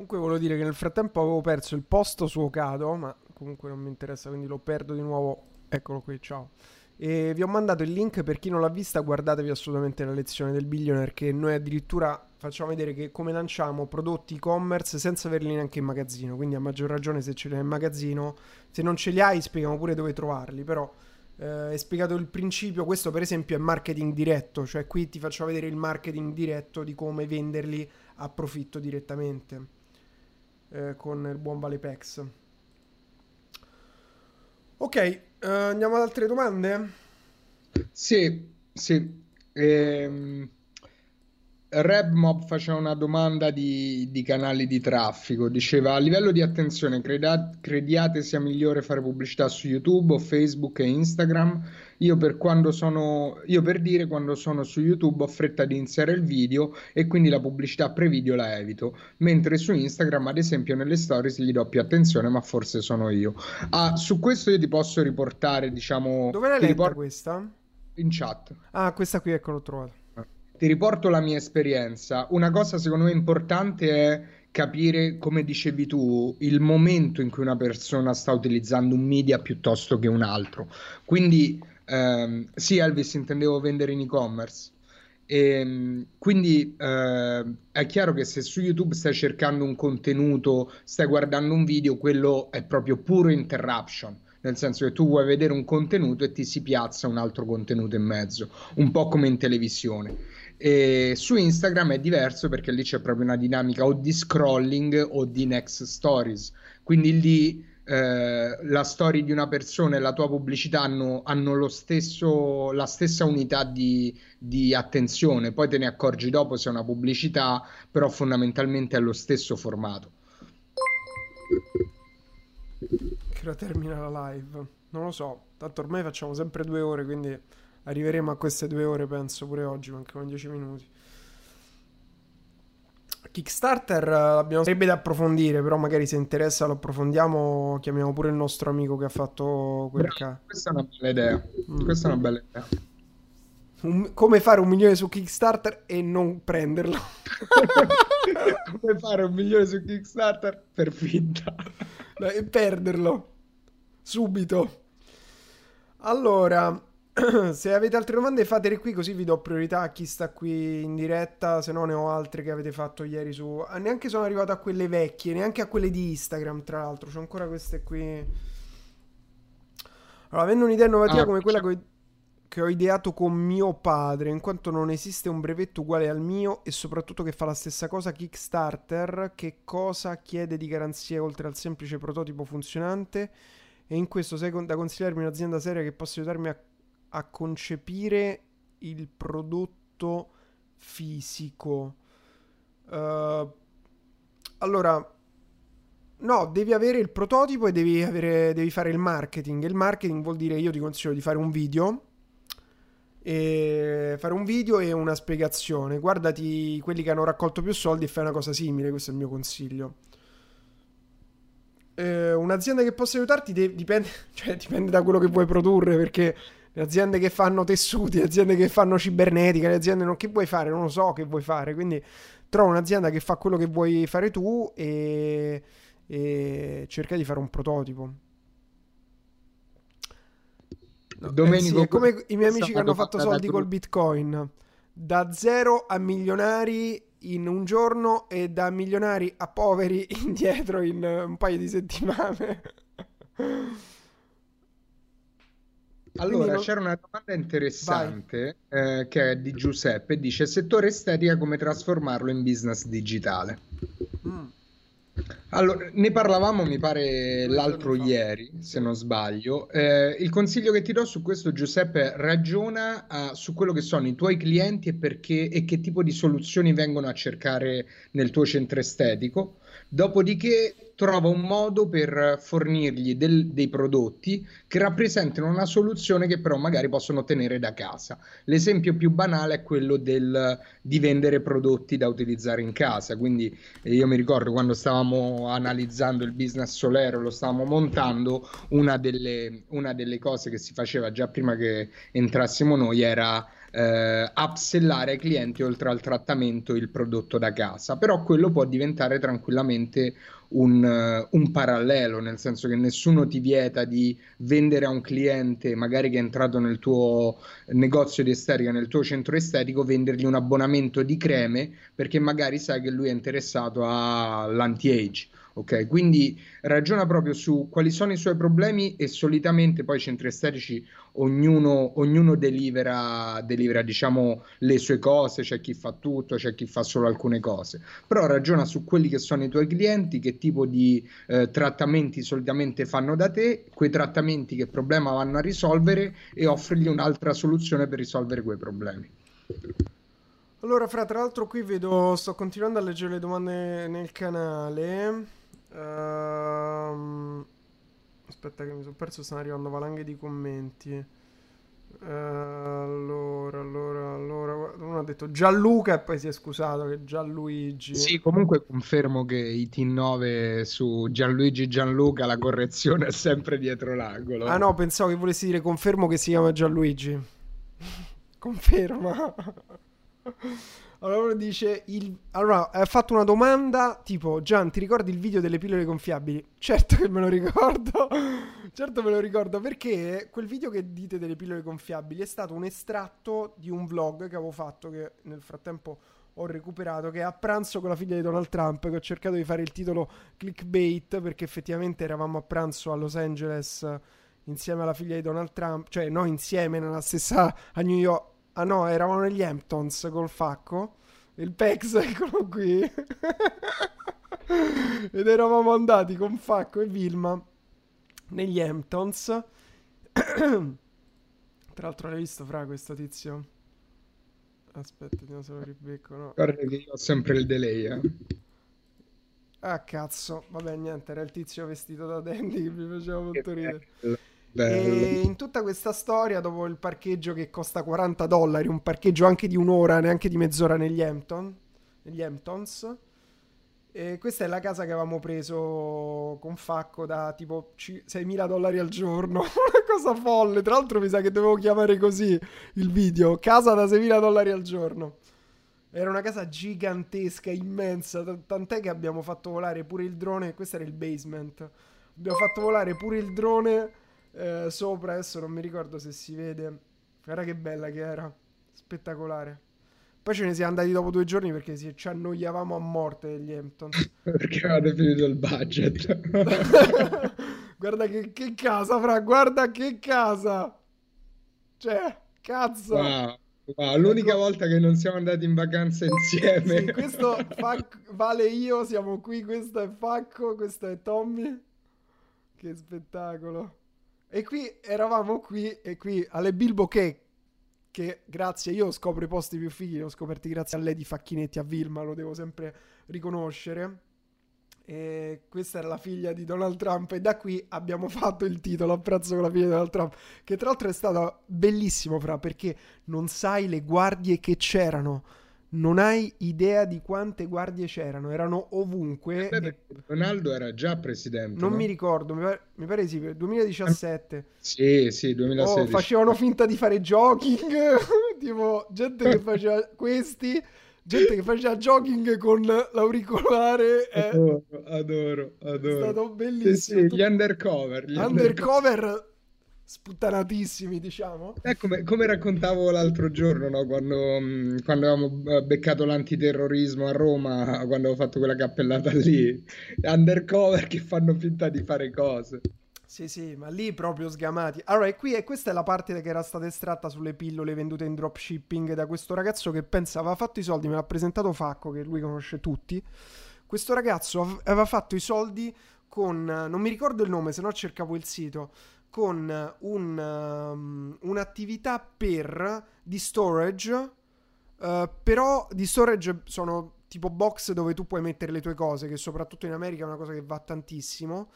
Comunque volevo dire che nel frattempo avevo perso il posto su Ocado, ma comunque non mi interessa, quindi lo perdo di nuovo. Eccolo qui, ciao. E vi ho mandato il link per chi non l'ha vista, guardatevi assolutamente la lezione del billionaire che noi addirittura facciamo vedere che come lanciamo prodotti e-commerce senza averli neanche in magazzino, quindi a maggior ragione se ce li hai in magazzino, se non ce li hai spieghiamo pure dove trovarli, però eh, è spiegato il principio, questo per esempio è marketing diretto, cioè qui ti faccio vedere il marketing diretto di come venderli a profitto direttamente eh, con il buon Valepex. Ok, eh, andiamo ad altre domande? Sì, sì. Ehm, RebMob faceva una domanda di, di canali di traffico, diceva a livello di attenzione, creda- crediate sia migliore fare pubblicità su YouTube o Facebook e Instagram? Io per, quando sono, io per dire quando sono su YouTube ho fretta di iniziare il video e quindi la pubblicità pre-video la evito, mentre su Instagram ad esempio nelle stories gli do più attenzione, ma forse sono io. Ah, su questo io ti posso riportare, diciamo... Dove l'hai riporto questa? in chat. Ah, questa qui, ecco, l'ho trovata. Ti riporto la mia esperienza. Una cosa secondo me importante è capire, come dicevi tu, il momento in cui una persona sta utilizzando un media piuttosto che un altro. Quindi, ehm, sì, Elvis, intendevo vendere in e-commerce. E, quindi eh, è chiaro che se su YouTube stai cercando un contenuto, stai guardando un video, quello è proprio puro interruption nel senso che tu vuoi vedere un contenuto e ti si piazza un altro contenuto in mezzo, un po' come in televisione. E su Instagram è diverso perché lì c'è proprio una dinamica o di scrolling o di next stories. Quindi lì eh, la storia di una persona e la tua pubblicità hanno, hanno stesso, la stessa unità di, di attenzione. Poi te ne accorgi dopo se è una pubblicità, però fondamentalmente è lo stesso formato. Che termina la live. Non lo so. Tanto ormai facciamo sempre due ore, quindi arriveremo a queste due ore, penso, pure oggi. Mancano dieci minuti. Kickstarter eh, abbiamo sarebbe da approfondire, però magari se interessa lo approfondiamo, chiamiamo pure il nostro amico che ha fatto quel Bravo, ca- questa è una bella idea. Mm. Questa è una bella idea. Un- come fare un milione su Kickstarter e non prenderlo. Come fare un milione su Kickstarter per finta? e perderlo subito. Allora, se avete altre domande fatele qui così vi do priorità a chi sta qui in diretta, se no ne ho altre che avete fatto ieri su... ah, Neanche sono arrivato a quelle vecchie, neanche a quelle di Instagram, tra l'altro, c'ho ancora queste qui. Allora, avendo un'idea innovativa Ah, come quella che ho, che ho ideato con mio padre, in quanto non esiste un brevetto uguale al mio e soprattutto che fa la stessa cosa Kickstarter, che cosa chiede di garanzia oltre al semplice prototipo funzionante? E in questo sei con- da consigliarmi un'azienda seria che possa aiutarmi a, a concepire il prodotto fisico. Eh, allora, no, devi avere il prototipo e devi, avere- devi fare il marketing. Il marketing vuol dire io ti consiglio di fare un video. E fare un video e una spiegazione. Guardati quelli che hanno raccolto più soldi e fai una cosa simile. Questo è il mio consiglio. Eh, un'azienda che possa aiutarti de- dipende, cioè, dipende da quello che vuoi produrre. Perché le aziende che fanno tessuti, le aziende che fanno cibernetica, le aziende non, che vuoi fare, non lo so che vuoi fare. Quindi trova un'azienda che fa quello che vuoi fare tu e, e cerca di fare un prototipo. No, eh Domenico, sì, è come i miei amici che hanno fatto soldi col Bitcoin. Da zero a milionari in un giorno e da milionari a poveri indietro in eh, un paio di settimane. Allora, non- c'era una domanda interessante eh, che è di Giuseppe, dice settore estetica come trasformarlo in business digitale. Mm. Allora, ne parlavamo, mi pare, l'altro ieri, se non sbaglio. Eh, il consiglio che ti do su questo, Giuseppe, ragiona eh, su quello che sono i tuoi clienti e perché e che tipo di soluzioni vengono a cercare nel tuo centro estetico. Dopodiché trova un modo per fornirgli del- dei prodotti che rappresentino una soluzione che però magari possono ottenere da casa. L'esempio più banale è quello del, di vendere prodotti da utilizzare in casa. Quindi e io mi ricordo quando stavamo analizzando il business Solero, lo stavamo montando, una delle, una delle cose che si faceva già prima che entrassimo noi era eh, upsellare ai clienti oltre al trattamento il prodotto da casa. Però quello può diventare tranquillamente un, eh, un parallelo, nel senso che nessuno ti vieta di vendere a un cliente, magari che è entrato nel tuo negozio di estetica, nel tuo centro estetico, vendergli un abbonamento di creme perché magari sai che lui è interessato all'anti-age. Ok, quindi ragiona proprio su quali sono i suoi problemi e solitamente poi i centri estetici ognuno, ognuno delivera, delivera, diciamo, le sue cose, c'è chi fa tutto, c'è chi fa solo alcune cose, però ragiona su quelli che sono i tuoi clienti, che tipo di eh, trattamenti solitamente fanno da te, quei trattamenti che problema vanno a risolvere e offrigli un'altra soluzione per risolvere quei problemi. Allora, fra tra l'altro qui vedo, sto continuando a leggere le domande nel canale. Ehm, aspetta che mi sono perso, stanno arrivando valanghe di commenti. Eh, allora, allora, allora, uno ha detto Gianluca e poi si è scusato che Gianluigi. Sì, comunque confermo che i T9 su Gianluigi Gianluca la correzione è sempre dietro l'angolo. Ah no, pensavo che volessi dire confermo che si chiama Gianluigi. Conferma. Allora dice il... Allora, ha fatto una domanda tipo Gian, ti ricordi il video delle pillole gonfiabili? Certo che me lo ricordo. certo me lo ricordo perché quel video che dite delle pillole gonfiabili è stato un estratto di un vlog che avevo fatto che nel frattempo ho recuperato che è a pranzo con la figlia di Donald Trump che ho cercato di fare il titolo clickbait perché effettivamente eravamo a pranzo a Los Angeles insieme alla figlia di Donald Trump, cioè no insieme nella stessa a New York Ah no, eravamo negli Hamptons col facco. Il Pex, eccolo qui. Ed eravamo andati con Facco e Vilma negli Hamptons. Tra l'altro l'hai visto fra questo tizio? Aspetta, vediamo se lo ribecco, no. Guarda che io ho sempre il delay, eh. Ah cazzo, vabbè niente, era il tizio vestito da dandy che mi faceva molto ridere. bello. E in tutta questa storia, dopo il parcheggio che costa 40 dollari, un parcheggio anche di un'ora, neanche di mezz'ora negli, Hampton, negli Hamptons, e questa è la casa che avevamo preso con Facco da tipo ci- 6.000 dollari al giorno. Una cosa folle. Tra l'altro mi sa che dovevo chiamare così il video. Casa da 6.000 dollari al giorno. Era una casa gigantesca, immensa. Tant'è che abbiamo fatto volare pure il drone. Questo era il basement. Abbiamo fatto volare pure il drone eh, sopra. Adesso non mi ricordo se si vede. Guarda che bella che era. Spettacolare. Poi ce ne siamo andati dopo due giorni perché si- ci annoiavamo a morte degli Hampton. Perché avete finito il budget. guarda che, che casa, fra, guarda che casa. Cioè, cazzo. Wow, wow, l'unica volta che non siamo andati in vacanza insieme. Ecco. Sì, questo Fac- vale io, siamo qui, questo è Facco, questo è Tommy. Che spettacolo. E qui eravamo qui e qui alle Bilbo che che grazie, io scopro i posti più fighi, li ho scoperti grazie a di Facchinetti a Vilma, lo devo sempre riconoscere. E questa era la figlia di Donald Trump e da qui abbiamo fatto il titolo Apprezzo con la figlia di Donald Trump, che tra l'altro è stato bellissimo, fra, perché non sai le guardie che c'erano. Non hai idea di quante guardie c'erano, erano ovunque. Beh, perché Ronaldo era già presidente. Non no? mi ricordo, mi pare, mi pare sì, 2017. Sì, sì, Oh, 2016. facevano finta di fare jogging, tipo gente che faceva questi, gente che faceva jogging con l'auricolare. È, Adoro, adoro, è adoro. stato Sì, bellissimo. sì, Tu- gli undercover. Gli undercover sputtanatissimi, diciamo. Eh, come, come raccontavo l'altro giorno, no, quando, mh, quando avevamo eh, beccato l'antiterrorismo a Roma, quando avevo fatto quella cappellata lì, undercover che fanno finta di fare cose. Sì, sì, ma lì proprio sgamati. Allora, e qui e questa è la parte che era stata estratta sulle pillole vendute in dropshipping da questo ragazzo che pensa aveva fatto i soldi, me l'ha presentato Facco, che lui conosce tutti. Questo ragazzo av- aveva fatto i soldi con, non mi ricordo il nome, se no cercavo il sito, con un, um, un'attività per di storage, eh, però di storage sono tipo box dove tu puoi mettere le tue cose, che soprattutto in America è una cosa che va tantissimo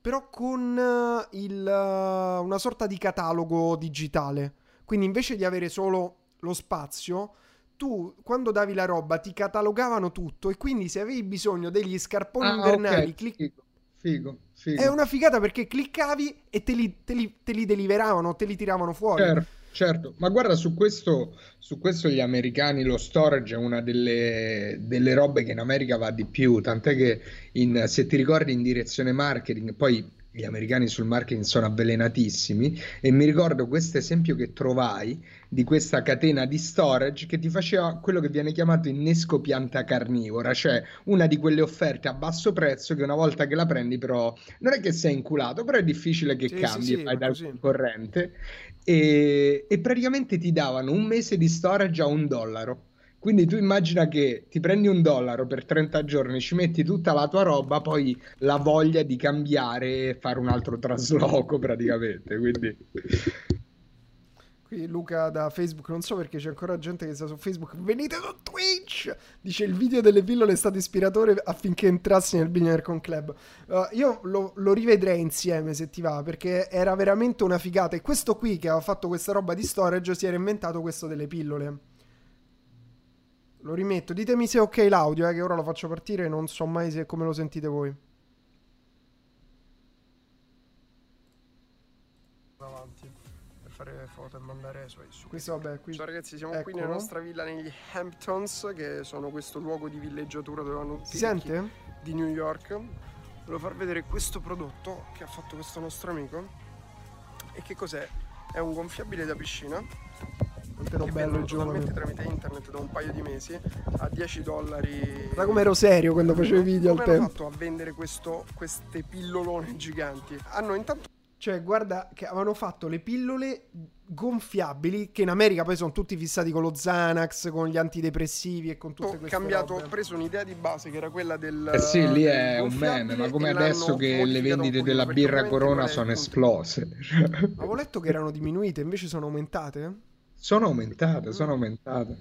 però con eh, il, eh, una sorta di catalogo digitale. Quindi invece di avere solo lo spazio, tu quando davi la roba ti catalogavano tutto e quindi se avevi bisogno degli scarponi Ah, invernali, ok, clic- figo, figo, figo. è una figata perché cliccavi e te li, te li- te li deliveravano, te li tiravano fuori. Certo, certo, ma guarda, su questo, su questo gli americani, lo storage è una delle, delle robe che in America va di più, tant'è che in- se ti ricordi in direzione marketing, poi gli americani sul marketing sono avvelenatissimi e mi ricordo questo esempio che trovai di questa catena di storage che ti faceva quello che viene chiamato innesco pianta carnivora, cioè una di quelle offerte a basso prezzo che una volta che la prendi però non è che sei inculato, però è difficile che Sì, sì, cambi sì, e vai dal concorrente e, e praticamente ti davano un mese di storage a un dollaro. Quindi tu immagina che ti prendi un dollaro per 30 giorni, ci metti tutta la tua roba, poi la voglia di cambiare e fare un altro trasloco praticamente. Quindi Qui Luca da Facebook, non so perché c'è ancora gente che sta su Facebook. Venite su Twitch! Dice il video delle pillole è stato ispiratore affinché entrassi nel Billionaire Con Club. Uh, io lo, lo, rivedrei insieme se ti va, perché era veramente una figata. E questo qui che aveva fatto questa roba di storage si era inventato questo delle pillole. Lo rimetto. Ditemi se è ok l'audio, eh, che ora lo faccio partire. Non so mai se come lo sentite voi. Avanti per fare foto e mandare su. su Questo vabbè, qui. Ciao ragazzi, siamo Eccolo. qui nella nostra villa negli Hamptons, che sono questo luogo di villeggiatura dove tutti si sente? di New York. Volevo far vedere questo prodotto che ha fatto questo nostro amico. E che cos'è? È un gonfiabile da piscina Però bello il giovane. tramite internet da un paio di mesi a 10 dollari. Da come ero serio quando facevo i video come al tempo. Hanno fatto a vendere questo, queste pillolone giganti. Hanno intanto cioè, guarda che avevano fatto le pillole gonfiabili, che in America poi sono tutti fissati con lo Xanax, con gli antidepressivi e con tutte ho queste cambiato, robe. ho preso un'idea di base che era quella del Eh sì, lì è un meme, ma come adesso che le vendite della birra Corona sono esplose. Avevo letto che erano diminuite, invece sono aumentate? Sono aumentate, sono aumentate.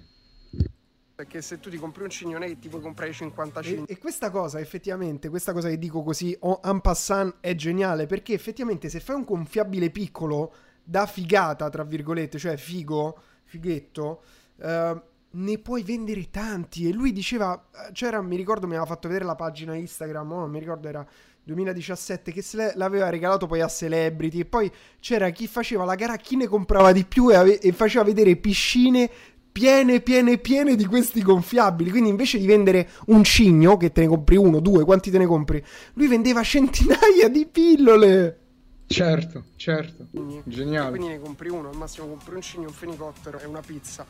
Perché se tu ti compri un cigno non è che ti puoi comprare 50 cigni. E, e questa cosa, effettivamente, questa cosa che dico così en passant è geniale perché effettivamente se fai un gonfiabile piccolo da figata, tra virgolette, cioè figo, fighetto, eh, ne puoi vendere tanti. E lui diceva, c'era, mi ricordo, mi aveva fatto vedere la pagina Instagram, oh, non mi ricordo, era 2017 che se l'aveva regalato poi a Celebrity e poi c'era chi faceva la gara a chi ne comprava di più e, ave- e faceva vedere piscine piene, piene, piene di questi gonfiabili. Quindi invece di vendere un cigno, che te ne compri uno, due, quanti te ne compri? Lui vendeva centinaia di pillole. Certo, certo. Quindi, Geniale. Quindi ne compri uno, al massimo compri un cigno, un fenicottero e una pizza.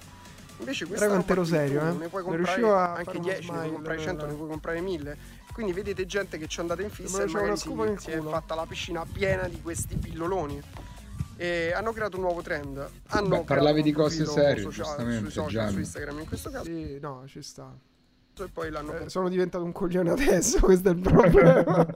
Invece questa Era quanto ero serio, eh? ne puoi comprare anche 10, ne puoi comprare 100, ne puoi comprare 1000. Quindi vedete gente che ci è andata in fissa e magari si, si è fatta la piscina piena di questi pilloloni e hanno creato un nuovo trend. Hanno Beh, parlavi di cose serie, social, giustamente, sui social, su Instagram in questo caso. Sì, no, ci sta. E poi l'hanno Eh, sono diventato un coglione adesso, questo è il problema.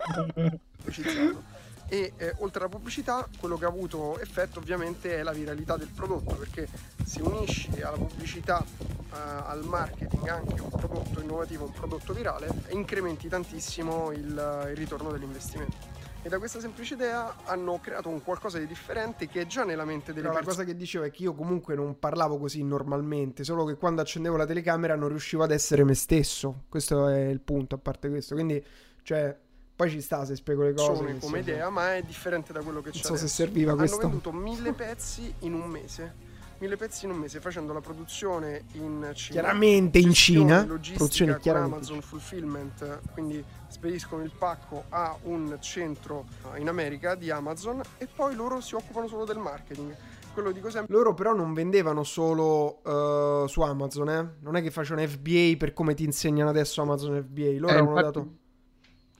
E eh, oltre alla pubblicità, quello che ha avuto effetto ovviamente è la viralità del prodotto, perché se unisci alla pubblicità, eh, al marketing anche un prodotto innovativo, un prodotto virale, incrementi tantissimo il, il ritorno dell'investimento. E da questa semplice idea hanno creato un qualcosa di differente che è già nella mente delle Però la persone. cosa che dicevo è che io comunque non parlavo così normalmente, solo che quando accendevo la telecamera non riuscivo ad essere me stesso. Questo è il punto, a parte questo. Quindi, cioè, poi ci sta se spiego le cose. persone come idea, ma è differente da quello che c'è Non so se adesso. serviva Hanno questo. venduto mille pezzi in un mese. Mille pezzi in un mese facendo la produzione in Cina. Chiaramente in Cina. logistica Produzione con chiaramente. Amazon Fulfillment, quindi spediscono il pacco a un centro in America di Amazon e poi loro si occupano solo del marketing. Quello dico sempre. Loro però non vendevano solo eh, su Amazon, eh? Non è che facevano FBA per come ti insegnano adesso Amazon FBA. Loro Eh, avevano infatti- dato...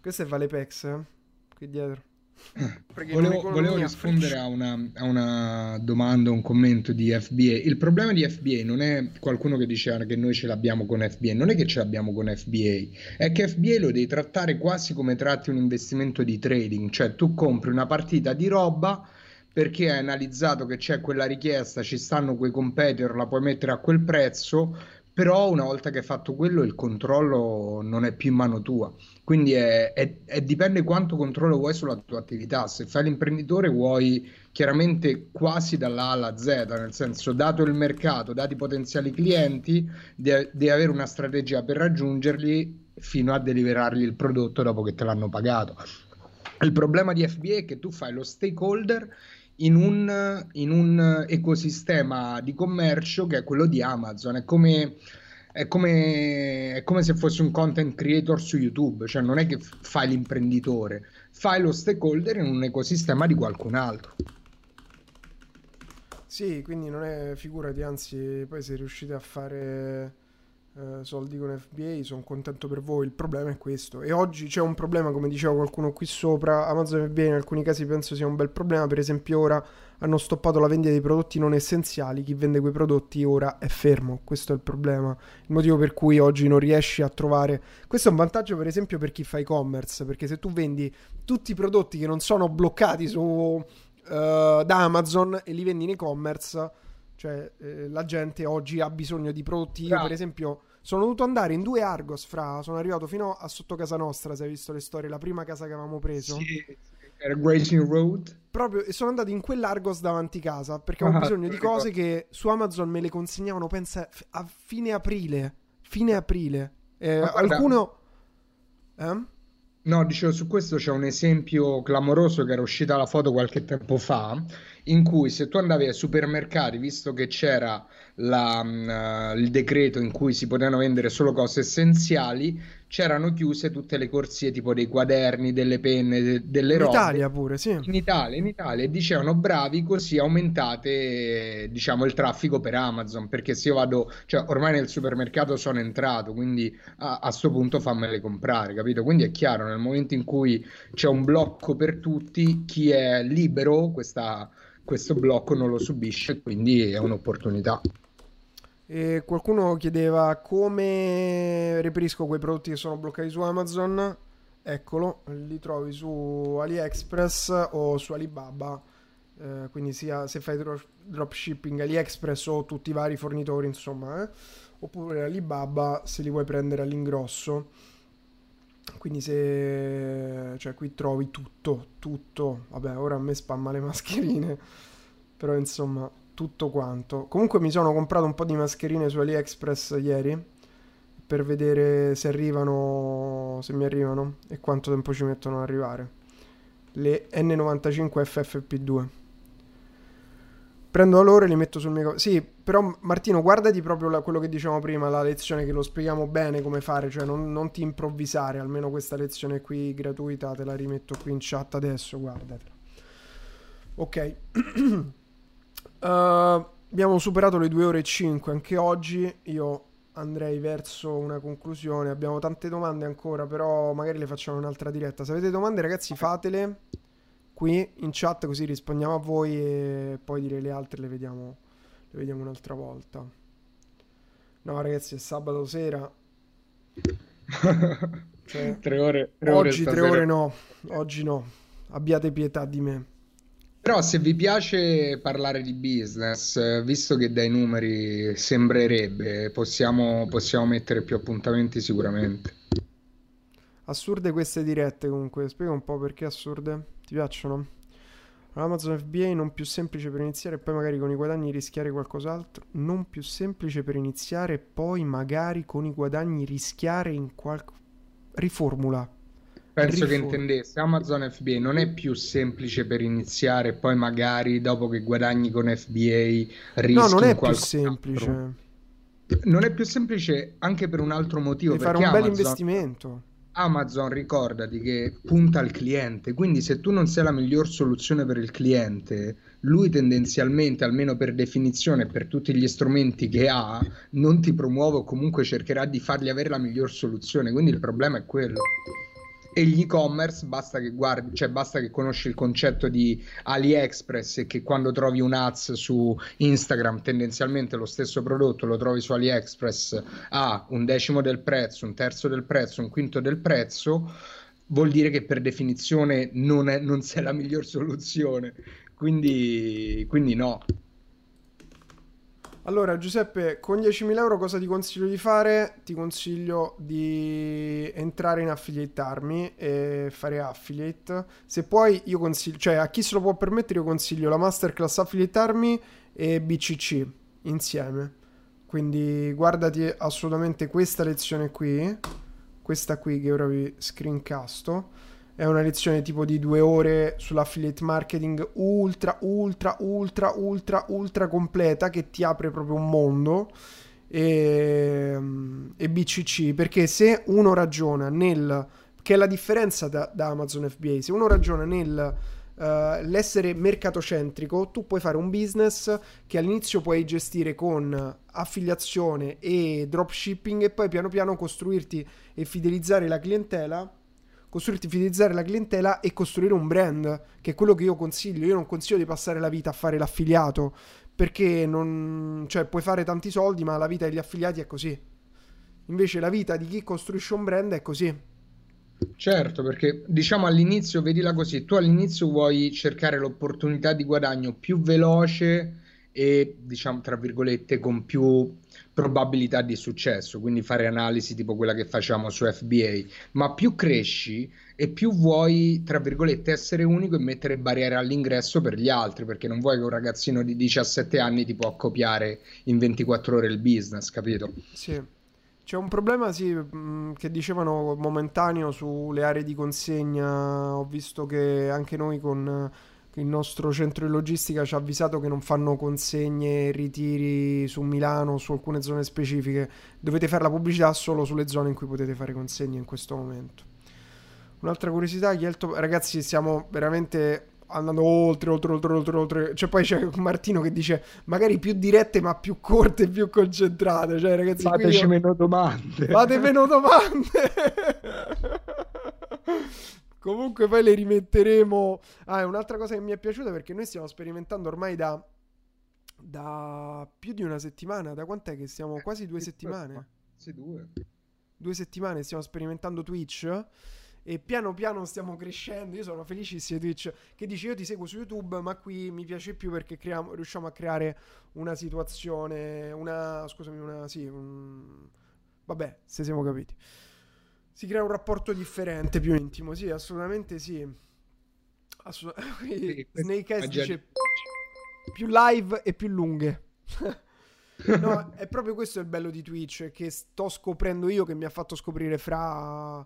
Questo è Valepex, eh? Qui dietro. Volevo, volevo rispondere a una, a una domanda, un commento di FBA. Il problema di FBA non è qualcuno che diceva che noi ce l'abbiamo con FBA, non è che ce l'abbiamo con FBA, è che FBA lo devi trattare quasi come tratti un investimento di trading, cioè tu compri una partita di roba perché hai analizzato che c'è quella richiesta, ci stanno quei competitor, la puoi mettere a quel prezzo, però una volta che hai fatto quello il controllo non è più in mano tua. Quindi è- è- è- dipende quanto controllo vuoi sulla tua attività. Se fai l'imprenditore vuoi chiaramente quasi dalla A alla Z, nel senso dato il mercato, dati i potenziali clienti, de- devi avere una strategia per raggiungerli fino a deliverargli il prodotto dopo che te l'hanno pagato. Il problema di FBA è che tu fai lo stakeholder in un, in un ecosistema di commercio che è quello di Amazon. È come, è come, è come se fossi un content creator su YouTube, cioè non è che fai l'imprenditore, fai lo stakeholder in un ecosistema di qualcun altro. Sì, quindi non è figurati, anzi, poi se riuscite a fare eh, soldi con FBA, sono contento per voi. Il problema è questo. E oggi c'è un problema, come diceva qualcuno qui sopra. Amazon FBA in alcuni casi penso sia un bel problema. Per esempio, ora hanno stoppato la vendita dei prodotti non essenziali. Chi vende quei prodotti ora è fermo. Questo è il problema. Il motivo per cui oggi non riesci a trovare. Questo è un vantaggio, per esempio, per chi fa e-commerce. Perché se tu vendi tutti i prodotti che non sono bloccati su, eh, da Amazon e li vendi in e-commerce Cioè, eh, la gente oggi ha bisogno di prodotti. Io, per esempio, sono dovuto andare in due Argos fra. Sono arrivato fino a sotto casa nostra. Se hai visto le storie, la prima casa che avevamo preso. Sì, era Grazing Road. Proprio, e sono andato in quell'Argos davanti casa perché avevo Ah, bisogno di cose che su Amazon me le consegnavano, pensa, a fine aprile. Fine aprile. Eh, alcuno. Eh? No, dicevo, su questo c'è un esempio clamoroso che era uscita la foto qualche tempo fa, in cui se tu andavi ai supermercati, visto che c'era la, eh, il decreto in cui si potevano vendere solo cose essenziali, c'erano chiuse tutte le corsie tipo dei quaderni, delle penne, de- delle In robe. Italia pure, sì. In Italia, in Italia, e dicevano bravi, così aumentate, diciamo, il traffico per Amazon, perché se io vado, cioè ormai nel supermercato sono entrato, quindi a, a sto punto fammele comprare, capito? Quindi è chiaro, nel momento in cui c'è un blocco per tutti, chi è libero, questa- questo blocco non lo subisce, quindi è un'opportunità. E qualcuno chiedeva come reperisco quei prodotti che sono bloccati su Amazon. Eccolo, li trovi su AliExpress o su Alibaba. Eh, quindi sia se fai dro- dropshipping AliExpress o tutti i vari fornitori, insomma, eh. oppure Alibaba se li vuoi prendere all'ingrosso. Quindi se cioè qui trovi tutto, tutto. Vabbè, ora a me spamma le mascherine, però insomma, tutto quanto. Comunque mi sono comprato un po' di mascherine su AliExpress ieri per vedere se arrivano, se mi arrivano e quanto tempo ci mettono ad arrivare. Le N95 FFP2. Prendo loro e li metto sul mio... Sì, però Martino, guardati proprio la- quello che dicevamo prima, la lezione che lo spieghiamo bene come fare, cioè non, non ti improvvisare, almeno questa lezione qui gratuita te la rimetto qui in chat adesso, guardatela. Ok. Uh, abbiamo superato le 2 ore e 5 anche oggi. Io andrei verso una conclusione. Abbiamo tante domande ancora, però magari le facciamo in un'altra diretta. Se avete domande, ragazzi, fatele qui in chat così rispondiamo a voi e poi dire le altre le vediamo, le vediamo un'altra volta. No, ragazzi, è sabato sera. Cioè, Tre ore, tre ore oggi tre stasera. ore no, oggi no. Abbiate pietà di me. Però se vi piace parlare di business, visto che dai numeri sembrerebbe, possiamo, possiamo mettere più appuntamenti sicuramente. Assurde queste dirette comunque, spiega un po' perché assurde. Ti piacciono? Amazon FBA non più semplice per iniziare e poi magari con i guadagni rischiare qualcos'altro. Non più semplice per iniziare e poi magari con i guadagni rischiare in qualche... Riformula. Penso che Riform- intendesse Amazon FBA non è più semplice per iniziare, poi magari dopo che guadagni con FBA rischi No, non è più semplice. Non è più semplice anche per un altro motivo, Devi fare un bel Amazon, investimento. Amazon ricordati che punta al cliente, quindi se tu non sei la miglior soluzione per il cliente, lui tendenzialmente, almeno per definizione, per tutti gli strumenti che ha, non ti promuove o comunque cercherà di fargli avere la miglior soluzione, quindi il problema è quello. E gli e-commerce basta che guardi, cioè basta che conosci il concetto di AliExpress e che quando trovi un ads su Instagram, tendenzialmente lo stesso prodotto lo trovi su AliExpress a un decimo del prezzo, un terzo del prezzo, un quinto del prezzo, vuol dire che per definizione non, è, non sei la miglior soluzione. Quindi, quindi no. Allora, Giuseppe, con 10.000 euro cosa ti consiglio di fare? Ti consiglio di entrare in Affiliate Army e fare affiliate. Se puoi, io consiglio, cioè a chi se lo può permettere, io consiglio la Masterclass Affiliate Army e BCC insieme. Quindi guardati assolutamente questa lezione qui, questa qui che ora vi screencasto. È una lezione tipo di due ore sull'affiliate marketing ultra, ultra, ultra, ultra, ultra completa che ti apre proprio un mondo. E, e BCC perché se uno ragiona nel che è la differenza da, da Amazon FBA, se uno ragiona nel eh, l'essere mercatocentrico, tu puoi fare un business che all'inizio puoi gestire con affiliazione e dropshipping e poi piano piano costruirti e fidelizzare la clientela costruirti, fidelizzare la clientela e costruire un brand, che è quello che io consiglio. Io non consiglio di passare la vita a fare l'affiliato, perché non, cioè, puoi fare tanti soldi, ma la vita degli affiliati è così. Invece la vita di chi costruisce un brand è così. Certo, perché diciamo all'inizio, vedila così, tu all'inizio vuoi cercare l'opportunità di guadagno più veloce e diciamo tra virgolette con più probabilità di successo, quindi fare analisi tipo quella che facciamo su FBA, ma più cresci e più vuoi tra virgolette essere unico e mettere barriere all'ingresso per gli altri, perché non vuoi che un ragazzino di 17 anni ti può copiare in 24 ore il business, capito? Sì. C'è un problema, sì, mh, che dicevano momentaneo sulle aree di consegna. Ho visto che anche noi con il nostro centro di logistica ci ha avvisato che non fanno consegne e ritiri su Milano, su alcune zone specifiche. Dovete fare la pubblicità solo sulle zone in cui potete fare consegne in questo momento. Un'altra curiosità, Yelto... ragazzi, stiamo veramente andando oltre, oltre, oltre, oltre, oltre. Cioè, poi c'è Martino che dice magari più dirette, ma più corte, più concentrate. Cioè, ragazzi, fateci io... meno domande. Fate meno domande. Comunque poi le rimetteremo. Ah, è un'altra cosa che mi è piaciuta perché noi stiamo sperimentando ormai da, da più di una settimana. Da quant'è che siamo? Quasi due settimane. Sì, due. Due settimane stiamo sperimentando Twitch e piano piano stiamo crescendo. Io sono felicissimo di Twitch che dice io ti seguo su YouTube, ma qui mi piace più perché creiamo, riusciamo a creare una situazione, una scusami, una sì, un... vabbè, se siamo capiti si crea un rapporto differente, più intimo. Sì, assolutamente sì. Assolut- sì Snake Eyes dice più live e più lunghe. no, è proprio questo il bello di Twitch, che sto scoprendo io, che mi ha fatto scoprire fra...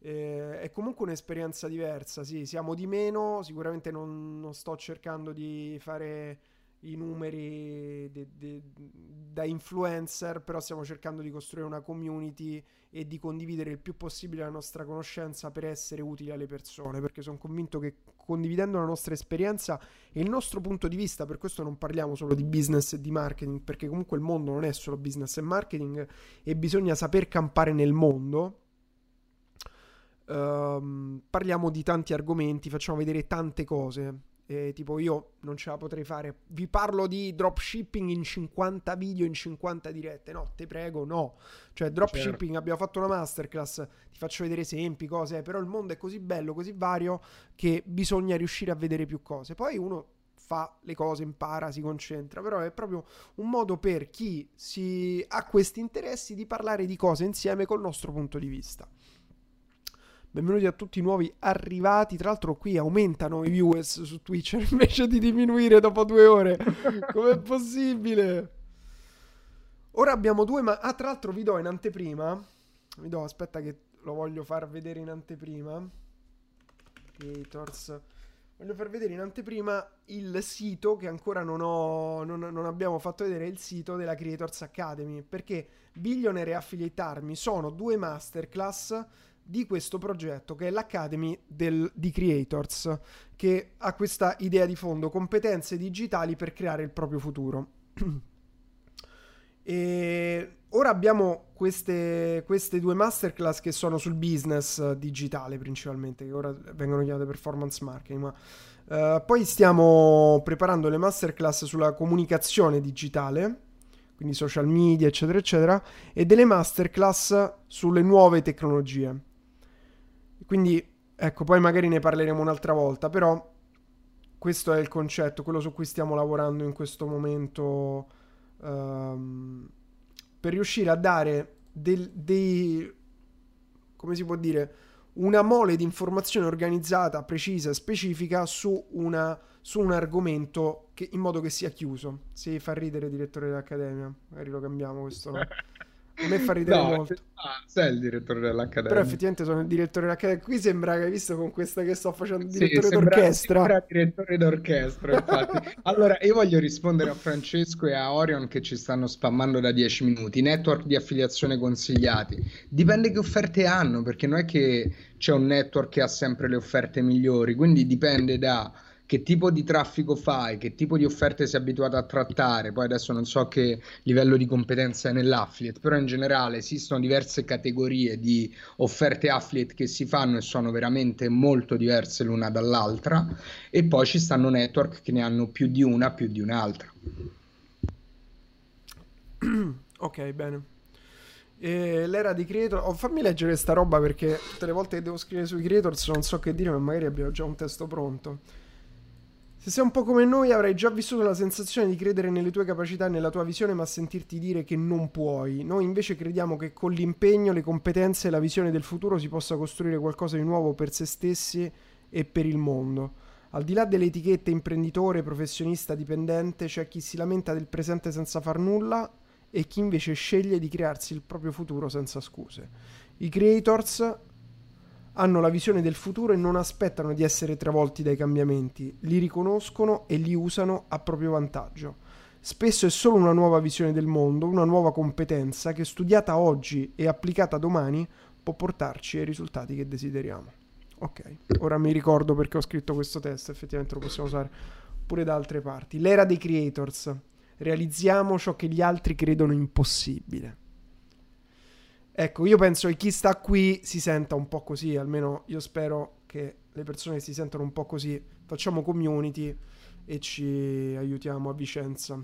Eh, è comunque un'esperienza diversa, sì, siamo di meno, sicuramente non, non sto cercando di fare i numeri de, de, da influencer, però stiamo cercando di costruire una community e di condividere il più possibile la nostra conoscenza per essere utili alle persone, perché sono convinto che condividendo la nostra esperienza e il nostro punto di vista, per questo non parliamo solo di business e di marketing, perché comunque il mondo non è solo business e marketing e bisogna saper campare nel mondo. Um, parliamo di tanti argomenti, facciamo vedere tante cose eh, tipo io non ce la potrei fare. Vi parlo di dropshipping in 50 video, in 50 dirette. No, te prego, no. Cioè, dropshipping, certo. abbiamo fatto una masterclass, ti faccio vedere esempi, cose, però il mondo è così bello, così vario, che bisogna riuscire a vedere più cose. Poi uno fa le cose, impara, si concentra, però è proprio un modo per chi si ha questi interessi di parlare di cose insieme col nostro punto di vista. Benvenuti a tutti i nuovi arrivati. Tra l'altro, qui aumentano i viewers su Twitch invece di diminuire dopo due ore. Com'è possibile? Ora abbiamo due, ma ah, tra l'altro vi do in anteprima. Vi do, aspetta, che lo voglio far vedere in anteprima. Creators. Voglio far vedere in anteprima il sito che ancora non, ho, non, non abbiamo fatto vedere, il sito della Creators Academy. Perché Billionaire e Affiliate Army sono due masterclass di questo progetto che è l'Academy del, di Creators che ha questa idea di fondo competenze digitali per creare il proprio futuro. E ora abbiamo queste, queste, due masterclass che sono sul business digitale principalmente che ora vengono chiamate performance marketing ma uh, poi stiamo preparando le masterclass sulla comunicazione digitale quindi social media eccetera eccetera e delle masterclass sulle nuove tecnologie quindi, ecco, poi magari ne parleremo un'altra volta, però questo è il concetto, quello su cui stiamo lavorando in questo momento um, per riuscire a dare del, dei, come si può dire, una mole di informazione organizzata, precisa, specifica su, una, su un argomento che, in modo che sia chiuso. Si fa ridere direttore dell'Accademia, magari lo cambiamo questo, no? A me fa ridere no, molto. Ah, sei il direttore dell'Accademia. Però effettivamente sono il direttore dell'Accademia. Qui sembra che hai visto con questa che sto facendo direttore sì, sembra, d'orchestra. Sembra direttore d'orchestra, infatti. allora, io voglio rispondere a Francesco e a Orion che ci stanno spammando da 10 minuti. Network di affiliazione consigliati. Dipende che offerte hanno, perché non è che c'è un network che ha sempre le offerte migliori, quindi dipende da che tipo di traffico fai, che tipo di offerte sei abituato a trattare, poi adesso non so che livello di competenza è nell'affiliate, però in generale esistono diverse categorie di offerte affiliate che si fanno e sono veramente molto diverse l'una dall'altra e poi ci stanno network che ne hanno più di una, più di un'altra. Ok, bene. E l'era di creator. Oh, fammi leggere sta roba perché tutte le volte che devo scrivere sui creators non so che dire, ma magari abbiamo già un testo pronto. Se sei un po' come noi avrai già vissuto la sensazione di credere nelle tue capacità e nella tua visione ma sentirti dire che non puoi. Noi invece crediamo che con l'impegno, le competenze e la visione del futuro si possa costruire qualcosa di nuovo per se stessi e per il mondo. Al di là delle etichette imprenditore, professionista, dipendente, c'è chi si lamenta del presente senza far nulla e chi invece sceglie di crearsi il proprio futuro senza scuse. I creators hanno la visione del futuro e non aspettano di essere travolti dai cambiamenti, li riconoscono e li usano a proprio vantaggio. Spesso è solo una nuova visione del mondo, una nuova competenza che studiata oggi e applicata domani può portarci ai risultati che desideriamo. Ok, ora mi ricordo perché ho scritto questo testo, effettivamente lo possiamo usare pure da altre parti. L'era dei creators. Realizziamo ciò che gli altri credono impossibile. Ecco, io penso che chi sta qui si senta un po' così, almeno io spero che le persone si sentano un po' così. Facciamo community e ci aiutiamo a Vicenza.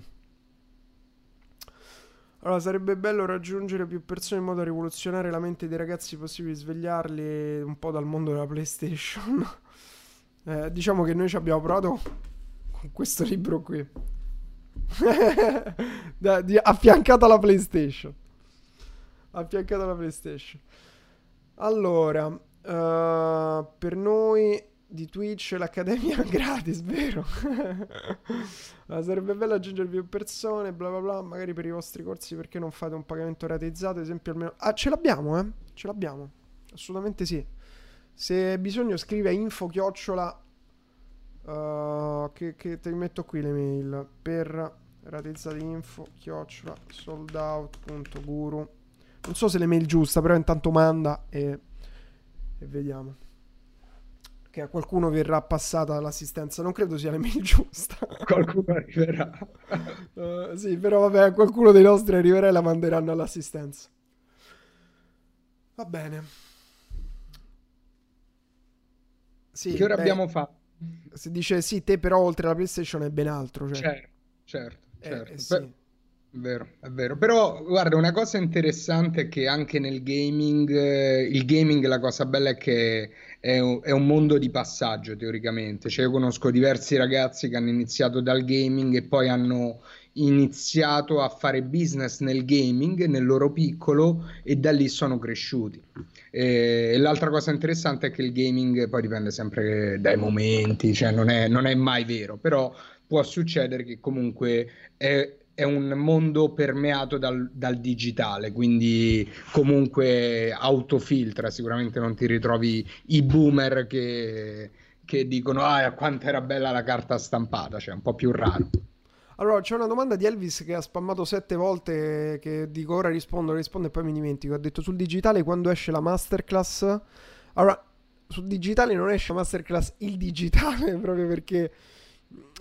Allora, sarebbe bello raggiungere più persone in modo da rivoluzionare la mente dei ragazzi possibile, svegliarli un po' dal mondo della PlayStation. eh, diciamo che noi ci abbiamo provato con questo libro qui. da, di, affiancato alla PlayStation. Affiancato alla PlayStation. Allora, uh, per noi di Twitch l'accademia gratis, vero? Ma sarebbe bello aggiungere più persone, bla bla bla, magari per i vostri corsi perché non fate un pagamento ratizzato, ad esempio almeno... Ah, ce l'abbiamo, eh? Ce l'abbiamo. Assolutamente sì. Se hai bisogno scrive info chiocciola uh, che, che li metto qui le mail per ratizzati info chiocciola soldout.guru non so se le mail giusta però intanto manda e, e vediamo che a qualcuno verrà passata l'assistenza. Non credo sia l'email giusta. Qualcuno arriverà. uh, sì, però vabbè, qualcuno dei nostri arriverà e la manderanno all'assistenza. Va bene. Sì, che ora beh, abbiamo fatto? Si dice sì, te però oltre alla PlayStation è ben altro. Cioè. Certo, certo, eh, certo. Eh, sì. Vero, è vero. Però guarda, una cosa interessante è che anche nel gaming, eh, il gaming, la cosa bella è che è un, è un mondo di passaggio teoricamente. Cioè, io conosco diversi ragazzi che hanno iniziato dal gaming e poi hanno iniziato a fare business nel gaming, nel loro piccolo, e da lì sono cresciuti. E, l'altra cosa interessante è che il gaming poi dipende sempre dai momenti, cioè non è, non è mai vero, però può succedere che comunque è è un mondo permeato dal, dal, digitale, quindi comunque autofiltra, sicuramente non ti ritrovi i boomer che, che dicono ah quanto era bella la carta stampata, cioè un po' più raro. Allora, c'è una domanda di Elvis che ha spammato sette volte, che dico ora rispondo, rispondo e poi mi dimentico. Ha detto sul digitale quando esce la masterclass. Allora, sul digitale non esce la masterclass il digitale, proprio perché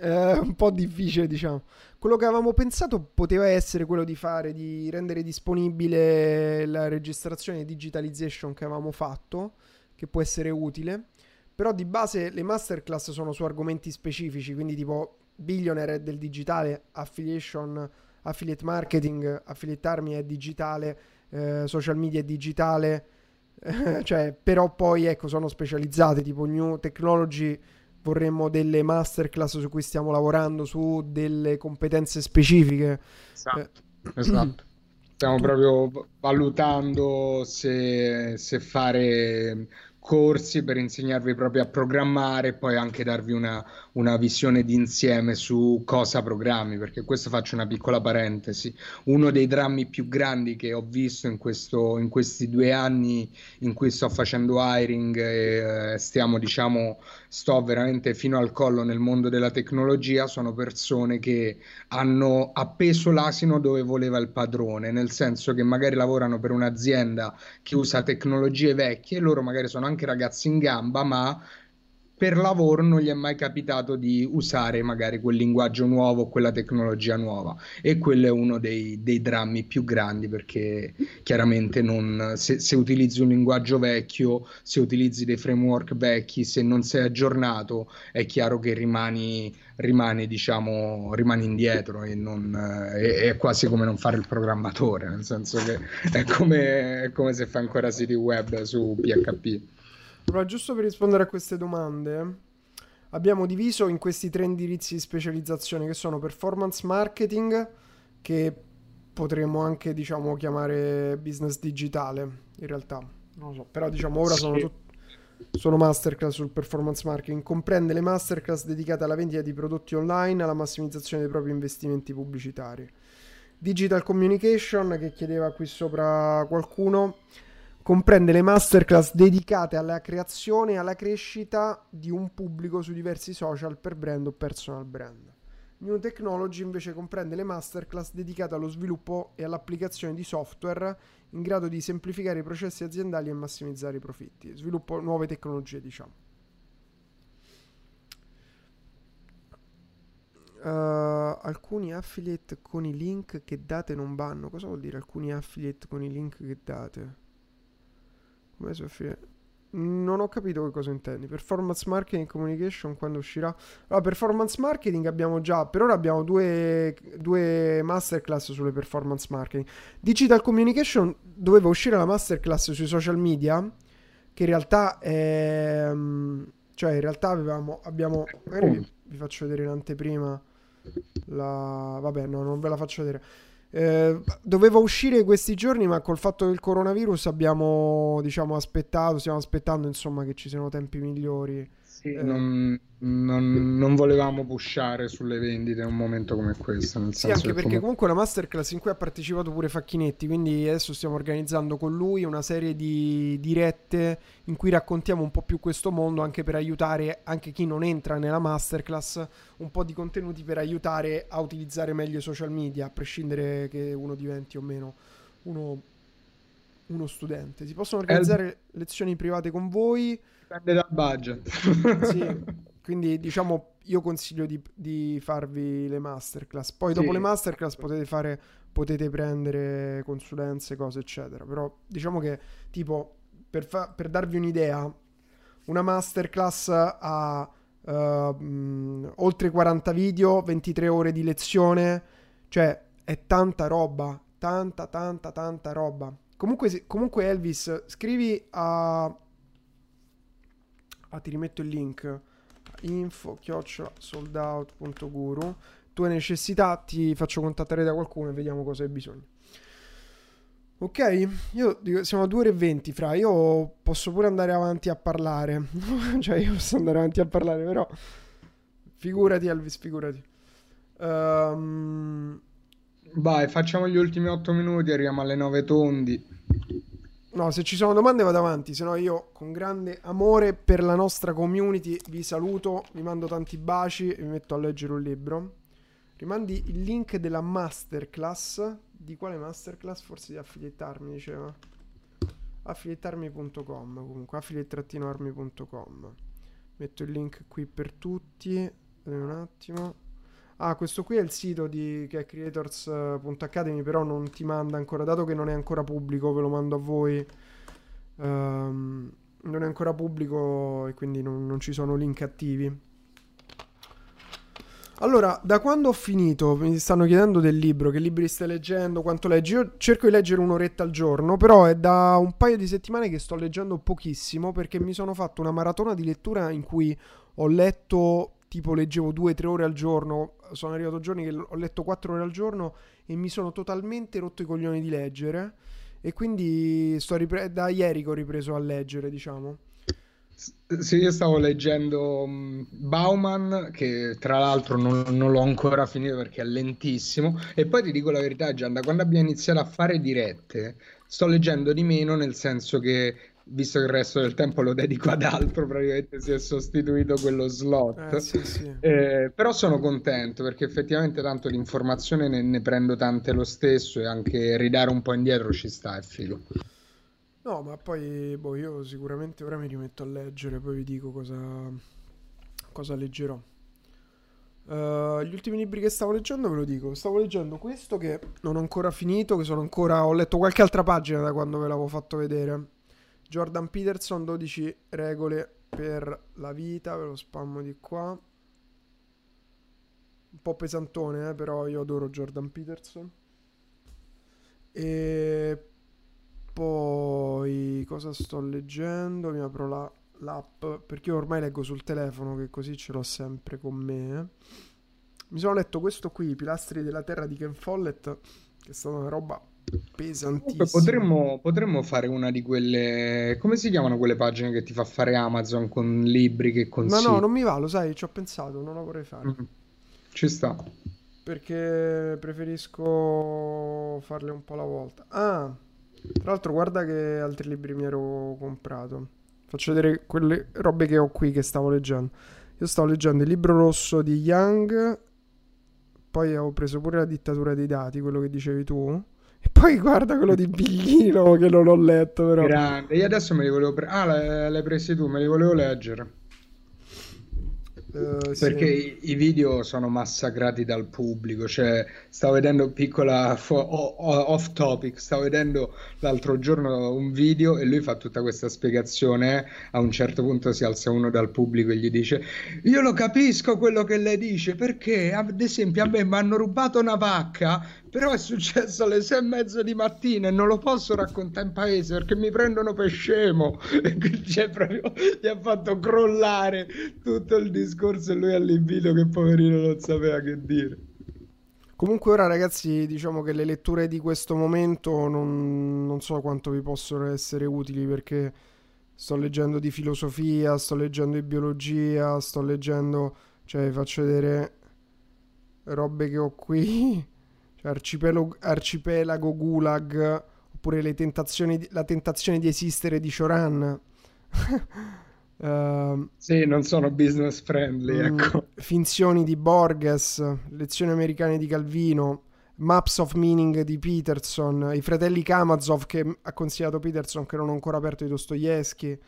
è un po' difficile, diciamo. Quello che avevamo pensato poteva essere quello di fare, di rendere disponibile la registrazione digitalization che avevamo fatto, che può essere utile. Però di base le masterclass sono su argomenti specifici, quindi tipo billionaire del digitale, affiliation, affiliate marketing, affiliate army è digitale, eh, social media è digitale, cioè, però poi ecco sono specializzate tipo new technology vorremmo delle masterclass su cui stiamo lavorando, su delle competenze specifiche. Esatto, eh. esatto. Stiamo proprio valutando se, se fare corsi per insegnarvi proprio a programmare e poi anche darvi una, una visione d'insieme su cosa programmi, perché questo faccio una piccola parentesi. Uno dei drammi più grandi che ho visto in, questo, in questi due anni in cui sto facendo hiring e eh, stiamo, diciamo, sto veramente fino al collo nel mondo della tecnologia, sono persone che hanno appeso l'asino dove voleva il padrone, nel senso che magari lavorano per un'azienda che usa tecnologie vecchie, loro magari sono anche ragazzi in gamba, ma per lavoro non gli è mai capitato di usare magari quel linguaggio nuovo, quella tecnologia nuova e quello è uno dei, dei drammi più grandi perché chiaramente non, se, se, utilizzi un linguaggio vecchio, se utilizzi dei framework vecchi, se non sei aggiornato è chiaro che rimani, rimani, diciamo, rimani indietro e non, è, è, quasi come non fare il programmatore, nel senso che è come, è come se fai ancora siti web su PHP. Allora, giusto per rispondere a queste domande, abbiamo diviso in questi tre indirizzi di specializzazione che sono performance marketing, che potremmo anche diciamo chiamare business digitale in realtà. Non lo so però diciamo ora sono, Sì. tut- sono masterclass sul performance marketing. Comprende le masterclass dedicate alla vendita di prodotti online e alla massimizzazione dei propri investimenti pubblicitari. Digital communication che chiedeva qui sopra qualcuno comprende le masterclass dedicate alla creazione e alla crescita di un pubblico su diversi social per brand o personal brand New Technology invece comprende le masterclass dedicate allo sviluppo e all'applicazione di software in grado di semplificare i processi aziendali e massimizzare i profitti. Sviluppo nuove tecnologie, diciamo. Uh, alcuni affiliate con i link che date non vanno. Cosa vuol dire alcuni affiliate con i link che date? Come affiliate? Non ho capito che cosa intendi. Performance marketing communication quando uscirà? Allora, performance marketing abbiamo già, per ora abbiamo due, due masterclass sulle performance marketing. Digital communication doveva uscire la masterclass sui social media, che in realtà è... Cioè, in realtà avevamo, abbiamo... Magari vi, vi faccio vedere in anteprima la... Vabbè, no, non ve la faccio vedere. Eh, doveva uscire questi giorni, ma col fatto del coronavirus abbiamo, diciamo, aspettato, stiamo aspettando, insomma, che ci siano tempi migliori. Sì, Eh. non, non- non volevamo pushare sulle vendite in un momento come questo, nel Sì, senso anche che perché comunque- comunque una masterclass in cui ha partecipato pure Facchinetti, quindi adesso stiamo organizzando con lui una serie di dirette in cui raccontiamo un po' più questo mondo, anche per aiutare anche chi non entra nella masterclass, un po' di contenuti per aiutare a utilizzare meglio i social media, a prescindere che uno diventi o meno uno, uno studente. Si possono organizzare lezioni private con voi. Dipende dal budget. Sì, quindi diciamo io consiglio di, di farvi le masterclass. Poi Sì. dopo le masterclass potete fare, potete prendere consulenze, cose eccetera. Però diciamo che tipo per, fa- per darvi un'idea, una masterclass ha eh, mh, oltre 40 video, 23 ore di lezione, cioè è tanta roba, tanta tanta tanta roba. Comunque, comunque Elvis, scrivi a Ah, ti rimetto il link. Info soldout.guru tue necessità ti faccio contattare da qualcuno e vediamo cosa hai bisogno. Ok io dico, siamo a 2 ore e 20 fra. Io posso pure andare avanti a parlare. Cioè io posso andare avanti a parlare però figurati Elvis figurati. Ehm, Vai, facciamo gli ultimi 8 minuti, arriviamo alle 9 tondi. No, se ci sono domande vado avanti, se no io con grande amore per la nostra community vi saluto, vi mando tanti baci e mi metto a leggere un libro. Rimandi il link della masterclass, di quale masterclass? Forse di affiliettarmi, diceva. Affiliettarmi.com, comunque affiliate-armi.com. Metto il link qui per tutti, un attimo. Ah, questo qui è il sito di, che è creators.academy, però non ti manda ancora, dato che non è ancora pubblico, ve lo mando a voi. Ehm, non è ancora pubblico e quindi non, non ci sono link attivi. Allora, da quando ho finito, mi stanno chiedendo del libro, che libri stai leggendo, quanto leggi. Io cerco di leggere un'oretta al giorno, però è da un paio di settimane che sto leggendo pochissimo perché mi sono fatto una maratona di lettura in cui ho letto, tipo leggevo due o tre ore al giorno, sono arrivato giorni che ho letto quattro ore al giorno e mi sono totalmente rotto i coglioni di leggere e quindi ripre- da ieri che ho ripreso a leggere, diciamo. Sì, io stavo leggendo mh, Bauman, che tra l'altro non, non l'ho ancora finito perché è lentissimo. E poi ti dico la verità, Gian, da quando abbiamo iniziato a fare dirette, sto leggendo di meno, nel senso che, visto che il resto del tempo lo dedico ad altro, praticamente si è sostituito quello slot. Eh, sì, sì. Eh, però sono contento perché effettivamente tanto di informazione ne, ne prendo tante lo stesso e anche ridare un po' indietro ci sta, è figo. No, ma poi boh, io sicuramente ora mi rimetto a leggere, poi vi dico cosa, cosa leggerò. Eh, gli ultimi libri che stavo leggendo ve lo dico. Stavo leggendo questo che non ho ancora finito, che sono ancora... Ho letto qualche altra pagina da quando ve l'avevo fatto vedere. Jordan Peterson, 12 regole per la vita, ve lo spammo di qua. Un po' pesantone, eh, però io adoro Jordan Peterson. E poi cosa sto leggendo? Mi apro la, l'app perché io ormai leggo sul telefono che così ce l'ho sempre con me. Mi sono letto questo qui, I pilastri della terra di Ken Follett, che è stata una roba pesantissima. Comunque potremmo, potremmo fare una di quelle... Come si chiamano quelle pagine che ti fa fare Amazon con libri che Ma consigli? no, non mi va, lo sai, ci ho pensato, non la vorrei fare. Mm. Ci sta. Perché preferisco farle un po' alla volta. Ah, tra l'altro guarda che altri libri mi ero comprato. Faccio vedere quelle robe che ho qui che stavo leggendo. Io stavo leggendo il libro rosso di Young, poi avevo preso pure la dittatura dei dati, quello che dicevi tu. E poi guarda quello di Biglino che non ho letto però. Grande. Io adesso me li volevo... Pre- ah, le- l'hai presi tu, me li volevo leggere. Eh, sì. Perché i, i video sono massacrati dal pubblico, cioè stavo vedendo piccola fo- off topic, stavo vedendo l'altro giorno un video e lui fa tutta questa spiegazione, a un certo punto si alza uno dal pubblico e gli dice io lo capisco quello che lei dice, perché ad esempio a me mi hanno rubato una vacca, però è successo alle sei e mezza di mattina e non lo posso raccontare in paese perché mi prendono per scemo. E quindi c'è proprio, gli ha fatto crollare tutto il discorso e lui all'invito che poverino non sapeva che dire. Comunque ora ragazzi diciamo che le letture di questo momento non, non so quanto vi possono essere utili perché sto leggendo di filosofia, sto leggendo di biologia, sto leggendo, cioè vi faccio vedere robe che ho qui, cioè arcipelago, arcipelago Gulag, oppure le tentazioni la tentazione di esistere di Choran. Ehm, Sì, non sono business friendly, Mm, ecco. Finzioni di Borges, Lezioni americane di Calvino, Maps of Meaning di Peterson, I fratelli Karamazov che ha consigliato Peterson che non ho ancora aperto di Dostoevsky,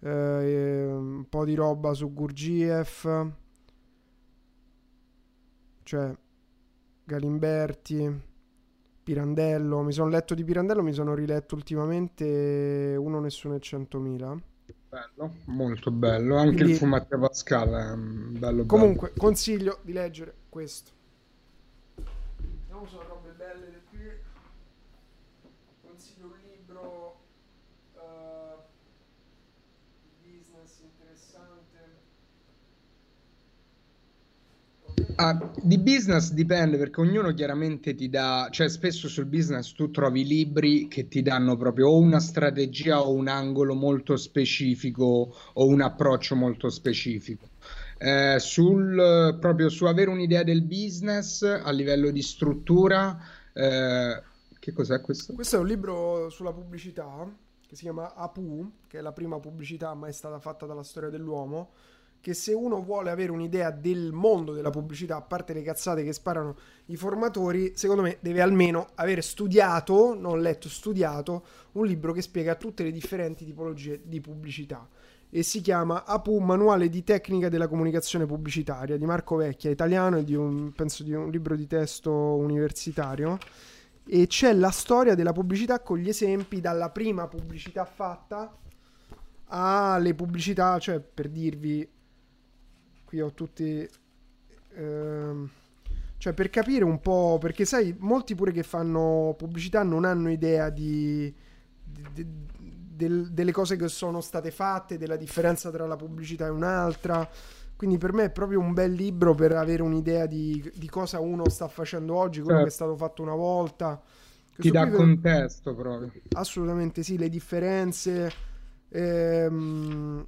e un po' di roba su Gurdjieff, cioè Galimberti, Pirandello. Mi sono letto di Pirandello, mi sono riletto ultimamente Uno, Nessuno e Centomila. Bello, molto bello. Anche Quindi- il Fumato Pascal è mm, bello bello. Comunque, consiglio di leggere questo. Vediamo se sono robe belle di qui. Consiglio un libro eh, di business interessante. Ah, di business dipende perché ognuno chiaramente ti dà, cioè spesso sul business tu trovi libri che ti danno proprio o una strategia o un angolo molto specifico o un approccio molto specifico. Eh, sul, proprio su avere un'idea del business a livello di struttura, eh, che cos'è questo? Questo è un libro sulla pubblicità che si chiama Apu, che è la prima pubblicità mai stata fatta dalla storia dell'uomo. Che se uno vuole avere un'idea del mondo della pubblicità, a parte le cazzate che sparano i formatori, secondo me deve almeno aver studiato, non letto, studiato un libro che spiega tutte le differenti tipologie di pubblicità. E si chiama APU Manuale di tecnica della comunicazione pubblicitaria di Marco Vecchia, italiano, e di un, penso di un libro di testo universitario e c'è la storia della pubblicità con gli esempi dalla prima pubblicità fatta alle pubblicità, cioè per dirvi, qui ho tutti, ehm, cioè per capire un po', perché sai, molti pure che fanno pubblicità non hanno idea di, di- di- del- delle cose che sono state fatte, della differenza tra la pubblicità e un'altra. Quindi per me è proprio un bel libro per avere un'idea di, di cosa uno sta facendo oggi, quello che è Certo. stato fatto una volta. Ti Questo dà qui ve- contesto proprio. Assolutamente sì, le differenze. ehm,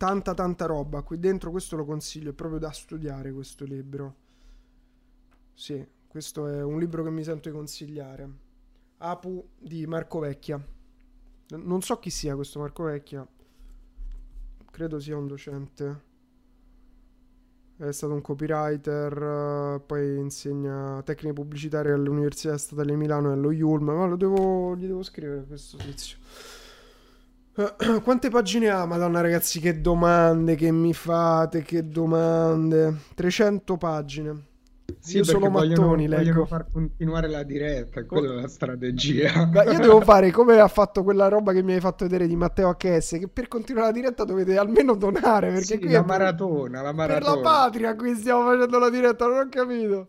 tanta tanta roba. Qui dentro questo lo consiglio, è proprio da studiare questo libro. Sì, questo è un libro che mi sento di consigliare. Apu di Marco Vecchia. Non so chi sia questo Marco Vecchia. Credo sia un docente. È stato un copywriter, eh, poi insegna tecniche pubblicitarie all'Università Statale di Milano e allo Yulm. Ma lo devo, gli devo scrivere questo tizio. Quante pagine ha, madonna ragazzi, che domande che mi fate, che domande. 300 pagine. Sì, Io vogliono, mattoni vogliono leggo. far continuare la diretta, quella è la strategia. Ma io devo fare come ha fatto quella roba che mi hai fatto vedere di Matteo HS, che per continuare la diretta dovete almeno donare, perché Sì, qui la maratona, la per la maratona. patria qui stiamo facendo la diretta, non ho capito.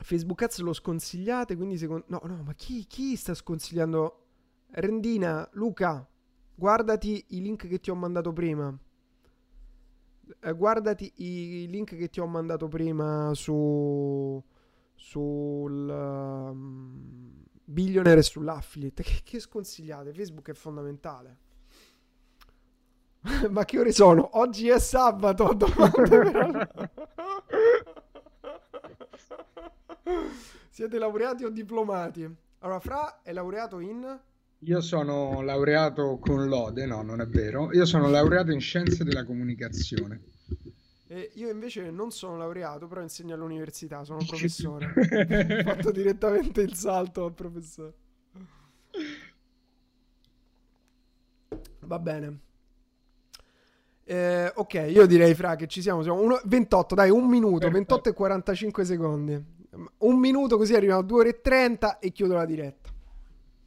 Facebook Ads lo sconsigliate, quindi secondo... No, no, ma chi, chi sta sconsigliando Rendina, Luca, guardati i link che ti ho mandato prima. Eh, guardati i link che ti ho mandato prima su sul um, billionaire e sull'affiliate. Che, che sconsigliate? Facebook è fondamentale. Ma che ore sono? Oggi è sabato. Siete laureati o diplomati? Allora, Fra è laureato in... Io sono laureato con lode, no, non è vero. Io sono laureato in scienze della comunicazione. E io invece non sono laureato, però insegno all'università, sono professore. Ho fatto direttamente il salto a professore. Va bene. Eh, ok, io direi fra che ci siamo. siamo uno, 28, dai, un minuto, 28 e 45 secondi. Un minuto così arriviamo a 2 ore e 30 e chiudo la diretta.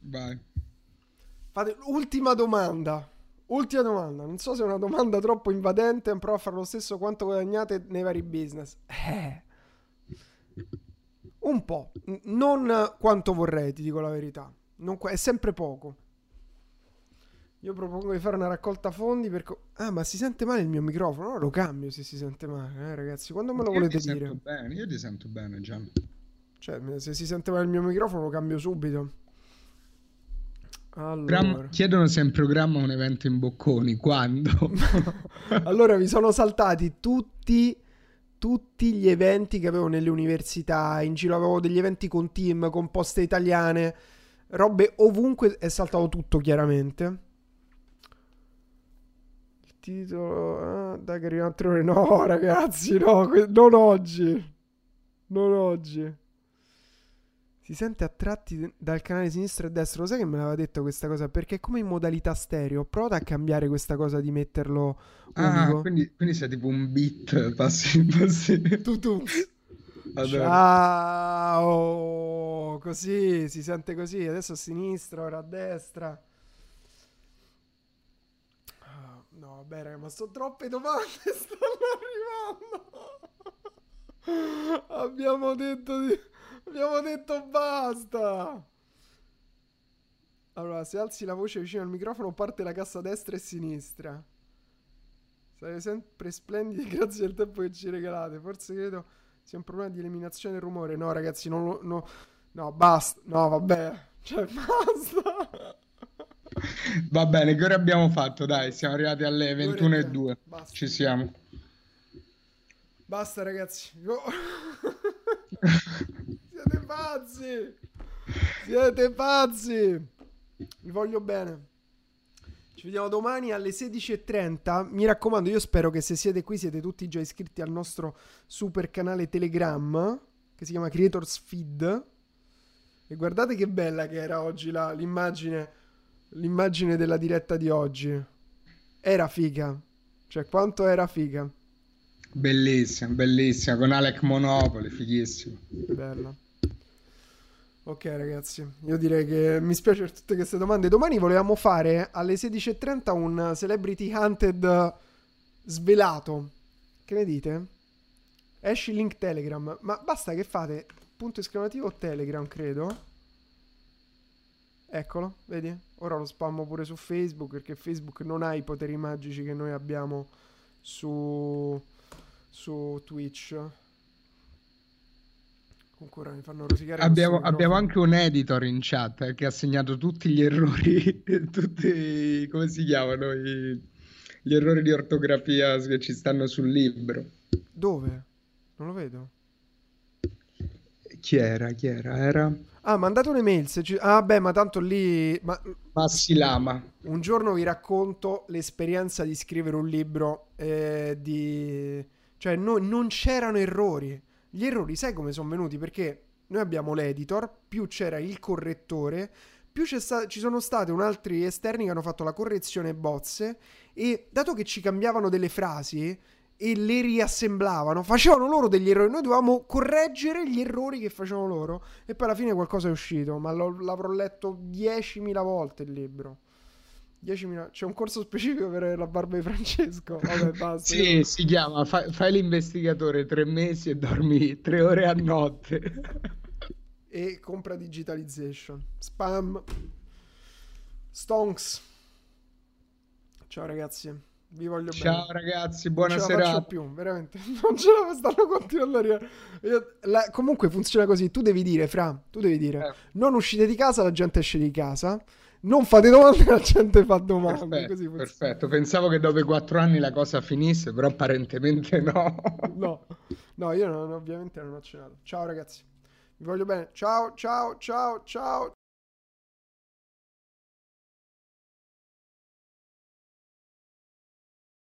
Vai. Fate ultima domanda. Ultima domanda, non so se è una domanda troppo invadente, provo a fare lo stesso quanto guadagnate nei vari business. Eh. Un po', non quanto vorrei, ti dico la verità. Qu- è sempre poco. Io propongo di fare una raccolta fondi per... Co- ah, ma si sente male il mio microfono? No, lo cambio se si sente male, eh, ragazzi. Quando me lo io volete ti dire? Bene, io ti sento bene, Gian. Cioè, se si sente male il mio microfono lo cambio subito. Allora. Chiedono se in programma un evento in Bocconi, quando? allora mi sono saltati tutti, tutti gli eventi che avevo nelle università, in giro avevo degli eventi con team, con poste italiane, robe ovunque, è saltato tutto chiaramente. Il titolo... Ah, dai che arriva tre ore, no ragazzi, no, non oggi, non oggi si sente a tratti dal canale sinistro e destro. Lo sai che me l'aveva detto questa cosa? Perché è come in modalità stereo. Prova a cambiare questa cosa di metterlo ah, unico. Quindi, quindi sei tipo un beat, passi, passi. Tu, tu. Ciao! Così, si sente così. Adesso a sinistra, ora a destra. Ah, no, vabbè, raga, ma sono troppe domande. Stanno arrivando. Abbiamo detto di Abbiamo detto basta. Allora, se alzi la voce vicino al microfono, parte la cassa destra e sinistra. Sarete sempre splendidi grazie al tempo che ci regalate. Forse credo sia un problema di eliminazione del rumore. No, ragazzi, non lo. No, no basta. No, vabbè. Cioè, basta. Va bene, che ora abbiamo fatto? Dai, siamo arrivati alle 21 e 2. Ci siamo. Basta, ragazzi. Siete pazzi! Siete pazzi! Vi voglio bene. Ci vediamo domani alle 16.30. Mi raccomando, io spero che se siete qui siete tutti già iscritti al nostro super canale Telegram che si chiama Creators Feed. E guardate che bella che era oggi la, l'immagine, l'immagine della diretta di oggi. Era figa. Cioè, quanto era figa. Bellissima, bellissima, con Alec Monopoli, fighissimo. Bella. Ok ragazzi, io direi che mi spiace per tutte queste domande. Domani volevamo fare alle 16.30 un Celebrity Hunted svelato. Che ne dite? Esci il link Telegram. Ma basta che fate punto esclamativo Telegram, credo. Eccolo, vedi? Ora lo spammo pure su Facebook perché Facebook non ha i poteri magici che noi abbiamo su, su Twitch. Ancora mi fanno rosicare. Abbiamo, abbiamo, anche un editor in chat che ha segnato tutti gli errori, tutti, come si chiamano, i, gli errori di ortografia che ci stanno sul libro. Dove? Non lo vedo. Chi era? Chi era? Era... Ah, mandate un'email. Se ci... Ah, beh, ma tanto lì... Ma... Massi Lama. Un giorno vi racconto l'esperienza di scrivere un libro eh, di... Cioè, no, non c'erano errori gli errori, sai come sono venuti? Perché noi abbiamo l'editor, più c'era il correttore, più sta- ci sono stati altri esterni che hanno fatto la correzione bozze e dato che ci cambiavano delle frasi e le riassemblavano, facevano loro degli errori, noi dovevamo correggere gli errori che facevano loro e poi alla fine qualcosa è uscito, ma l'avrò letto 10.000 volte il libro. 10.000. C'è un corso specifico per la barba di Francesco. Vabbè, basta. sì, io... si chiama fai, fai, l'investigatore tre mesi e dormi tre ore a notte. e compra digitalization. Spam. Stonks. Ciao ragazzi, vi voglio Ciao bene. ragazzi, Non buona ce la serata. più, veramente. Non ce la stanno continuando a arrivare. Io- la- comunque funziona così. Tu devi dire, Fra, tu devi dire, Eh. non uscite di casa, la gente esce di casa. Non fate domande, la gente fa domande. Perfetto, perfetto. Pensavo che dopo i quattro anni la cosa finisse, però apparentemente no. No, no, io non- ovviamente non ho cenato. Ciao ragazzi, vi voglio bene. Ciao, ciao, ciao, ciao.